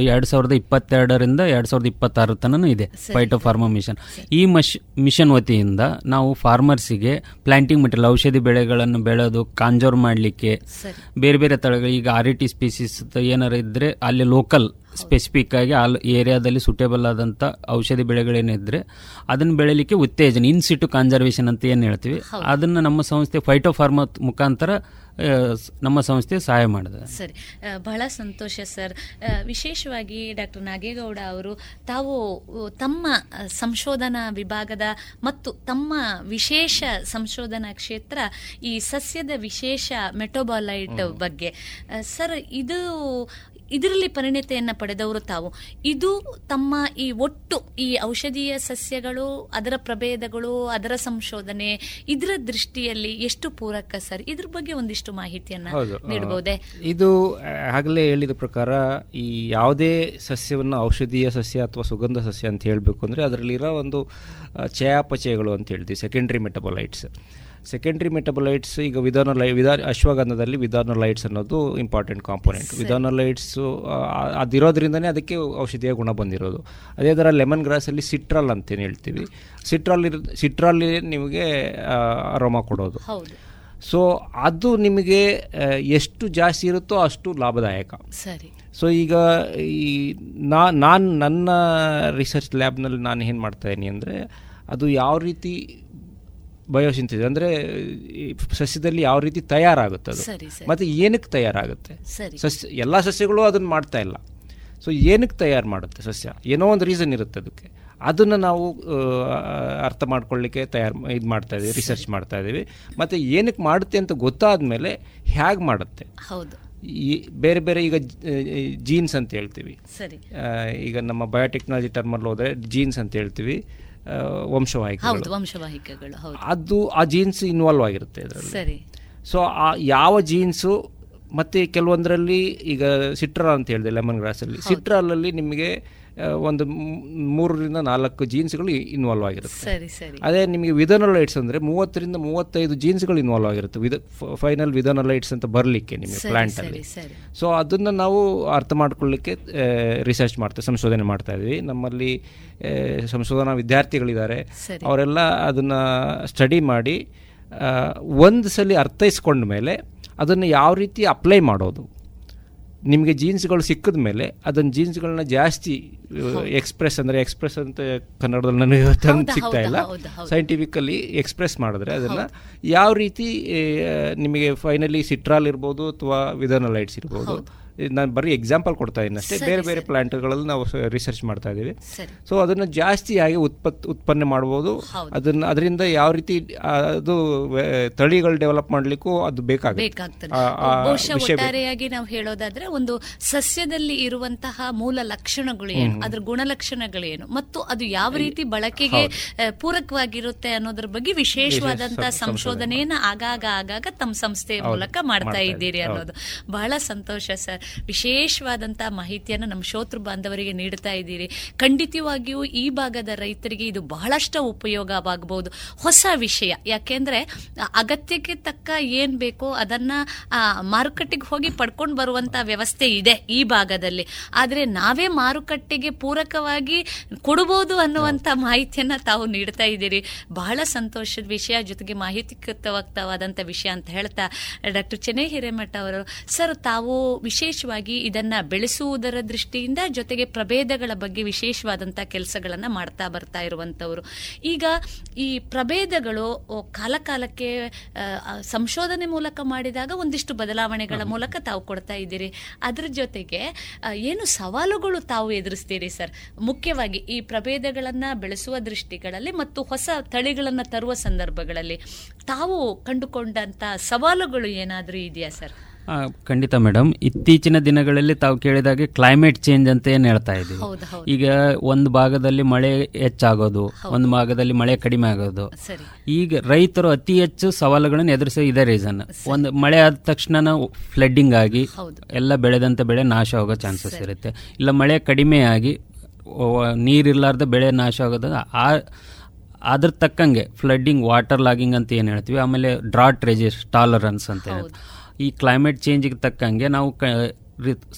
ಎರಡು ಸಾವಿರದ ಇಪ್ಪತ್ತೆರಡರಿಂದ ಎರಡು ಸಾವಿರದ ಇಪ್ಪತ್ತಾರು ತನಕ ಇದೆ ಫೈಟೋ ಫಾರ್ಮ ಮಿಷನ್ ಈ ಮಶ್ ಮಿಷನ್ ವತಿಯಿಂದ ನಾವು ಫಾರ್ಮರ್ಸಿಗೆ ಪ್ಲಾಂಟಿಂಗ್ ಮೆಟೀರಿಯಲ್ ಔಷಧಿ ಬೆಳೆಗಳನ್ನು ಬೆಳೆದು ಕಾಂಜೋರ್ ಮಾಡಲಿಕ್ಕೆ ಬೇರೆ ಬೇರೆ ತಳಗಳು ಈಗ ಆರ್ ಟಿ ಸ್ಪೀಸೀಸ್ ಏನಾರು ಇದ್ರೆ ಅಲ್ಲಿ ಲೋಕಲ್ ಸ್ಪೆಸಿಫಿಕ್ ಆಗಿ ಆ ಏರಿಯಾದಲ್ಲಿ ಸುಟೇಬಲ್ ಆದಂಥ ಔಷಧಿ ಬೆಳೆಗಳೇನಿದ್ರೆ ಅದನ್ನ ಬೆಳೆಯಲಿಕ್ಕೆ ಉತ್ತೇಜನ ಇನ್ ಸಿಟು ಕನ್ಸರ್ವೇಷನ್ ಅಂತ ಏನು ಹೇಳ್ತೀವಿ ಅದನ್ನು ನಮ್ಮ ಸಂಸ್ಥೆ ಫೈಟೋ ಫಾರ್ಮಾ ಮುಖಾಂತರ ನಮ್ಮ ಸಂಸ್ಥೆ ಸಹಾಯ ಮಾಡಿದೆ. ಸರಿ. ಬಹಳ ಸಂತೋಷ ಸರ್. ವಿಶೇಷವಾಗಿ ಡಾಕ್ಟರ್ ನಾಗೇಗೌಡ ಅವರು ತಾವು ತಮ್ಮ ಸಂಶೋಧನಾ ವಿಭಾಗದ ಮತ್ತು ತಮ್ಮ ವಿಶೇಷ ಸಂಶೋಧನಾ ಕ್ಷೇತ್ರ ಈ ಸಸ್ಯದ ವಿಶೇಷ ಮೆಟೋಬಾಲೈಟ್ ಬಗ್ಗೆ. ಸರ್ ಇದು ಇದರಲ್ಲಿ ಪರಿಣತೆಯನ್ನ ಪಡೆದವರು ತಾವು. ಇದು ತಮ್ಮ ಈ ಒಟ್ಟು ಈ ಔಷಧೀಯ ಸಸ್ಯಗಳು ಅದರ ಪ್ರಭೇದಗಳು ಅದರ ಸಂಶೋಧನೆ ಇದರ ದೃಷ್ಟಿಯಲ್ಲಿ ಎಷ್ಟು ಪೂರಕ ಸರ್? ಇದ್ರ ಬಗ್ಗೆ ಒಂದಿಷ್ಟು ಮಾಹಿತಿಯನ್ನ ಹೌದು ನೀಡಬಹುದೇ ಇದು ಆಗಲೇ ಹೇಳಿದ ಪ್ರಕಾರ ಈ ಯಾವುದೇ ಸಸ್ಯವನ್ನು ಔಷಧೀಯ ಸಸ್ಯ ಅಥವಾ ಸುಗಂಧ ಸಸ್ಯ ಅಂತ ಹೇಳಬೇಕು ಅಂದರೆ ಅದರಲ್ಲಿರೋ ಒಂದು ಚಯಾಪಚಯಗಳು ಅಂತ ಹೇಳ್ತೀವಿ ಸೆಕೆಂಡ್ರಿ ಮೆಟಬೊಲೈಟ್ಸ್ ಸೆಕೆಂಡ್ರಿ ಮೆಟಬೊಲೈಟ್ಸ್ ಈಗ ವಿಧಾನ ಲೈ ವಿಧಾನ ಅಶ್ವಗಂಧದಲ್ಲಿ ವಿಧಾನಲೈಟ್ಸ್ ಅನ್ನೋದು ಇಂಪಾರ್ಟೆಂಟ್ ಕಾಂಪೋನೆಂಟ್ ವಿಧಾನಲೈಟ್ಸ್ ಅದಿರೋದ್ರಿಂದನೇ ಅದಕ್ಕೆ ಔಷಧೀಯ ಗುಣ ಬಂದಿರೋದು. ಅದೇ ಥರ ಲೆಮನ್ ಗ್ರಾಸಲ್ಲಿ ಸಿಟ್ರಲ್ ಅಂತೇನು ಹೇಳ್ತೀವಿ. ಸಿಟ್ರಲ್ ಇರ್ ಸಿಟ್ರಾಲ್ ನಿಮಗೆ ಅರೋಮಾ ಕೊಡೋದು. ಸೊ ಅದು ನಿಮಗೆ ಎಷ್ಟು ಜಾಸ್ತಿ ಇರುತ್ತೋ ಅಷ್ಟು ಲಾಭದಾಯಕ. ಸರಿ. ಸೊ ಈಗ ಈ ನಾ ನಾನು ನನ್ನ ರಿಸರ್ಚ್ ಲ್ಯಾಬ್ನಲ್ಲಿ ನಾನು ಏನು ಮಾಡ್ತಾ ಇದ್ದೀನಿ ಅಂದರೆ ಅದು ಯಾವ ರೀತಿ ಬಯೋಸಿಂಥಸಿಸ್ ಅಂದರೆ ಸಸ್ಯದಲ್ಲಿ ಯಾವ ರೀತಿ ತಯಾರಾಗುತ್ತೆ ಅದು. ಮತ್ತು ಏನಕ್ಕೆ ತಯಾರಾಗುತ್ತೆ. ಸಸ್ಯ ಎಲ್ಲ ಸಸ್ಯಗಳು ಅದನ್ನು ಮಾಡ್ತಾ ಇಲ್ಲ. ಸೊ ಏನಕ್ಕೆ ತಯಾರು ಮಾಡುತ್ತೆ ಸಸ್ಯ? ಏನೋ ಒಂದು ರೀಸನ್ ಇರುತ್ತೆ ಅದಕ್ಕೆ. ಅದನ್ನು ನಾವು ಅರ್ಥ ಮಾಡ್ಕೊಳ್ಳಿಕ್ಕೆ ತಯಾರು ಇದು ಮಾಡ್ತಾ ಇದ್ದೀವಿ ರಿಸರ್ಚ್ ಮಾಡ್ತಾ ಇದ್ದೀವಿ ಮತ್ತು ಏನಕ್ಕೆ ಮಾಡುತ್ತೆ ಅಂತ ಗೊತ್ತಾದ ಮೇಲೆ ಹೇಗೆ ಮಾಡುತ್ತೆ? ಹೌದು. ಈ ಬೇರೆ ಬೇರೆ ಈಗ ಜೀನ್ಸ್ ಅಂತ ಹೇಳ್ತೀವಿ. ಸರಿ. ಈಗ ನಮ್ಮ ಬಯೋಟೆಕ್ನಾಲಜಿ ಟರ್ಮಲ್ಲಿ ಹೋದರೆ ಜೀನ್ಸ್ ಅಂತ ಹೇಳ್ತೀವಿ. ವಂಶವಾಹಿಗಳು ಅದು ಆ ಜೀನ್ಸ್ ಇನ್ವಾಲ್ವ್ ಆಗಿರುತ್ತೆ ಇದರಲ್ಲಿ. ಸರಿ. ಸೊ ಆ ಯಾವ ಜೀನ್ಸು ಮತ್ತೆ ಕೆಲವೊಂದರಲ್ಲಿ ಈಗ ಸಿಟ್ರಾ ಅಂತ ಹೇಳಿದೆ ಲೆಮನ್ ಗ್ರಾಸಲ್ಲಿ ಸಿಟ್ರಾಲಲ್ಲಿ ನಿಮಗೆ ಒಂದು ಮೂರರಿಂದ ನಾಲ್ಕು ಜೀನ್ಸ್ಗಳು ಇನ್ವಾಲ್ವ್ ಆಗಿರುತ್ತೆ. ಸರಿ ಸರಿ. ಅದೇ ನಿಮಗೆ ವಿಧನಲೈಟ್ಸ್ ಅಂದರೆ ಮೂವತ್ತರಿಂದ ಮೂವತ್ತೈದು ಜೀನ್ಸ್ಗಳು ಇನ್ವಾಲ್ವ್ ಆಗಿರುತ್ತೆ. ವಿಧ ಫೈನಲ್ ವಿಧನಲೈಟ್ಸ್ ಅಂತ ಬರಲಿಕ್ಕೆ ನಿಮಗೆ ಪ್ಲ್ಯಾಂಟಲ್ಲಿ. ಸೊ ಅದನ್ನು ನಾವು ಅರ್ಥ ಮಾಡ್ಕೊಳ್ಳಿಕ್ಕೆ ರಿಸರ್ಚ್ ಮಾಡ್ತೇವೆ ಸಂಶೋಧನೆ ಮಾಡ್ತಾ ಇದ್ವಿ ನಮ್ಮಲ್ಲಿ ಸಂಶೋಧನಾ ವಿದ್ಯಾರ್ಥಿಗಳಿದ್ದಾರೆ. ಅವರೆಲ್ಲ ಅದನ್ನು ಸ್ಟಡಿ ಮಾಡಿ ಒಂದು ಸಲ ಅರ್ಥೈಸ್ಕೊಂಡ ಮೇಲೆ ಅದನ್ನು ಯಾವ ರೀತಿ ಅಪ್ಲೈ ಮಾಡೋದು? ನಿಮಗೆ ಜೀನ್ಸ್ಗಳು ಸಿಕ್ಕಿದ ಮೇಲೆ ಅದನ್ನು ಜೀನ್ಸ್ಗಳನ್ನ ಜಾಸ್ತಿ ಎಕ್ಸ್ಪ್ರೆಸ್ ಅಂದರೆ ಎಕ್ಸ್ಪ್ರೆಸ್ ಅಂತ ಕನ್ನಡದಲ್ಲಿ ನನಗೆ ತಂದು ಸಿಗ್ತಾ ಇಲ್ಲ. ಸೈಂಟಿಫಿಕಲಿ ಎಕ್ಸ್ಪ್ರೆಸ್ ಮಾಡಿದ್ರೆ ಅದನ್ನು ಯಾವ ರೀತಿ ನಿಮಗೆ ಫೈನಲಿ ಸಿಟ್ರಾಲ್ ಇರ್ಬೋದು ಅಥವಾ ವಿಧಾನಲೈಟ್ಸ್ ಇರ್ಬೋದು. ನಾನು ಬರೀ ಎಕ್ಸಾಂಪಲ್ ಕೊಡ್ತಾ ಇದ್ದೀನಿ ಅಷ್ಟೇ. ಬೇರೆ ಬೇರೆ ಪ್ಲಾಂಟ್ಗಳಲ್ಲಿ ನಾವು ರಿಸರ್ಚ್ ಮಾಡ್ತಾ ಇದ್ದೀವಿ. ಸೊ ಅದನ್ನು ಜಾಸ್ತಿಯಾಗಿ ಉತ್ಪತ್ ಉತ್ಪನ್ನ ಮಾಡ್ಬೋದು. ಅದನ್ನು ಅದರಿಂದ ಯಾವ ರೀತಿ ಅದು ತಳಿಗಳು ಡೆವಲಪ್ ಮಾಡಲಿಕ್ಕೂ ಅದು ಬೇಕಾಗುತ್ತೆ. ಒಟ್ಟಾರೆಯಾಗಿ ನಾವು ಹೇಳೋದಾದ್ರೆ ಒಂದು ಸಸ್ಯದಲ್ಲಿ ಇರುವಂತಹ ಮೂಲ ಲಕ್ಷಣಗಳು ಏನು ಅದರ ಗುಣಲಕ್ಷಣಗಳೇನು ಮತ್ತು ಅದು ಯಾವ ರೀತಿ ಬಳಕೆಗೆ ಪೂರಕವಾಗಿರುತ್ತೆ ಅನ್ನೋದ್ರ ಬಗ್ಗೆ ವಿಶೇಷವಾದಂತಹ ಸಂಶೋಧನೆಯನ್ನು ಆಗಾಗ ಆಗಾಗ ತಮ್ಮ ಸಂಸ್ಥೆಯ ಮೂಲಕ ಮಾಡ್ತಾ ಮಾಡ್ತಾ ಇದ್ದೀರಿ. ಅನ್ನೋದು. ಬಹಳ ಸಂತೋಷ ಸರ್. ವಿಶೇಷವಾದಂತಹ ಮಾಹಿತಿಯನ್ನು ನಮ್ಮ ಶೋತೃ ಬಾಂಧವರಿಗೆ ನೀಡ್ತಾ ಇದ್ದೀರಿ. ಖಂಡಿತವಾಗಿಯೂ ಈ ಭಾಗದ ರೈತರಿಗೆ ಇದು ಬಹಳಷ್ಟು ಉಪಯೋಗವಾಗಬಹುದು. ಹೊಸ ವಿಷಯ. ಯಾಕೆಂದ್ರೆ, ಅಗತ್ಯಕ್ಕೆ ತಕ್ಕ ಏನ್ ಬೇಕೋ ಅದನ್ನ ಮಾರುಕಟ್ಟೆಗೆ ಹೋಗಿ ಪಡ್ಕೊಂಡು ಬರುವಂತ ವ್ಯವಸ್ಥೆ ಇದೆ ಈ ಭಾಗದಲ್ಲಿ. ಆದ್ರೆ ನಾವೇ ಮಾರುಕಟ್ಟೆಗೆ ಪೂರಕವಾಗಿ ಕೊಡಬಹುದು ಅನ್ನುವಂತ ಮಾಹಿತಿಯನ್ನ ತಾವು ನೀಡ್ತಾ ಇದ್ದೀರಿ. ಬಹಳ ಸಂತೋಷದ ವಿಷಯ. ಜೊತೆಗೆ ಮಾಹಿತಿಯುಕ್ತವಾದಂತ ವಿಷಯ ಅಂತ ಹೇಳ್ತಾ ಡಾಕ್ಟರ್ ಚೆನ್ನೈ ಹಿರೇಮಠ ಅವರು, ಸರ್, ತಾವು ವಿಶೇಷವಾಗಿ ಇದನ್ನ ಬೆಳೆಸುವುದರ ದೃಷ್ಟಿಯಿಂದ ಜೊತೆಗೆ ಪ್ರಭೇದಗಳ ಬಗ್ಗೆ ವಿಶೇಷವಾದಂತಹ ಕೆಲಸಗಳನ್ನ ಮಾಡ್ತಾ ಬರ್ತಾ ಇರುವಂತವರು. ಈಗ ಈ ಪ್ರಭೇದಗಳು ಕಾಲಕಾಲಕ್ಕೆ ಸಂಶೋಧನೆ ಮೂಲಕ ಮಾಡಿದಾಗ ಒಂದಿಷ್ಟು ಬದಲಾವಣೆಗಳ ಮೂಲಕ ತಾವು ಕೊಡ್ತಾ ಇದ್ದೀರಿ. ಅದ್ರ ಜೊತೆಗೆ ಏನು ಸವಾಲುಗಳು ತಾವು ಎದುರಿಸ್ತೀರಿ ಸರ್? ಮುಖ್ಯವಾಗಿ ಈ ಪ್ರಭೇದಗಳನ್ನ ಬೆಳೆಸುವ ದೃಷ್ಟಿಗಳಲ್ಲಿ ಮತ್ತು ಹೊಸ ತಳಿಗಳನ್ನ ತರುವ ಸಂದರ್ಭಗಳಲ್ಲಿ ತಾವು ಕಂಡುಕೊಂಡಂತ ಸವಾಲುಗಳು ಏನಾದರೂ ಇದೆಯಾ ಸರ್? ಖಂಡಿತ ಮೇಡಮ್. ಇತ್ತೀಚಿನ ದಿನಗಳಲ್ಲಿ ತಾವು ಕೇಳಿದಾಗೆ ಕ್ಲೈಮೇಟ್ ಚೇಂಜ್ ಅಂತ ಏನು ಹೇಳ್ತಾ ಇದ್ದೀವಿ. ಈಗ ಒಂದು ಭಾಗದಲ್ಲಿ ಮಳೆ ಹೆಚ್ಚಾಗೋದು ಒಂದು ಭಾಗದಲ್ಲಿ ಮಳೆ ಕಡಿಮೆ ಆಗೋದು. ಈಗ ರೈತರು ಅತಿ ಹೆಚ್ಚು ಸವಾಲುಗಳನ್ನು ಎದುರಿಸೋ ಇದೇ ರೀಸನ್ ಒಂದು ಮಳೆ ಆದ ತಕ್ಷಣ ಫ್ಲಡ್ಡಿಂಗ್ ಆಗಿ ಎಲ್ಲ ಬೆಳೆದಂತ ಬೆಳೆ ನಾಶ ಆಗೋ ಚಾನ್ಸಸ್ ಇರುತ್ತೆ. ಇಲ್ಲ ಮಳೆ ಕಡಿಮೆ ಆಗಿ ನೀರಿರ್ಲಾರ್ದ ಬೆಳೆ ನಾಶ ಆಗೋದು ಆ ಅದ್ರ ತಕ್ಕಂಗೆ ಫ್ಲಡ್ಡಿಂಗ್ ವಾಟರ್ ಲಾಗಿಂಗ್ ಅಂತ ಏನು ಹೇಳ್ತೀವಿ. ಆಮೇಲೆ ಡ್ರಾಟ್ ರೆಜಿಸ್ ಟಾಲರೆನ್ಸ್ ಅಂತ ಹೇಳ್ತೀವಿ. ಈ ಕ್ಲೈಮೇಟ್ ಚೇಂಜಿಗೆ ತಕ್ಕಂಗೆ ನಾವು ಕ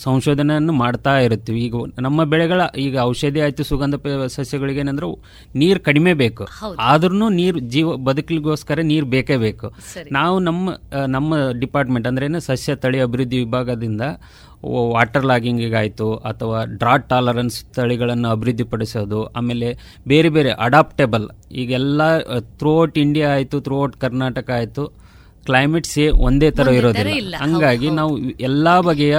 ಸಂಶೋಧನೆಯನ್ನು ಮಾಡ್ತಾ ಇರ್ತೀವಿ ಈಗ ನಮ್ಮ ಬೆಳೆಗಳ ಈಗ ಔಷಧಿ ಆಯಿತು ಸುಗಂಧ ಪ- ಸಸ್ಯಗಳಿಗೆ ಏನಂದ್ರೆ ನೀರು ಕಡಿಮೆ ಬೇಕು. ಆದ್ರೂ ನೀರು ಜೀವ ಬದುಕಲಿಗೋಸ್ಕರ ನೀರು ಬೇಕೇ ಬೇಕು. ನಾವು ನಮ್ಮ ನಮ್ಮ ಡಿಪಾರ್ಟ್ಮೆಂಟ್ ಅಂದ್ರೆ ಏನು ಸಸ್ಯ ತಳಿ ಅಭಿವೃದ್ಧಿ ವಿಭಾಗದಿಂದ ವಾಟರ್ ಲಾಗಿಂಗಿಗಾಯಿತು ಅಥವಾ ಡ್ರಾಟ್ ಟಾಲರೆನ್ಸ್ ತಳಿಗಳನ್ನು ಅಭಿವೃದ್ಧಿಪಡಿಸೋದು ಆಮೇಲೆ ಬೇರೆ ಬೇರೆ ಅಡಾಪ್ಟೇಬಲ್ ಈಗೆಲ್ಲ ಥ್ರೂಔಟ್ ಇಂಡಿಯಾ ಆಯಿತು ಥ್ರೂಔಟ್ ಕರ್ನಾಟಕ ಆಯಿತು ಕ್ಲೈಮೇಟ್ ಸೇ ಒಂದೇ ತರ ಇರೋದಿಲ್ಲ. ಹಂಗಾಗಿ ನಾವು ಎಲ್ಲಾ ಬಗೆಯ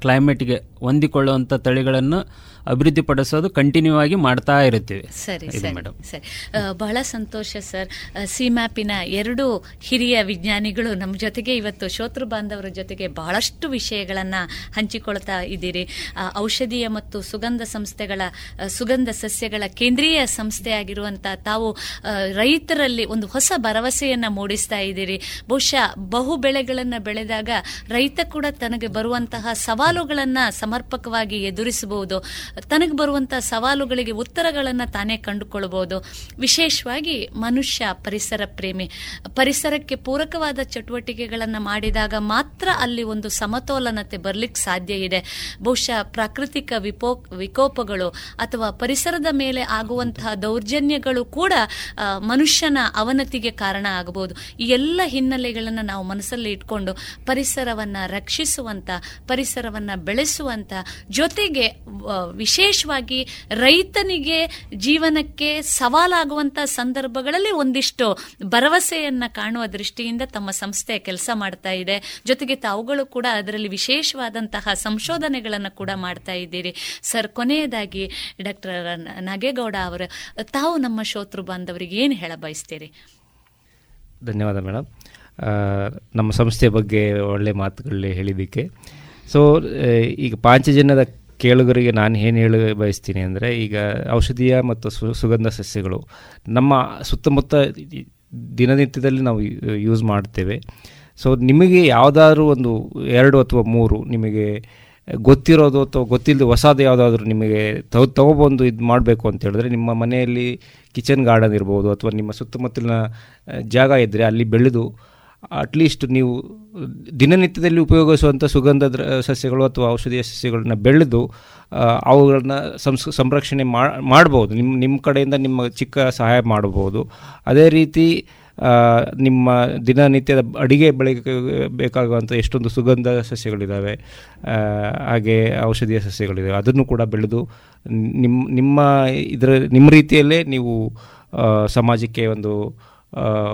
ಕ್ಲೈಮೇಟ್ಗೆ ಹೊಂದಿಕೊಳ್ಳುವಂಥ ತಳಿಗಳನ್ನು ಅಭಿವೃದ್ಧಿಪಡಿಸೋದು ಕಂಟಿನ್ಯೂ ಆಗಿ ಮಾಡ್ತಾ ಇರುತ್ತೇವೆ. ಸರಿ ಮೇಡಮ್. ಸರಿ. ಬಹಳ ಸಂತೋಷ ಸರ್. ಸಿ ಮ್ಯಾಪಿನ ಎರಡು ಹಿರಿಯ ವಿಜ್ಞಾನಿಗಳು ನಮ್ಮ ಜೊತೆಗೆ ಇವತ್ತು ಶೋತೃ ಬಾಂಧವರ ಜೊತೆಗೆ ಬಹಳಷ್ಟು ವಿಷಯಗಳನ್ನ ಹಂಚಿಕೊಳ್ತಾ ಇದ್ದೀರಿ. ಔಷಧೀಯ ಮತ್ತು ಸುಗಂಧ ಸಂಸ್ಥೆಗಳ ಸುಗಂಧ ಸಸ್ಯಗಳ ಕೇಂದ್ರೀಯ ಸಂಸ್ಥೆಯಾಗಿರುವಂತ ತಾವು ರೈತರಲ್ಲಿ ಒಂದು ಹೊಸ ಭರವಸೆಯನ್ನ ಮೂಡಿಸ್ತಾ ಇದ್ದೀರಿ. ಬಹುಶಃ ಬಹು ಬೆಳೆಗಳನ್ನ ಬೆಳೆದಾಗ ರೈತ ಕೂಡ ತನಗೆ ಬರುವಂತಹ ಸವಾಲುಗಳನ್ನ ಸಮರ್ಪಕವಾಗಿ ಎದುರಿಸಬಹುದು. ತನಗೆ ಬರುವಂತಹ ಸವಾಲುಗಳಿಗೆ ಉತ್ತರಗಳನ್ನು ತಾನೇ ಕಂಡುಕೊಳ್ಳಬಹುದು ವಿಶೇಷವಾಗಿ ಮನುಷ್ಯ ಪರಿಸರ ಪ್ರೇಮಿ. ಪರಿಸರಕ್ಕೆ ಪೂರಕವಾದ ಚಟುವಟಿಕೆಗಳನ್ನು ಮಾಡಿದಾಗ ಮಾತ್ರ ಅಲ್ಲಿ ಒಂದು ಸಮತೋಲನತೆ ಬರ್ಲಿಕ್ಕೆ ಸಾಧ್ಯ ಇದೆ. ಬಹುಶಃ ಪ್ರಾಕೃತಿಕ ವಿಪೋ, ವಿಕೋಪಗಳು ಅಥವಾ ಪರಿಸರದ ಮೇಲೆ ಆಗುವಂತಹ ದೌರ್ಜನ್ಯಗಳು ಕೂಡ ಮನುಷ್ಯನ ಅವನತಿಗೆ ಕಾರಣ ಆಗಬಹುದು ಈ ಎಲ್ಲ ಹಿನ್ನೆಲೆಗಳನ್ನು ನಾವು ಮನಸ್ಸಲ್ಲಿ ಇಟ್ಕೊಂಡು ಪರಿಸರವನ್ನು ರಕ್ಷಿಸುವಂತ, ಪರಿಸರವನ್ನು ಬೆಳೆಸುವಂತ ಜೊತೆಗೆ ವಿಶೇಷವಾಗಿ ರೈತನಿಗೆ ಜೀವನಕ್ಕೆ ಸವಾಲಾಗುವಂತ ಸಂದರ್ಭಗಳಲ್ಲಿ ಒಂದಿಷ್ಟು ಭರವಸೆಯನ್ನ ಕಾಣುವ ದೃಷ್ಟಿಯಿಂದ ತಮ್ಮ ಸಂಸ್ಥೆ ಕೆಲಸ ಮಾಡ್ತಾ ಇದೆ. ಜೊತೆಗೆ ತಾವುಗಳು ಕೂಡ ಅದರಲ್ಲಿ ವಿಶೇಷವಾದಂತಹ ಸಂಶೋಧನೆಗಳನ್ನು ಕೂಡ ಮಾಡ್ತಾ ಇದ್ದೀರಿ. ಸರ್, ಕೊನೆಯದಾಗಿ ಡಾಕ್ಟರ್ ನಾಗೇಗೌಡ ಅವರು, ತಾವು ನಮ್ಮ ಶೋತೃ ಬಾಂಧವರಿಗೆ ಏನು ಹೇಳ ಬಯಸ್ತೀರಿ? ಧನ್ಯವಾದ ಮೇಡಮ್ ನಮ್ಮ ಸಂಸ್ಥೆ ಬಗ್ಗೆ ಒಳ್ಳೆ ಮಾತುಗಳಲ್ಲಿ ಹೇಳಿದ್ದಕ್ಕೆ. ಸೊ ಈಗ ಪಾಂಚಜನ್ಯದ ಕೇಳುಗರಿಗೆ ನಾನು ಏನು ಹೇಳ ಬಯಸ್ತೀನಿ ಅಂದರೆ ಈಗ ಔಷಧೀಯ ಮತ್ತು ಸುಗಂಧ ಸಸ್ಯಗಳು ನಮ್ಮ ಸುತ್ತಮುತ್ತ ದಿನನಿತ್ಯದಲ್ಲಿ ನಾವು ಯೂಸ್ ಮಾಡ್ತೇವೆ. ಸೊ ನಿಮಗೆ ಯಾವುದಾದ್ರೂ ಒಂದು ಎರಡು ಅಥವಾ ಮೂರು ನಿಮಗೆ ಗೊತ್ತಿರೋದು ಅಥವಾ ಗೊತ್ತಿಲ್ಲದೆ ಹೊಸದು ಯಾವುದಾದ್ರೂ ನಿಮಗೆ ತಗೊ ತಗೊಬಂದು ಇದು ಮಾಡಬೇಕು ಅಂತ ಹೇಳಿದ್ರೆ ನಿಮ್ಮ ಮನೆಯಲ್ಲಿ ಕಿಚನ್ ಗಾರ್ಡನ್ ಇರ್ಬೋದು ಅಥವಾ ನಿಮ್ಮ ಸುತ್ತಮುತ್ತಲಿನ ಜಾಗ ಇದ್ದರೆ ಅಲ್ಲಿ ಬೆಳೆದು ಅಟ್ಲೀಸ್ಟ್ ನೀವು ದಿನನಿತ್ಯದಲ್ಲಿ ಉಪಯೋಗಿಸುವಂಥ ಸುಗಂಧ ಸಸ್ಯಗಳು ಅಥವಾ ಔಷಧೀಯ ಸಸ್ಯಗಳನ್ನ ಬೆಳೆದು ಅವುಗಳನ್ನ ಸಂಸ್, ಸಂರಕ್ಷಣೆ ಮಾಡ್ಬೋದು. ನಿಮ್ಮ ನಿಮ್ಮ ಕಡೆಯಿಂದ ನಿಮ್ಮ ಚಿಕ್ಕ ಸಹಾಯ ಮಾಡಬಹುದು ಅದೇ ರೀತಿ ನಿಮ್ಮ ದಿನನಿತ್ಯದ ಅಡಿಗೆ ಬೆಳಗ್ಗೆ ಬೇಕಾಗುವಂಥ ಎಷ್ಟೊಂದು ಸುಗಂಧ ಸಸ್ಯಗಳಿದ್ದಾವೆ ಹಾಗೆ ಔಷಧೀಯ ಸಸ್ಯಗಳಿದ್ದಾವೆ ಅದನ್ನು ಕೂಡ ಬೆಳೆದು ನಿಮ್ಮ ನಿಮ್ಮ ಇದರ ನಿಮ್ಮ ರೀತಿಯಲ್ಲೇ ನೀವು ಸಮಾಜಕ್ಕೆ ಒಂದು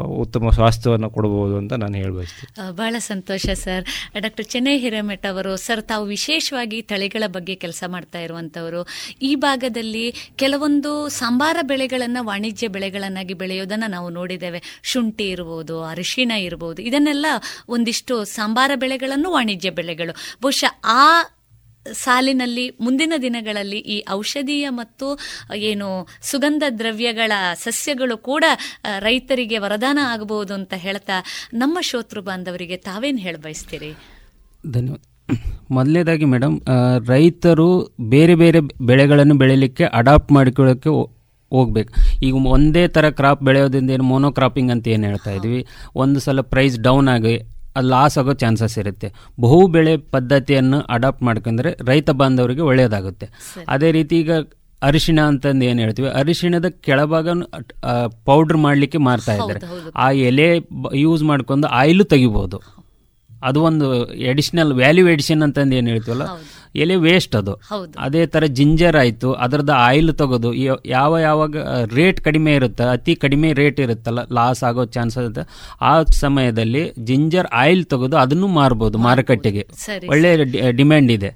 ಉತ್ತಮ ಸ್ವಾಸ್ಥ್ಯವನ್ನು ಕೊಡಬಹುದು ಅಂತ ನಾನು ಹೇಳಬಯಸ್ತೀನಿ. ಬಹಳ ಸಂತೋಷ ಸರ್. ಡಾಕ್ಟರ್ ಚೆನ್ನೈ ಹಿರೇಮಠ ಅವರು, ಸರ್, ತಾವು ವಿಶೇಷವಾಗಿ ತಳಿಗಳ ಬಗ್ಗೆ ಕೆಲಸ ಮಾಡ್ತಾ ಇರುವಂತವರು ಈ ಭಾಗದಲ್ಲಿ ಕೆಲವೊಂದು ಸಂಬಾರ ಬೆಳೆಗಳನ್ನು, ವಾಣಿಜ್ಯ ಬೆಳೆಗಳನ್ನಾಗಿ ಬೆಳೆಯೋದನ್ನ ನಾವು ನೋಡಿದ್ದೇವೆ. ಶುಂಠಿ ಇರ್ಬೋದು ಅರಿಶಿಣ ಇರ್ಬೋದು, ಇದನ್ನೆಲ್ಲ ಒಂದಿಷ್ಟು ಸಂಬಾರ ಬೆಳೆಗಳನ್ನು ವಾಣಿಜ್ಯ ಬೆಳೆಗಳು. ಬಹುಶಃ ಆ ಸಾಲಿನಲ್ಲಿ ಮುಂದಿನ ದಿನಗಳಲ್ಲಿ ಈ ಔಷಧೀಯ ಮತ್ತು ಏನು ಸುಗಂಧ ದ್ರವ್ಯಗಳ ಸಸ್ಯಗಳು ಕೂಡ ರೈತರಿಗೆ ವರದಾನ ಆಗಬಹುದು ಅಂತ ಹೇಳ್ತಾ ನಮ್ಮ ಶೋತೃ ಬಾಂಧವರಿಗೆ ತಾವೇನು ಹೇಳ ಬಯಸ್ತೀರಿ? ಧನ್ಯವಾದ. ಮೊದಲನೇದಾಗಿ ಮೇಡಮ್ ರೈತರು ಬೇರೆ ಬೇರೆ ಬೆಳೆಗಳನ್ನು ಬೆಳೀಲಿಕ್ಕೆ ಅಡಾಪ್ಟ್ ಮಾಡಿಕೊಳ್ಳೋಕ್ಕೆ ಹೋಗ್ಬೇಕು. ಈಗ ಒಂದೇ ಥರ ಕ್ರಾಪ್ ಬೆಳೆಯೋದ್ರಿಂದ ಏನು ಮೋನೋಕ್ರಾಪಿಂಗ್ ಅಂತ ಏನು ಹೇಳ್ತಾ ಇದ್ವಿ ಒಂದು ಸಲ ಪ್ರೈಸ್ ಡೌನ್ ಆಗಿ ಅದು ಲಾಸ್ ಆಗೋ ಚಾನ್ಸಸ್ ಇರುತ್ತೆ. ಬಹು ಬೆಳೆ ಪದ್ಧತಿಯನ್ನು ಅಡಾಪ್ಟ್ ಮಾಡ್ಕೊಂಡ್ರೆ ರೈತ ಬಾಂಧವರಿಗೆ ಒಳ್ಳೆಯದಾಗುತ್ತೆ ಅದೇ ರೀತಿ ಈಗ ಅರಿಶಿಣ ಅಂತಂದು ಏನು ಹೇಳ್ತೀವಿ? ಅರಿಶಿಣದ ಕೆಳಭಾಗ ಪೌಡ್ರ್ ಮಾಡಲಿಕ್ಕೆ ಮಾರ್ತಾ ಇದ್ದಾರೆ. ಆ ಎಲೆ ಯೂಸ್ ಮಾಡ್ಕೊಂಡು ಆಯಿಲು ತೆಗಿಬೋದು. ಅದು ಒಂದು ಎಡಿಷನಲ್ ವ್ಯಾಲ್ಯೂ ಎಡಿಷನ್ ಅಂತಂದು ಏನು ಹೇಳ್ತೀವಲ್ಲ? ಎಲೆ ವೇಸ್ಟ್ ಅದು. ಅದೇ ಥರ ಜಿಂಜರ್ ಆಯಿತು ಅದರದ್ದು ಆಯಿಲ್ ತೆಗೆದು ಯಾವ ಯಾವಾಗ ರೇಟ್ ಕಡಿಮೆ ಇರುತ್ತೆ ಅತಿ ಕಡಿಮೆ ರೇಟ್ ಇರುತ್ತಲ್ಲ ಲಾಸ್ ಆಗೋ ಚಾನ್ಸ್ ಇರುತ್ತೆ ಆ ಸಮಯದಲ್ಲಿ ಜಿಂಜರ್ ಆಯಿಲ್ ತೆಗೆದು ಅದನ್ನು ಮಾರ್ಬೋದು ಮಾರುಕಟ್ಟೆಗೆ. ಒಳ್ಳೆ ಡಿಮ್ಯಾಂಡ್ ಇದೆ.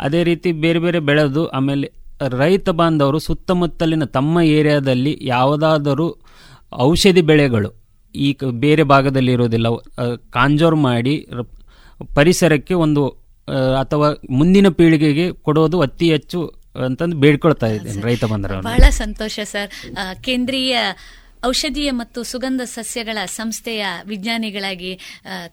ಅದೇ ರೀತಿ ಬೇರೆ ಬೇರೆ ಬೆಳೆದು ಆಮೇಲೆ ರೈತ ಬಾಂಧವರು ಸುತ್ತಮುತ್ತಲಿನ ತಮ್ಮ ಏರಿಯಾದಲ್ಲಿ ಯಾವುದಾದರೂ ಔಷಧಿ ಬೆಳೆಗಳು ಈ ಬೇರೆ ಭಾಗದಲ್ಲಿ ಇರೋದಿಲ್ಲ ಕಾಂಜೋರ್ ಮಾಡಿ ಪರಿಸರಕ್ಕೆ ಒಂದು ಅಥವಾ ಮುಂದಿನ ಪೀಳಿಗೆಗೆ ಕೊಡೋದು ಅತಿ ಹೆಚ್ಚು ಅಂತಂದು ಬೇಡ್ಕೊಳ್ತಾ ಇದ್ದೇನೆ ರೈತ ಬಂದ್ರೆ ಬಹಳ ಸಂತೋಷ ಸರ್. ಕೇಂದ್ರೀಯ ಔಷಧೀಯ ಮತ್ತು ಸುಗಂಧ ಸಸ್ಯಗಳ ಸಂಸ್ಥೆಯ ವಿಜ್ಞಾನಿಗಳಾಗಿ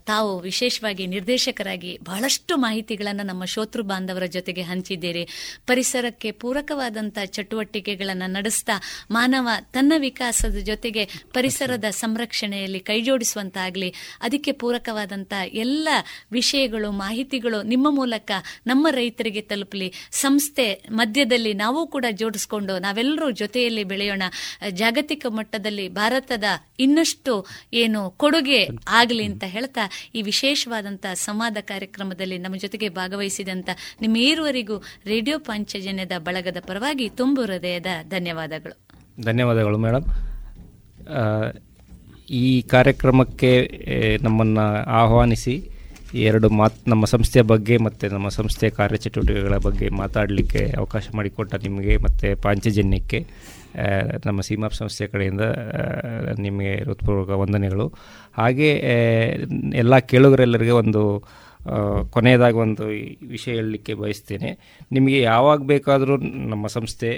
ತಾವು ವಿಶೇಷವಾಗಿ ನಿರ್ದೇಶಕರಾಗಿ ಬಹಳಷ್ಟು ಮಾಹಿತಿಗಳನ್ನು ನಮ್ಮ ಶೋತೃ ಬಾಂಧವರ ಜೊತೆಗೆ ಹಂಚಿದ್ದೀರಿ. ಪರಿಸರಕ್ಕೆ ಪೂರಕವಾದಂಥ ಚಟುವಟಿಕೆಗಳನ್ನು ನಡೆಸ್ತಾ, ಮಾನವ ತನ್ನ ವಿಕಾಸದ ಜೊತೆಗೆ ಪರಿಸರದ ಸಂರಕ್ಷಣೆಯಲ್ಲಿ ಕೈಜೋಡಿಸುವಂತಾಗಲಿ, ಅದಕ್ಕೆ ಪೂರಕವಾದಂಥ ಎಲ್ಲ ವಿಷಯಗಳು, ಮಾಹಿತಿಗಳು ನಿಮ್ಮ ಮೂಲಕ ನಮ್ಮ ರೈತರಿಗೆ ತಲುಪಲಿ. ಸಂಸ್ಥೆ ಮಧ್ಯದಲ್ಲಿ ನಾವು ಕೂಡ ಜೋಡಿಸ್ಕೊಂಡು ನಾವೆಲ್ಲರೂ ಜೊತೆಯಲ್ಲಿ ಬೆಳೆಯೋಣ. ಜಾಗತಿಕ ಮಟ್ಟದಲ್ಲಿ ಭಾರತದ ಇನ್ನಷ್ಟು ಏನು ಕೊಡುಗೆ ಆಗಲಿ ಅಂತ ಹೇಳ್ತಾ ಈ ವಿಶೇಷವಾದಂಥ ಸಂವಾದ ಕಾರ್ಯಕ್ರಮದಲ್ಲಿ ನಮ್ಮ ಜೊತೆಗೆ ಭಾಗವಹಿಸಿದಂತ ನಿಮ್ಮ ಈರುವರೆಗೂ ರೇಡಿಯೋ ಪಾಂಚಜನ್ಯದ ಬಳಗದ ಪರವಾಗಿ ತುಂಬು ಹೃದಯದ ಧನ್ಯವಾದಗಳು. ಧನ್ಯವಾದಗಳು ಮೇಡಮ್ ಈ ಕಾರ್ಯಕ್ರಮಕ್ಕೆ ನಮ್ಮನ್ನು ಆಹ್ವಾನಿಸಿ ಎರಡು ಮಾತ್, ನಮ್ಮ ಸಂಸ್ಥೆಯ ಬಗ್ಗೆ ಮತ್ತು ನಮ್ಮ ಸಂಸ್ಥೆಯ ಕಾರ್ಯಚಟುವಟಿಕೆಗಳ ಬಗ್ಗೆ ಮಾತಾಡಲಿಕ್ಕೆ ಅವಕಾಶ ಮಾಡಿಕೊಟ್ಟ ನಿಮಗೆ ಮತ್ತು ಪಾಂಚಜನ್ಯಕ್ಕೆ ನಮ್ಮ ಸೀಮಾಪ್ ಸಂಸ್ಥೆಯ ಕಡೆಯಿಂದ ನಿಮಗೆ ಹೃತ್ಪೂರ್ವಕ ವಂದನೆಗಳು. ಹಾಗೆ ಎಲ್ಲ ಕೇಳುಗರೆಲ್ಲರಿಗೆ ಒಂದು ಕೊನೆಯದಾಗಿ ಒಂದು ವಿಷಯ ಹೇಳಲಿಕ್ಕೆ ಬಯಸ್ತೇನೆ. ನಿಮಗೆ ಯಾವಾಗ ಬೇಕಾದರೂ ನಮ್ಮ ಸಂಸ್ಥೆ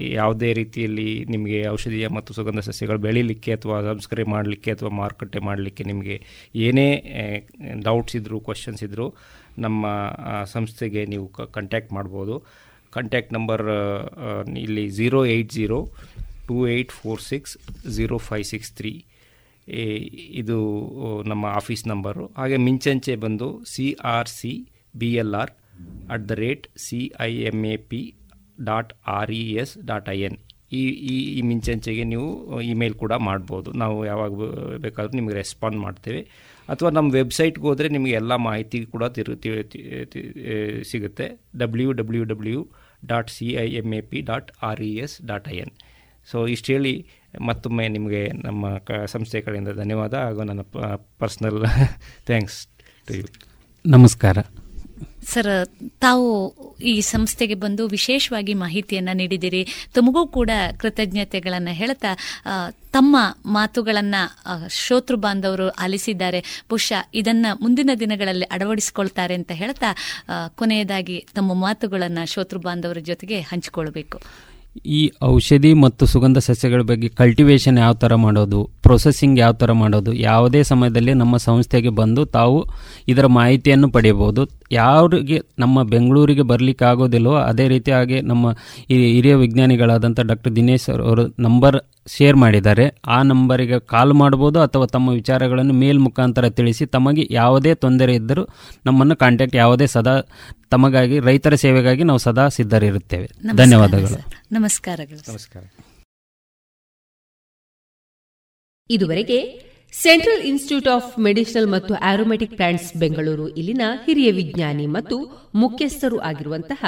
ಯಾವುದೇ ರೀತಿಯಲ್ಲಿ ನಿಮಗೆ ಔಷಧೀಯ ಮತ್ತು ಸುಗಂಧ ಸಸ್ಯಗಳು ಬೆಳೀಲಿಕ್ಕೆ ಅಥವಾ ಸಂಸ್ಕರಣೆ ಮಾಡಲಿಕ್ಕೆ ಅಥವಾ ಮಾರುಕಟ್ಟೆ ಮಾಡಲಿಕ್ಕೆ ನಿಮಗೆ ಏನೇ ಡೌಟ್ಸ್ ಇದ್ದರೂ ಕ್ವಶನ್ಸ್ ಇದ್ದರೂ ನಮ್ಮ ಸಂಸ್ಥೆಗೆ ನೀವು ಕಾಂಟ್ಯಾಕ್ಟ್ ಮಾಡ್ಬೋದು. ಕಾಂಟ್ಯಾಕ್ಟ್ ನಂಬರ್ ಇಲ್ಲಿ zero eight zero two eight four six zero five six three ಇದು ನಮ್ಮ ಆಫೀಸ್ ನಂಬರು ಹಾಗೆ ಮಿಂಚಂಚೆ ಬಂದು C R C B L R at the rate C I M A P dot R E S dot I N ಈ ಈ ಈ ಮಿಂಚಂಚೆಗೆ ನೀವು email ಕೂಡ ಮಾಡ್ಬೋದು. ನಾವು ಯಾವಾಗ ಬೇಕಾದರೂ ನಿಮಗೆ ರೆಸ್ಪಾಂಡ್ ಮಾಡ್ತೇವೆ. ಅಥವಾ ನಮ್ಮ ವೆಬ್ಸೈಟ್ಗೆ ಹೋದರೆ ನಿಮಗೆ ಎಲ್ಲ ಮಾಹಿತಿ ಕೂಡ ತಿರು ಸಿಗುತ್ತೆ W W W dot C I M A P dot R E S dot I N so ಇಷ್ಟು ಹೇಳಿ ಮತ್ತೊಮ್ಮೆ ನಿಮಗೆ ನಮ್ಮ ಕ ಸಂಸ್ಥೆ ಕಡೆಯಿಂದ ಧನ್ಯವಾದ ಹಾಗೂ ನನ್ನ ಪರ್ಸ್ನಲ್ ಥ್ಯಾಂಕ್ಸ್ ಟು ಯು ನಮಸ್ಕಾರ. ಸರ್, ತಾವು ಈ ಸಂಸ್ಥೆಗೆ ಬಂದು ವಿಶೇಷವಾಗಿ ಮಾಹಿತಿಯನ್ನ ನೀಡಿದಿರಿ. ತಮಗೂ ಕೂಡ ಕೃತಜ್ಞತೆಗಳನ್ನು ಹೇಳ್ತಾ ತಮ್ಮ ಮಾತುಗಳನ್ನ ಶ್ರೋತೃ ಬಾಂಧವರು ಆಲಿಸಿದ್ದಾರೆ. ಬಹುಶಃ ಇದನ್ನ ಮುಂದಿನ ದಿನಗಳಲ್ಲಿ ಅಳವಡಿಸಿಕೊಳ್ತಾರೆ ಅಂತ ಹೇಳ್ತಾ ಕೊನೆಯದಾಗಿ ತಮ್ಮ ಮಾತುಗಳನ್ನ ಶ್ರೋತೃ ಬಾಂಧವರ ಜೊತೆಗೆ ಹಂಚಿಕೊಳ್ಬೇಕು ಈ ಔಷಧಿ ಮತ್ತು ಸುಗಂಧ ಸಸ್ಯಗಳ ಬಗ್ಗೆ ಕಲ್ಟಿವೇಶನ್ ಯಾವ ಥರ ಮಾಡೋದು ಪ್ರೊಸೆಸಿಂಗ್ ಯಾವ ಥರ ಮಾಡೋದು, ಯಾವುದೇ ಸಮಯದಲ್ಲಿ ನಮ್ಮ ಸಂಸ್ಥೆಗೆ ಬಂದು ತಾವು ಇದರ ಮಾಹಿತಿಯನ್ನು ಪಡೆಯಬಹುದು. ಯಾರಿಗೆ ನಮ್ಮ ಬೆಂಗಳೂರಿಗೆ ಬರಲಿಕ್ಕೆ ಆಗೋದಿಲ್ಲವೋ ಅದೇ ರೀತಿಯಾಗಿ ನಮ್ಮ ಈ ಹಿರಿಯ ವಿಜ್ಞಾನಿಗಳಾದಂಥ ಡಾಕ್ಟರ್ ದಿನೇಶ್ ಅವರು ನಂಬರ್ ಶೇರ್ ಮಾಡಿದ್ದಾರೆ. ಆ ನಂಬರಿಗೆ ಕಾಲ್ ಮಾಡ್ಬೋದು ಅಥವಾ ತಮ್ಮ ವಿಚಾರಗಳನ್ನು ಮೇಲ್ ಮುಖಾಂತರ ತಿಳಿಸಿ ತಮಗೆ ಯಾವುದೇ ತೊಂದರೆ ಇದ್ದರೂ ನಮ್ಮನ್ನು ಕಾಂಟ್ಯಾಕ್ಟ್ ಯಾವುದೇ ಸದಾ ತಮಗಾಗಿ ರೈತರ ಸೇವೆಗಾಗಿ ನಾವು ಸದಾ ಸಿದ್ಧರಿರುತ್ತೇವೆ. ಧನ್ಯವಾದಗಳು. ನಮಸ್ಕಾರಗಳು ನಮಸ್ಕಾರ. ಇದುವರೆಗೆ ಸೆಂಟ್ರಲ್ ಇನ್ಸ್ಟಿಟ್ಯೂಟ್ ಆಫ್ ಮೆಡಿಸಿನಲ್ ಮತ್ತು ಆರೋಮೆಟಿಕ್ ಪ್ಲಾಂಟ್ಸ್ ಬೆಂಗಳೂರು ಇಲ್ಲಿನ ಹಿರಿಯ ವಿಜ್ಞಾನಿ ಮತ್ತು ಮುಖ್ಯಸ್ಥರು ಆಗಿರುವಂತಹ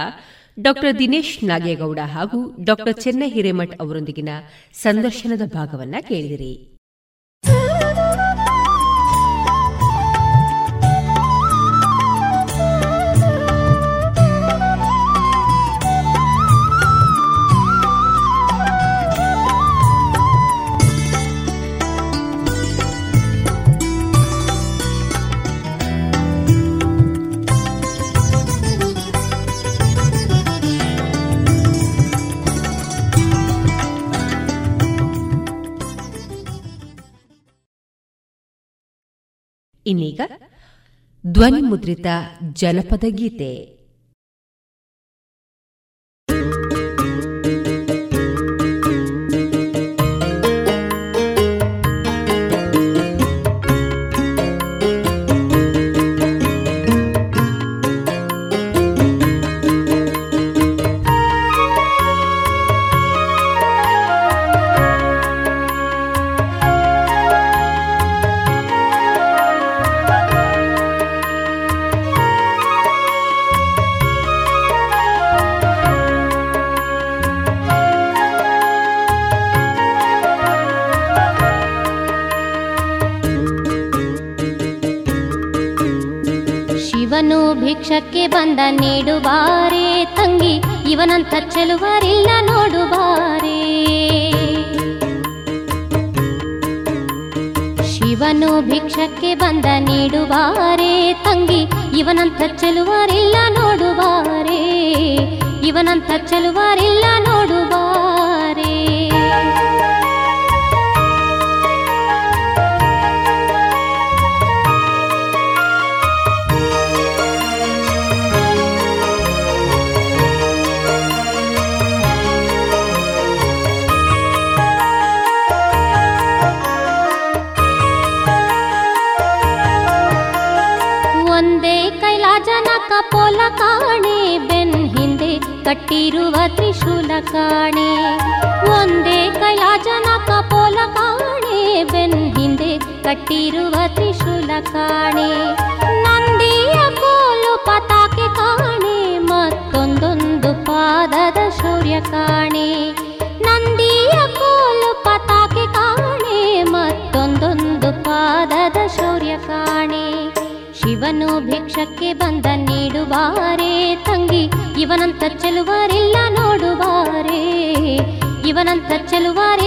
ಡಾಕ್ಟರ್ ದಿನೇಶ್ ನಾಗೇಗೌಡ ಹಾಗೂ ಡಾಕ್ಟರ್ ಚೆನ್ನೈ ಹಿರೇಮಠ್ ಅವರೊಂದಿಗಿನ ಸಂದರ್ಶನದ ಭಾಗವನ್ನ ಕೇಳಿದಿರಿ. ಇನ್ನೀಗ ಧ್ವನಿ ಮುದ್ರಿತ ಜನಪದ ಗೀತೆ. ಭಿಕ್ಷಕ್ಕೆ ಬಂದ ನೀಡುಬಾರೆ ತಂಗಿ ಇವನಂತ ಚೆಲುವರಿಲ್ಲ ನೋಡುಬಾರೆ ಶಿವನು ಭಿಕ್ಷಕ್ಕೆ ಬಂದ ನೀಡುಬಾರೆ ತಂಗಿ ಇವನಂತ ಚೆಲುವರಿಲ್ಲ ನೋಡುಬಾರೆ ಇವನಂತ ಚೆಲುವರಿಲ್ಲ ನೋಡುಬಾರೆ ಕಪೋಲ ಕಾಣೆ, ಬೆನ್ ಹಿಂದೆ ಕಟ್ಟಿರುವ ತ್ರಿಶೂಲ ಕಾಣೆ. ಒಂದೇ ಕೈಲಾಜನ ಕಪೋಲ ಕಾಣೆ, ಬೆನ್ ಹಿಂದೆ ಕಟ್ಟಿರುವ ತ್ರಿಶೂಲ ಕಾಣೆ. ನಂದಿಯ ಕೋಲು ಪತಾಕೆ ಕಾಣೆ, ಮತ್ತೊಂದೊಂದು ಪಾದದ ಸೂರ್ಯ ಕಾಣೆ. ನಂದಿಯ ಕೋಲು ಪತಾಕೆ ಕಾಣೆ, ಮತ್ತೊಂದೊಂದು ಪಾದದ ಸೂರ್ಯ ಕಾಣೆ. ಶಿವನು ಭಿಕ್ಷಕ್ಕೆ ಬಂದ ನೀಡುಬಾರೆ ತಂಗಿ ಇವನಂತ ಚೆಲುವರಿಲ್ಲ ನೋಡುಬಾರೆ ಇವನಂತ ಚೆಲುವರಿಲ್ಲ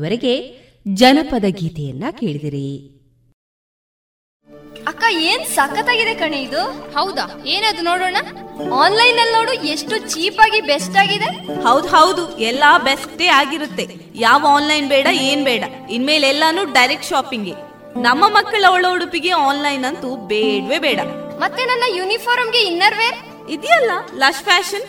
ಇದುವರೆಗೆ ಜನಪದ ಗೀತೆಯನ್ನ ಕೇಳಿದಿರಿ. ಅಕ್ಕ ಏನ್ ಸಖತ್ತಾಗಿದೆ ಕಣೆ ಇದು? ಹೌದಾ? ಏನದು ನೋಡೋಣ? ಆನ್ಲೈನ್ ಅಲ್ಲಿ ನೋಡು ಎಷ್ಟು ಚೀಪ್ ಆಗಿ ಬೆಸ್ಟ್ ಆಗಿದೆ. ಹೌದು ಹೌದು ಎಲ್ಲಾ ಬೆಸ್ಟೇ ಆಗಿರುತ್ತೆ. ಯಾವ ಆನ್ಲೈನ್ ಬೇಡ ಏನ್ ಬೇಡ. ಇನ್ಮೇಲೆ ಎಲ್ಲಾನು ಡೈರೆಕ್ಟ್ ಶಾಪಿಂಗ್ ನಮ್ಮ ಮಕ್ಕಳ ಒಳ ಉಡುಪಿಗೆ ಆನ್ಲೈನ್ ಅಂತೂ ಬೇಡವೇ ಬೇಡ. ಮತ್ತೆ ನನ್ನ ಯೂನಿಫಾರ್ಮ್ಗೆ ಇನ್ನರ್ ವೇರ್ ಇದೆಯಲ್ಲ ಲಶ್ ಫ್ಯಾಷನ್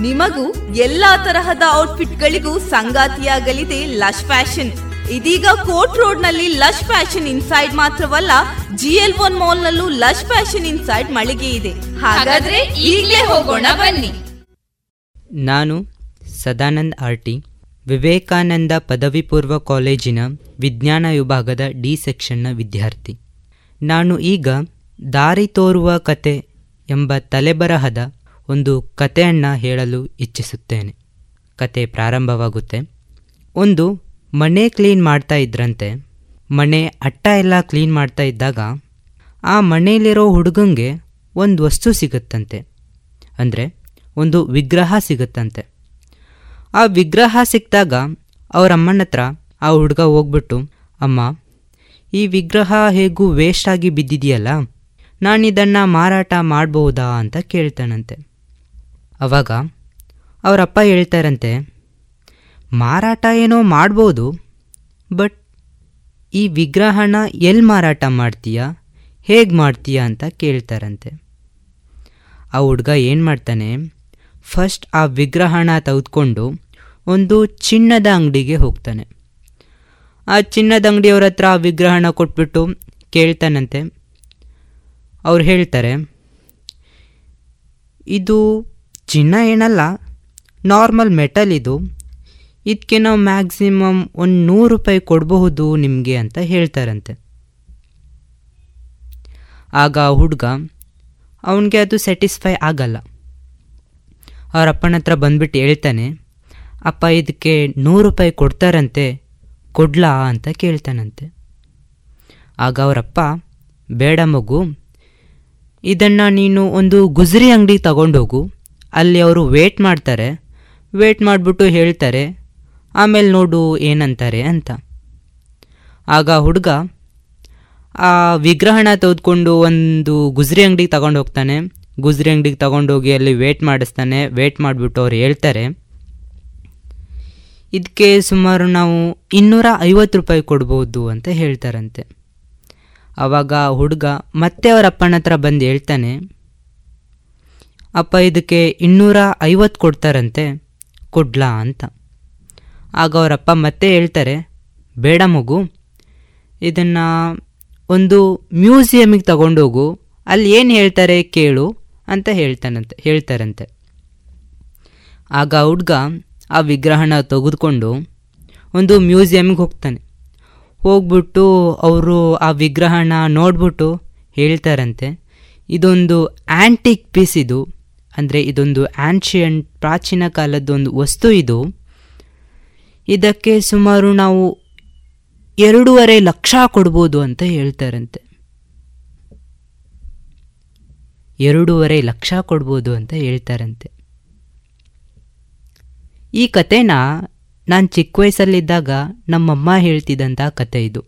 ನಿಮಗೂ ಎಲ್ಲಾ ತರಹದ ಔಟ್ಫಿಟ್ ಗಳಿಗೂ ಸಂಗಾತಿಯಾಗಲಿದೆ ಲಶ್ ಫ್ಯಾಷನ್. ಇದೀಗ ಕೋರ್ಟ್ ರೋಡ್ನಲ್ಲಿ ಲಶ್ ಫ್ಯಾಷನ್ ಇನ್ಸೈಡ್ ಮಾತ್ರವಲ್ಲ, ಜಿಎಲ್ ಒನ್ ಮಾಲ್ ನಲ್ಲೂ ಲಶ್ ಫ್ಯಾಷನ್ ಇನ್ಸೈಡ್ ಮಳಿಗೆ ಇದೆ. ಹಾಗಾದ್ರೆ ಈಗಲೇ ಹೋಗೋಣ ಬನ್ನಿ. ನಾನು ಸದಾನಂದ್ ಆರ್ಟಿ, ವಿವೇಕಾನಂದ ಪದವಿ ಪೂರ್ವ ಕಾಲೇಜಿನ ವಿಜ್ಞಾನ ವಿಭಾಗದ ಡಿ ಸೆಕ್ಷನ್ನ ವಿದ್ಯಾರ್ಥಿ. ನಾನು ಈಗ ದಾರಿ ತೋರುವ ಕತೆ ಎಂಬ ತಲೆಬರಹದ ಒಂದು ಕಥೆಯನ್ನು ಹೇಳಲು ಇಚ್ಛಿಸುತ್ತೇನೆ. ಕತೆ ಪ್ರಾರಂಭವಾಗುತ್ತೆ. ಒಂದು ಮನೆ ಕ್ಲೀನ್ ಮಾಡ್ತಾ ಇದ್ರಂತೆ. ಮನೆ ಅಟ್ಟ ಎಲ್ಲ ಕ್ಲೀನ್ ಮಾಡ್ತಾ ಇದ್ದಾಗ ಆ ಮನೆಯಲ್ಲಿರೋ ಹುಡುಗಂಗೆ ಒಂದು ವಸ್ತು ಸಿಗುತ್ತಂತೆ. ಅಂದರೆ ಒಂದು ವಿಗ್ರಹ ಸಿಗುತ್ತಂತೆ. ಆ ವಿಗ್ರಹ ಸಿಕ್ಕಿದಾಗ ಅವರ ಅಮ್ಮನ ಹತ್ರ ಆ ಹುಡುಗ ಹೋಗ್ಬಿಟ್ಟು, ಅಮ್ಮ, ಈ ವಿಗ್ರಹ ಹೇಗೂ ವೇಸ್ಟ್ ಆಗಿ ಬಿದ್ದಿದೆಯಲ್ಲ? ನಾನಿದನ್ನು ಮಾರಾಟ ಮಾಡಬಹುದಾ? ಅಂತ ಕೇಳ್ತಾನಂತೆ. ಅವಾಗ ಅವರಪ್ಪ ಹೇಳ್ತಾರಂತೆ, ಮಾರಾಟ ಏನೋ ಮಾಡ್ಬೋದು, ಬಟ್ ಈ ವಿಗ್ರಹನ ಎಲ್ಲಿ ಮಾರಾಟ ಮಾಡ್ತೀಯ, ಹೇಗೆ ಮಾಡ್ತೀಯಾ ಅಂತ ಕೇಳ್ತಾರಂತೆ. ಆ ಹುಡುಗ ಏನು ಮಾಡ್ತಾನೆ, ಫಸ್ಟ್ ಆ ವಿಗ್ರಹಣ ತೆಗೆದುಕೊಂಡು ಒಂದು ಚಿನ್ನದ ಅಂಗಡಿಗೆ ಹೋಗ್ತಾನೆ. ಆ ಚಿನ್ನದ ಅಂಗಡಿಯವ್ರ ಹತ್ರ ಆ ವಿಗ್ರಹಣ ಕೊಟ್ಬಿಟ್ಟು ಕೇಳ್ತಾನಂತೆ. ಅವ್ರು ಹೇಳ್ತಾರೆ, ಇದು ಚಿನ್ನ ಏನಲ್ಲ, ನಾರ್ಮಲ್ ಮೆಟಲ್ ಇದು. ಇದಕ್ಕೆ ನಾವು ಮ್ಯಾಕ್ಸಿಮಮ್ ಒಂದು ನೂರು ರೂಪಾಯಿ ಕೊಡಬಹುದು ನಿಮಗೆ ಅಂತ ಹೇಳ್ತಾರಂತೆ. ಆಗ ಆ ಹುಡುಗ, ಅವನಿಗೆ ಅದು ಸ್ಯಾಟಿಸ್ಫೈ ಆಗಲ್ಲ. ಅವ್ರ ಅಪ್ಪನ ಹತ್ರ ಬಂದ್ಬಿಟ್ಟು ಹೇಳ್ತಾನೆ, ಅಪ್ಪ ಇದಕ್ಕೆ ನೂರು ರೂಪಾಯಿ ಕೊಡ್ತಾರಂತೆ, ಕೊಡ್ಲಾ? ಅಂತ ಕೇಳ್ತಾನಂತೆ. ಆಗ ಅವರಪ್ಪ ಬೇಡ ಮಗು, ಇದನ್ನು ನೀನು ಒಂದು ಗುಜರಿ ಅಂಗಡಿಗೆ ತಗೊಂಡೋಗು ಅಲ್ಲಿ ಅವರು ವೇಟ್ ಮಾಡ್ತಾರೆ. ವೇಟ್ ಮಾಡಿಬಿಟ್ಟು ಹೇಳ್ತಾರೆ, ಆಮೇಲೆ ನೋಡು ಏನಂತಾರೆ ಅಂತ. ಆಗ ಹುಡುಗ ಆ ವಿಗ್ರಹಣ ತೆಗೆದುಕೊಂಡು ಒಂದು ಗುಜರಿ ಅಂಗಡಿಗೆ ತಗೊಂಡು ಹೋಗ್ತಾನೆ. ಗುಜರಿ ಅಂಗಡಿಗೆ ತಗೊಂಡೋಗಿ ಅಲ್ಲಿ ವೇಟ್ ಮಾಡಿಸ್ತಾನೆ. ವೇಟ್ ಮಾಡಿಬಿಟ್ಟು ಅವ್ರು ಹೇಳ್ತಾರೆ ಇದಕ್ಕೆ ಸುಮಾರು ನಾವು ಇನ್ನೂರ ಐವತ್ತು ರೂಪಾಯಿ ಕೊಡ್ಬೋದು ಅಂತ ಹೇಳ್ತಾರಂತೆ. ಆವಾಗ ಹುಡುಗ ಮತ್ತೆ ಅವರ ಅಪ್ಪನ ಹತ್ರ ಬಂದು ಹೇಳ್ತಾನೆ ಅಪ್ಪ ಇದಕ್ಕೆ ಇನ್ನೂರ ಐವತ್ತು ಕೊಡ್ತಾರಂತೆ. ಕೊಡ್ಲಾ ಅಂತ. ಆಗ ಅವರಪ್ಪ ಮತ್ತೆ ಹೇಳ್ತಾರೆ, ಬೇಡ ಮಗು, ಇದನ್ನು ಒಂದು ಮ್ಯೂಸಿಯಮಿಗೆ ತಗೊಂಡೋಗು, ಅಲ್ಲಿ ಏನು ಹೇಳ್ತಾರೆ ಕೇಳು ಅಂತ ಹೇಳ್ತಾನಂತೆ, ಹೇಳ್ತಾರಂತೆ. ಆಗ ಹುಡ್ಗ ಆ ವಿಗ್ರಹನ ತೆಗೆದುಕೊಂಡು ಒಂದು ಮ್ಯೂಸಿಯಮ್ಗೆ ಹೋಗ್ತಾನೆ. ಹೋಗ್ಬಿಟ್ಟು ಅವರು ಆ ವಿಗ್ರಹನ ನೋಡ್ಬಿಟ್ಟು ಹೇಳ್ತಾರಂತೆ, ಇದೊಂದು ಆ್ಯಂಟಿಕ್ ಪೀಸ್ ಇದು. ಅಂದರೆ ಇದೊಂದು ಆ್ಯನ್ಷಿಯಂಟ್ ಪ್ರಾಚೀನ ಕಾಲದ ಒಂದು ವಸ್ತು ಇದು. ಇದಕ್ಕೆ ಸುಮಾರು ನಾವು ಎರಡೂವರೆ ಲಕ್ಷ ಕೊಡ್ಬೋದು ಅಂತ ಹೇಳ್ತಾರಂತೆ. ಎರಡೂವರೆ ಲಕ್ಷ ಕೊಡ್ಬೋದು ಅಂತ ಹೇಳ್ತಾರಂತೆ. ಈ ಕತೆನ ನಾನು ಚಿಕ್ಕ ವಯಸ್ಸಲ್ಲಿದ್ದಾಗ ನಮ್ಮಮ್ಮ ಹೇಳ್ತಿದ್ದಂಥ ಕತೆ ಇದು.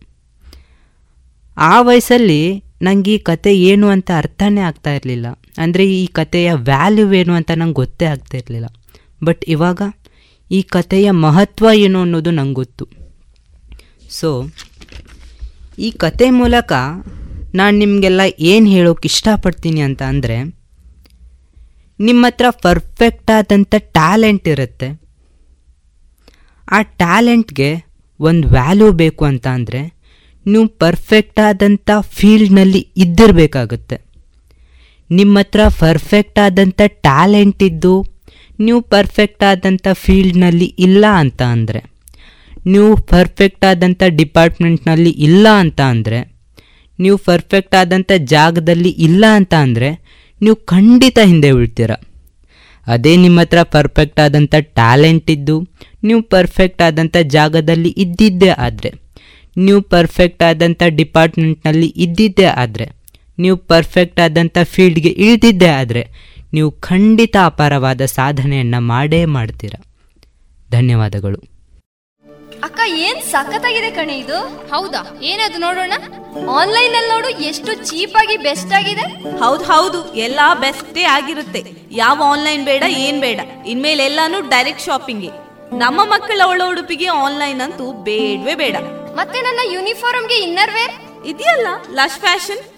ಆ ವಯಸ್ಸಲ್ಲಿ ನನಗೆ ಈ ಕತೆ ಏನು ಅಂತ ಅರ್ಥನೇ ಆಗ್ತಾ ಇರಲಿಲ್ಲ. ಅಂದರೆ ಈ ಕಥೆಯ ವ್ಯಾಲ್ಯೂ ಏನು ಅಂತ ನಂಗೆ ಗೊತ್ತೇ ಆಗ್ತಾ ಇರಲಿಲ್ಲ. ಬಟ್ ಇವಾಗ ಈ ಕಥೆಯ ಮಹತ್ವ ಏನು ಅನ್ನೋದು ನಂಗೆ ಗೊತ್ತು. ಸೊ ಈ ಕತೆ ಮೂಲಕ ನಾನು ನಿಮಗೆಲ್ಲ ಏನು ಹೇಳೋಕೆ ಇಷ್ಟಪಡ್ತೀನಿ ಅಂತ ಅಂದರೆ, ನಿಮ್ಮ ಹತ್ರ ಪರ್ಫೆಕ್ಟ್ ಆದಂಥ ಟ್ಯಾಲೆಂಟ್ ಇರುತ್ತೆ. ಆ ಟ್ಯಾಲೆಂಟ್ಗೆ ಒಂದು ವ್ಯಾಲ್ಯೂ ಬೇಕು ಅಂತ ಅಂದರೆ, ನೀವು ಪರ್ಫೆಕ್ಟ್ ಆದಂಥ ಫೀಲ್ಡ್ನಲ್ಲಿ ಇದ್ದಿರಬೇಕಾಗುತ್ತೆ. ನಿಮ್ಮ ಹತ್ರ ಪರ್ಫೆಕ್ಟ್ ಆದಂಥ ಟ್ಯಾಲೆಂಟ್ ಇದ್ದು, ನೀವು ಪರ್ಫೆಕ್ಟ್ ಆದಂಥ ಫೀಲ್ಡ್ನಲ್ಲಿ ಇಲ್ಲ ಅಂತ ಅಂದರೆ, ನೀವು ಪರ್ಫೆಕ್ಟ್ ಆದಂಥ ಡಿಪಾರ್ಟ್ಮೆಂಟ್ನಲ್ಲಿ ಇಲ್ಲ ಅಂತ ಅಂದರೆ, ನೀವು ಪರ್ಫೆಕ್ಟ್ ಆದಂಥ ಜಾಗದಲ್ಲಿ ಇಲ್ಲ ಅಂತ ಅಂದರೆ, ನೀವು ಖಂಡಿತ ಹಿಂದೆ ಉಳ್ತೀರ ಅದೇ ನಿಮ್ಮ ಹತ್ರ ಪರ್ಫೆಕ್ಟ್ ಆದಂಥ ಟ್ಯಾಲೆಂಟ್ ಇದ್ದು, ನೀವು ಪರ್ಫೆಕ್ಟ್ ಆದಂಥ ಜಾಗದಲ್ಲಿ ಇದ್ದಿದ್ದೇ ಆದರೆ, ನೀವು ಪರ್ಫೆಕ್ಟ್ ಆದಂಥ ಡಿಪಾರ್ಟ್ಮೆಂಟ್ನಲ್ಲಿ ಇದ್ದಿದ್ದೇ ಆದರೆ ನೀವು ಪರ್ಫೆಕ್ಟ್ ಆದಂಥ ಫೀಲ್ಡ್ಗೆ ಇಳಿದಿದ್ದೇ ಆದರೆ ನೀವು ಖಂಡಿತ ಅಪಾರವಾದ ಸಾಧನೆಯನ್ನು ಮಾಡೇ ಮಾಡ್ತೀರ. ಧನ್ಯವಾದಗಳು. ಅಕ್ಕ ಏನ್ ಸಖತ್ತಾಗಿದೆ ಕಣೆ ಇದು? ಹೌದಾ? ಏನದು ನೋಡೋಣ? ಆನ್ಲೈನ್ ಅಲ್ಲಿ ನೋಡು ಎಷ್ಟು ಚೀಪ್ ಆಗಿ ಬೆಸ್ಟ್ ಆಗಿದೆ. ಹೌದು ಹೌದು ಎಲ್ಲಾ ಬೆಸ್ಟೇ ಆಗಿರುತ್ತೆ. ಯಾವ ಆನ್ಲೈನ್ ಬೇಡ ಏನ್ ಬೇಡ. ಇನ್ಮೇಲೆ ಎಲ್ಲಾನು ಡೈರೆಕ್ಟ್ ಶಾಪಿಂಗ್ ನಮ್ಮ ಮಕ್ಕಳ ಒಳ ಉಡುಪಿಗೆ ಆನ್ಲೈನ್ ಅಂತೂ ಬೇಡವೇ ಬೇಡ. ಮತ್ತೆ ನನ್ನ ಯೂನಿಫಾರ್ಮ್ಗೆ ಇನ್ನರ್ ವೇರ್ ಇದೆಯಲ್ಲ ಲಶ್ ಫ್ಯಾಷನ್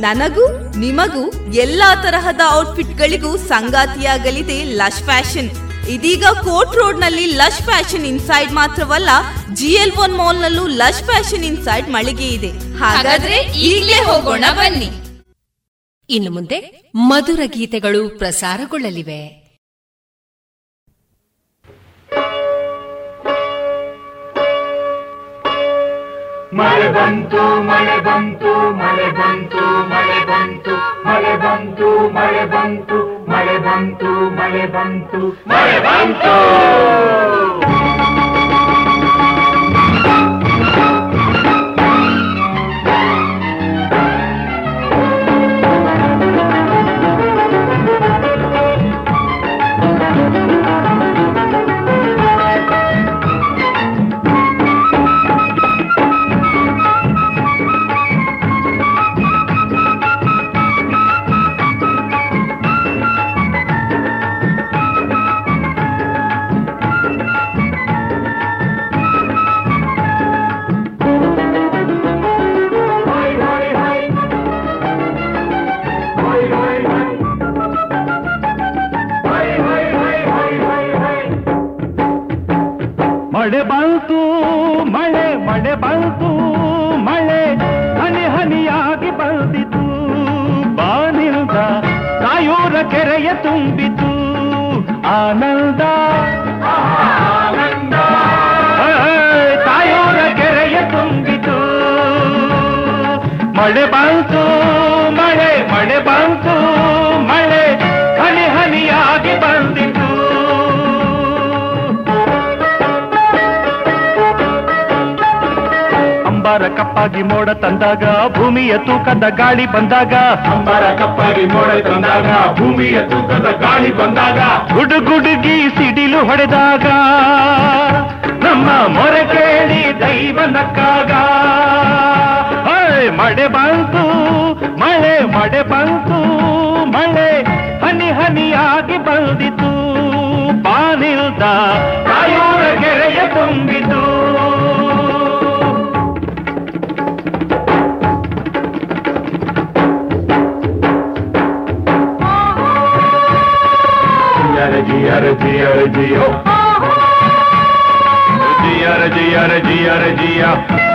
ನನಗೂ, ನಿಮಗೂ ಎಲ್ಲಾ ತರಹದ ಔಟ್ಫಿಟ್ ಗಳಿಗೂ ಸಂಗಾತಿಯಾಗಲಿದೆ ಲಶ್ ಫ್ಯಾಷನ್. ಇದೀಗ ಕೋರ್ಟ್ ರೋಡ್ನಲ್ಲಿ ಲಶ್ ಫ್ಯಾಷನ್ ಇನ್ಸೈಡ್ ಮಾತ್ರವಲ್ಲ, ಜಿ ಎಲ್ ಒನ್ ಮಾಲ್ ನಲ್ಲೂ ಲಶ್ ಫ್ಯಾಷನ್ ಇನ್ಸೈಡ್ ಮಳಿಗೆ ಇದೆ. ಹಾಗಾದ್ರೆ ಈಗಲೇ ಹೋಗೋಣ ಬನ್ನಿ. ಇನ್ನು ಮುಂದೆ ಮಧುರ ಗೀತೆಗಳು ಪ್ರಸಾರಗೊಳ್ಳಲಿವೆ. ಮಳೆ ಬಂತು ಮಳೆ ಬಂತು ಮಳೆ ಬಂತು ಮಳೆ ಬಂತು ಮಳೆ ಬಂತು ಮಳೆ ಬಂತು ಮಳೆ ಬಂತು ಮಳೆ ಬಂತು ಮಳೆ ಬಂತು. ಮಳೆ ಬಂತು ಮಳೆ ಮಳೆ ಬಂತು ಮಳೆ ಹನಿ ಹನಿಯಾಗಿ ಬಂದಿತು. ಬಾನಿಲ್ದ ತಾಯೂರ ಕೆರೆಯ ತುಂಬಿತು. ಆನಂದ ತಾಯೂರ ಕೆರೆಯ ತುಂಬಿತು. ಮಳೆ ಬಂತು ಮಳೆ ಮಳೆ ಬಂತು. ಅಂಬಾರ ಕಪ್ಪಾಗಿ ಮೋಡ ತಂದಾಗ ಭೂಮಿಯ ತೂಕದ ಗಾಳಿ ಬಂದಾಗ. ಅಂಬಾರ ಕಪ್ಪಾಗಿ ಮೋಡ ತಂದಾಗ ಭೂಮಿಯ ತೂಕದ ಗಾಳಿ ಬಂದಾಗ. ಗುಡುಗುಡುಗಿ ಸಿಡಿಲು ಹೊಡೆದಾಗ. ನಮ್ಮ ಮೊರೆ ಕೇಳಿ ದೈವ ನಕ್ಕಾಗ. ಓಯ್, ಮಡೆ ಬಂತು ಮಳೆ ಮಡೆ ಬಂತು ಮಳೆ ಹನಿ ಹನಿಯಾಗಿ ಬಂದಿತು. ಬಾನಿಲ್ದ ಕಾಯೂರ ಕೆರೆಯ ತುಂಬಿತು. जिया जियर जियो जियर जियर जियर जिया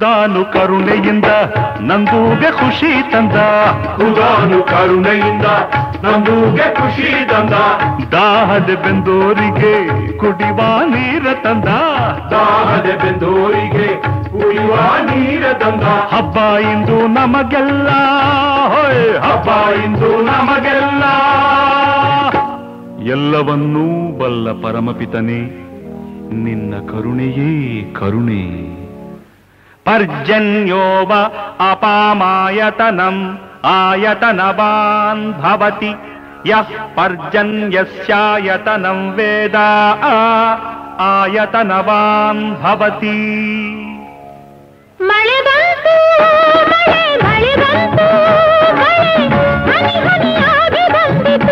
ಖುದಾನು ಕರುಣೆಯಿಂದ ನಂದೂಗೆ ಖುಷಿ ತಂದ. ಖುದಾನು ಕರುಣೆಯಿಂದ ನಂದೂಗೆ ಖುಷಿ ತಂದ. ದಾಹದ ಬೆಂದೋರಿಗೆ ಕುಡಿವ ನೀರ ತಂದ. ದಾಹದ ಬೆಂದೋರಿಗೆ ಕುಡಿವ ನೀರ ತಂದ. ಹಬ್ಬ ಇಂದು ನಮಗೆಲ್ಲ ಹಬ್ಬ ಇಂದು ನಮಗೆಲ್ಲ. ಎಲ್ಲವನ್ನೂ ಬಲ್ಲ ಪರಮಪಿತನೇ ನಿನ್ನ ಕರುಣೆಯೇ ಕರುಣೆ. ಪರ್ಜನ್ಯೋವ ಅಪಾಮಾಯತನಂ ಆಯತನವಾನ್ ಭವತಿ ಯಃ ಪರ್ಜನ್ಯಸ್ಯಾಯತನಂ ವೇದ ಆಯತನವಾನ್ ಭವತಿ ಮಳೆ ಬಂತು ಮಳೆ ಮಳೆ ಬಂತು ಮಳೆ ಹನಿ ಹನಿಯಾಗಿ ಬಂದಿತು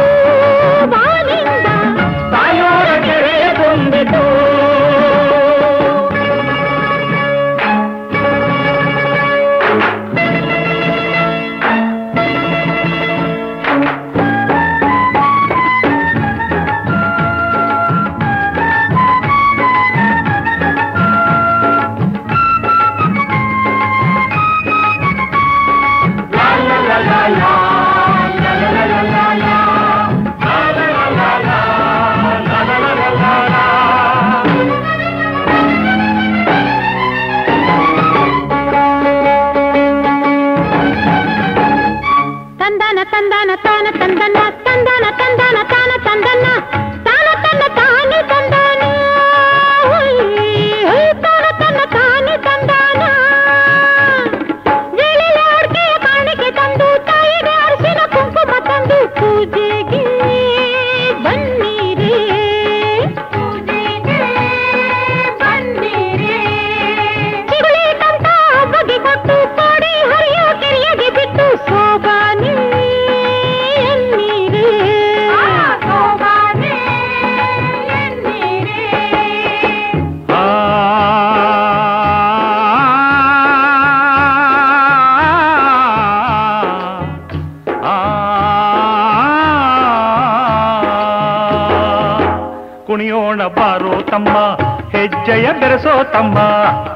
ತಮ್ಮ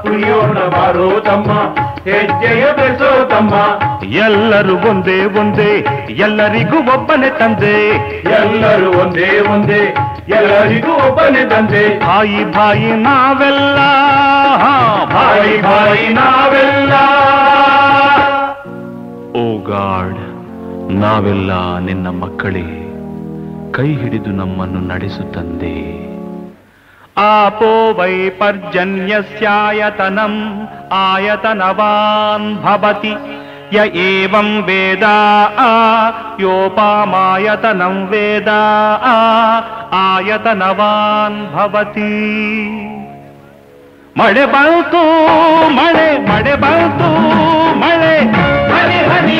ಕುಣಿಯೋಣ ಬಾರೋ ತಮ್ಮ ಹೆಜ್ಜೆಯ ಬೆಸೋ ತಮ್ಮ. ಎಲ್ಲರೂ ಒಂದೇ ಒಂದೇ ಎಲ್ಲರಿಗೂ ಒಬ್ಬನೇ ತಂದೆ. ಎಲ್ಲರೂ ಒಂದೇ ಒಂದೇ ಎಲ್ಲರಿಗೂ ಒಬ್ಬನೇ ತಂದೆ. ಭಾಯಿ ಭಾಯಿ ನಾವೆಲ್ಲ ಭಾಯಿ ಭಾಯಿ ನಾವೆಲ್ಲ. ಓ ಗಾಡ್ ನಾವೆಲ್ಲ ನಿನ್ನ ಮಕ್ಕಳೇ ಕೈ ಹಿಡಿದು ನಮ್ಮನ್ನು ನಡೆಸು पो वै पर्जन्यस्यायतनम् आयतनवान् भवति। य एवम् वेदा योपामायतनम् वेदा आयतनवान् भवति। मडिबतो मणि मडिबतो हरि हरि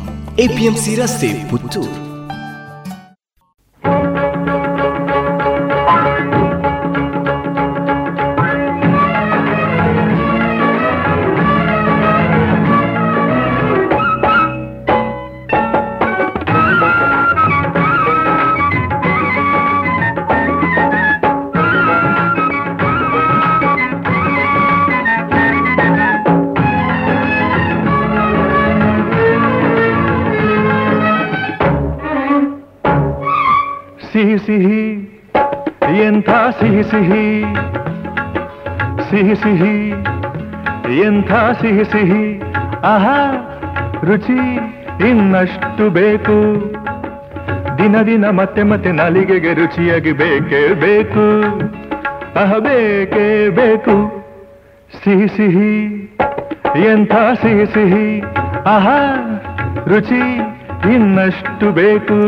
APMC ರಸ್ತೆ ಪುತ್ತೂರು. ಸಿಹಿ ಸಿಹಿ ಸಿಹಿ ಸಿಹಿ ಎಂಥ ಸಿಹಿ ಸಿಹಿ ಆಹಾ ರುಚಿ ಇನ್ನಷ್ಟು ಬೇಕು ದಿನ ದಿನ ಮತ್ತೆ ಮತ್ತೆ ನಾಲಿಗೆಗೆ ರುಚಿಯಾಗಿ ಬೇಕೇ ಬೇಕು ಆಹ ಬೇಕೇ ಬೇಕು ಸಿಹಿ ಸಿಹಿ ಎಂಥ ಸಿಹಿ ಸಿಹಿ ಆಹಾ ರುಚಿ ಇನ್ನಷ್ಟು ಬೇಕು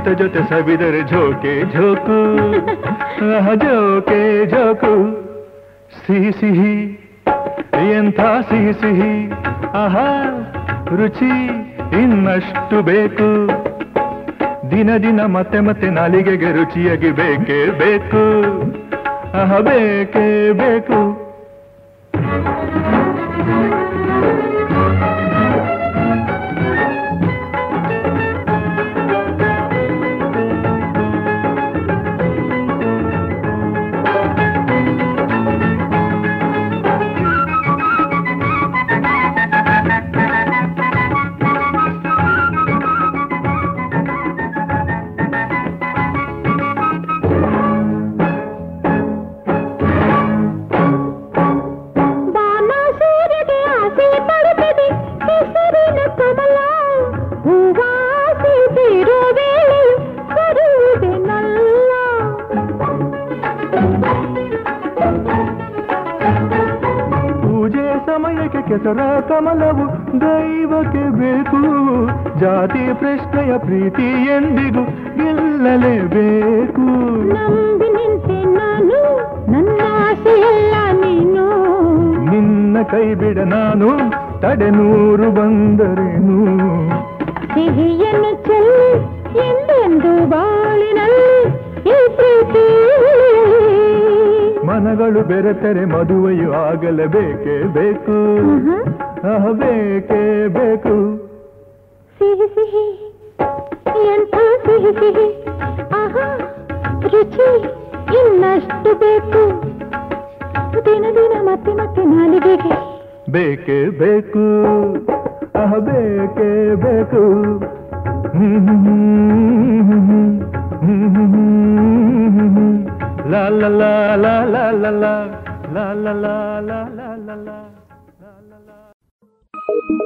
ನೆರಳಲ್ಲಿ ಜೊತೆ ಜೊತೆ ಸವಿದರೆ ಝೋಕೆ ಝೋಕು ಆಹ, ಜೋಕೆ ಜೋಕು ಸಿಹಿ ಸಿಹಿ ಎಂಥ ಸಿಹಿ ಸಿಹಿ ಆಹಾ ರುಚಿ ಇನ್ನಷ್ಟು ಬೇಕು ದಿನ ದಿನ ಮತ್ತೆ ಮತ್ತೆ ನಾಲಿಗೆಗೆ ರುಚಿಯಾಗಿ ಬೇಕೇ ಬೇಕು ಆಹ ಬೇಕೇ ಬೇಕು ಕಮಲವು ದೈವಕ್ಕೆ ಬೇಕು. ಜಾತಿ ಪ್ರಶ್ನೆಯ ಪ್ರೀತಿ ಎಂದಿಗೂ ಗೆಲ್ಲಲೇಬೇಕು. ನಂಬಿ ನಿಂತೆ ನಾನು ನನ್ನ ಆಸೆಯಲ್ಲ ನೀನು. ನಿನ್ನ ಕೈ ಬಿಡ ನಾನು ತಡೆ ನೂರು ಬಂದರೇನು? ಸಿಹಿಯನ್ನು ಚೆಲ್ಲಿ ಎಂದೆಂದು ಬಾಳಿನಲ್ಲಿ ಈ ಪ್ರೀತಿ? ಮನಗಳು ಬೆರೆತರೆ ಮದುವೆಯು ಆಗಲೇಬೇಕೇ ಬೇಕು ಬೇಕೇ ಬೇಕು ಸಿಹಿ ಸಿಹಿ ಎಂಥ ಸಿಹಿ ಸಿಹಿ ಆಹಾ ರುಚಿ ಇನ್ನಷ್ಟು ಬೇಕು ದಿನ ದಿನ ಮತ್ತೆ ಮತ್ತೆ ನಾಲಿಗೆಗೆ ಬೇಕೇ ಬೇಕು ಅಹ ಬೇಕೇ ಬೇಕು ಲಾ ಲಾ ಲಾ ಲಾ ಲಾ ಲಾ ಲಾ ಲಾ ಲಾ ಲಾ ಲಾ ಲಾ ಲಾ ಲಾ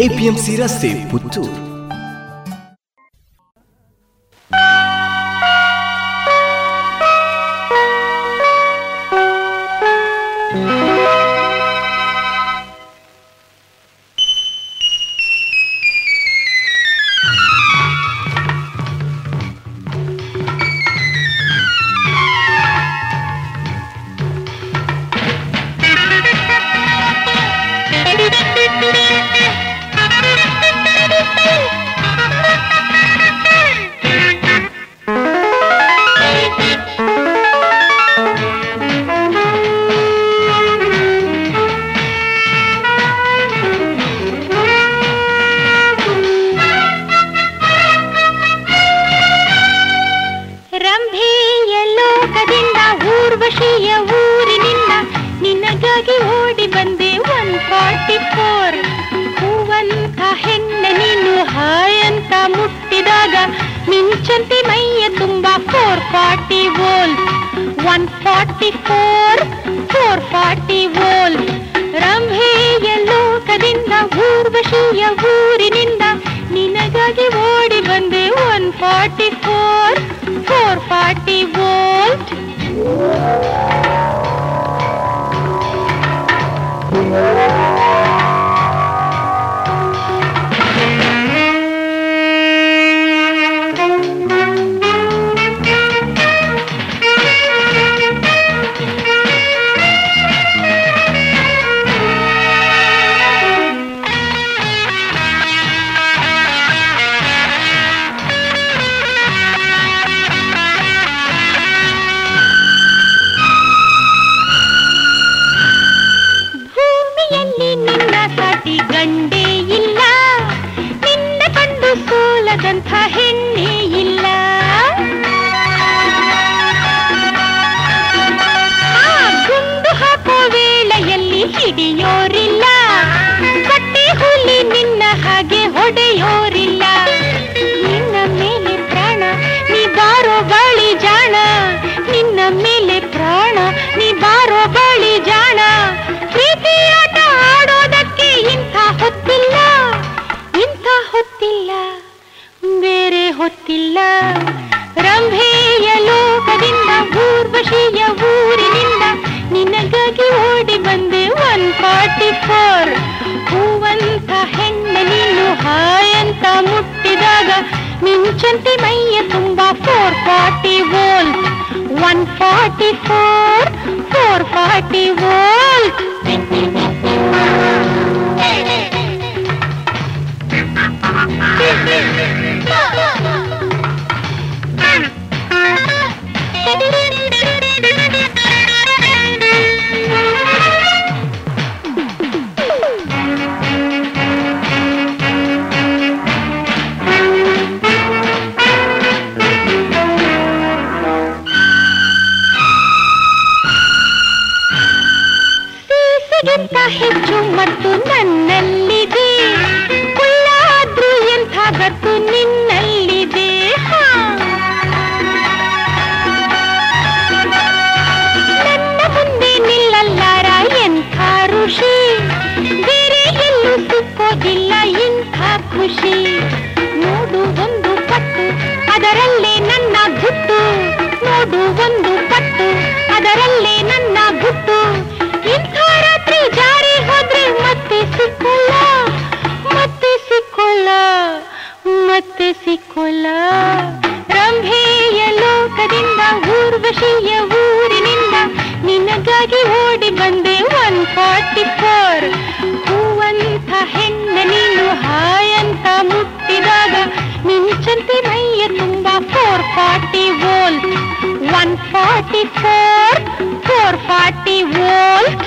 APMC रस्ते पुत्तूर ಮತ್ತೆ ಸಿಕ್ಕೋಲ್ಲ ರಂಭೆಯ ಲೋಕದಿಂದ, ಊರ್ವಶಿಯ ಊರಿನಿಂದ ನಿನಗಾಗಿ ಓಡಿ ಬಂದೆ ಒನ್ ಫಾರ್ಟಿ ಫೋರ್. ಹೂವಂತ ಹೆಣ್ಣ ನೀನು ಹಾಯಂತ ಮುಟ್ಟಿದಾಗ ನಿಂಚಂತೆ ಮೈಯ ತುಂಬ four forty volt one forty four four forty volt.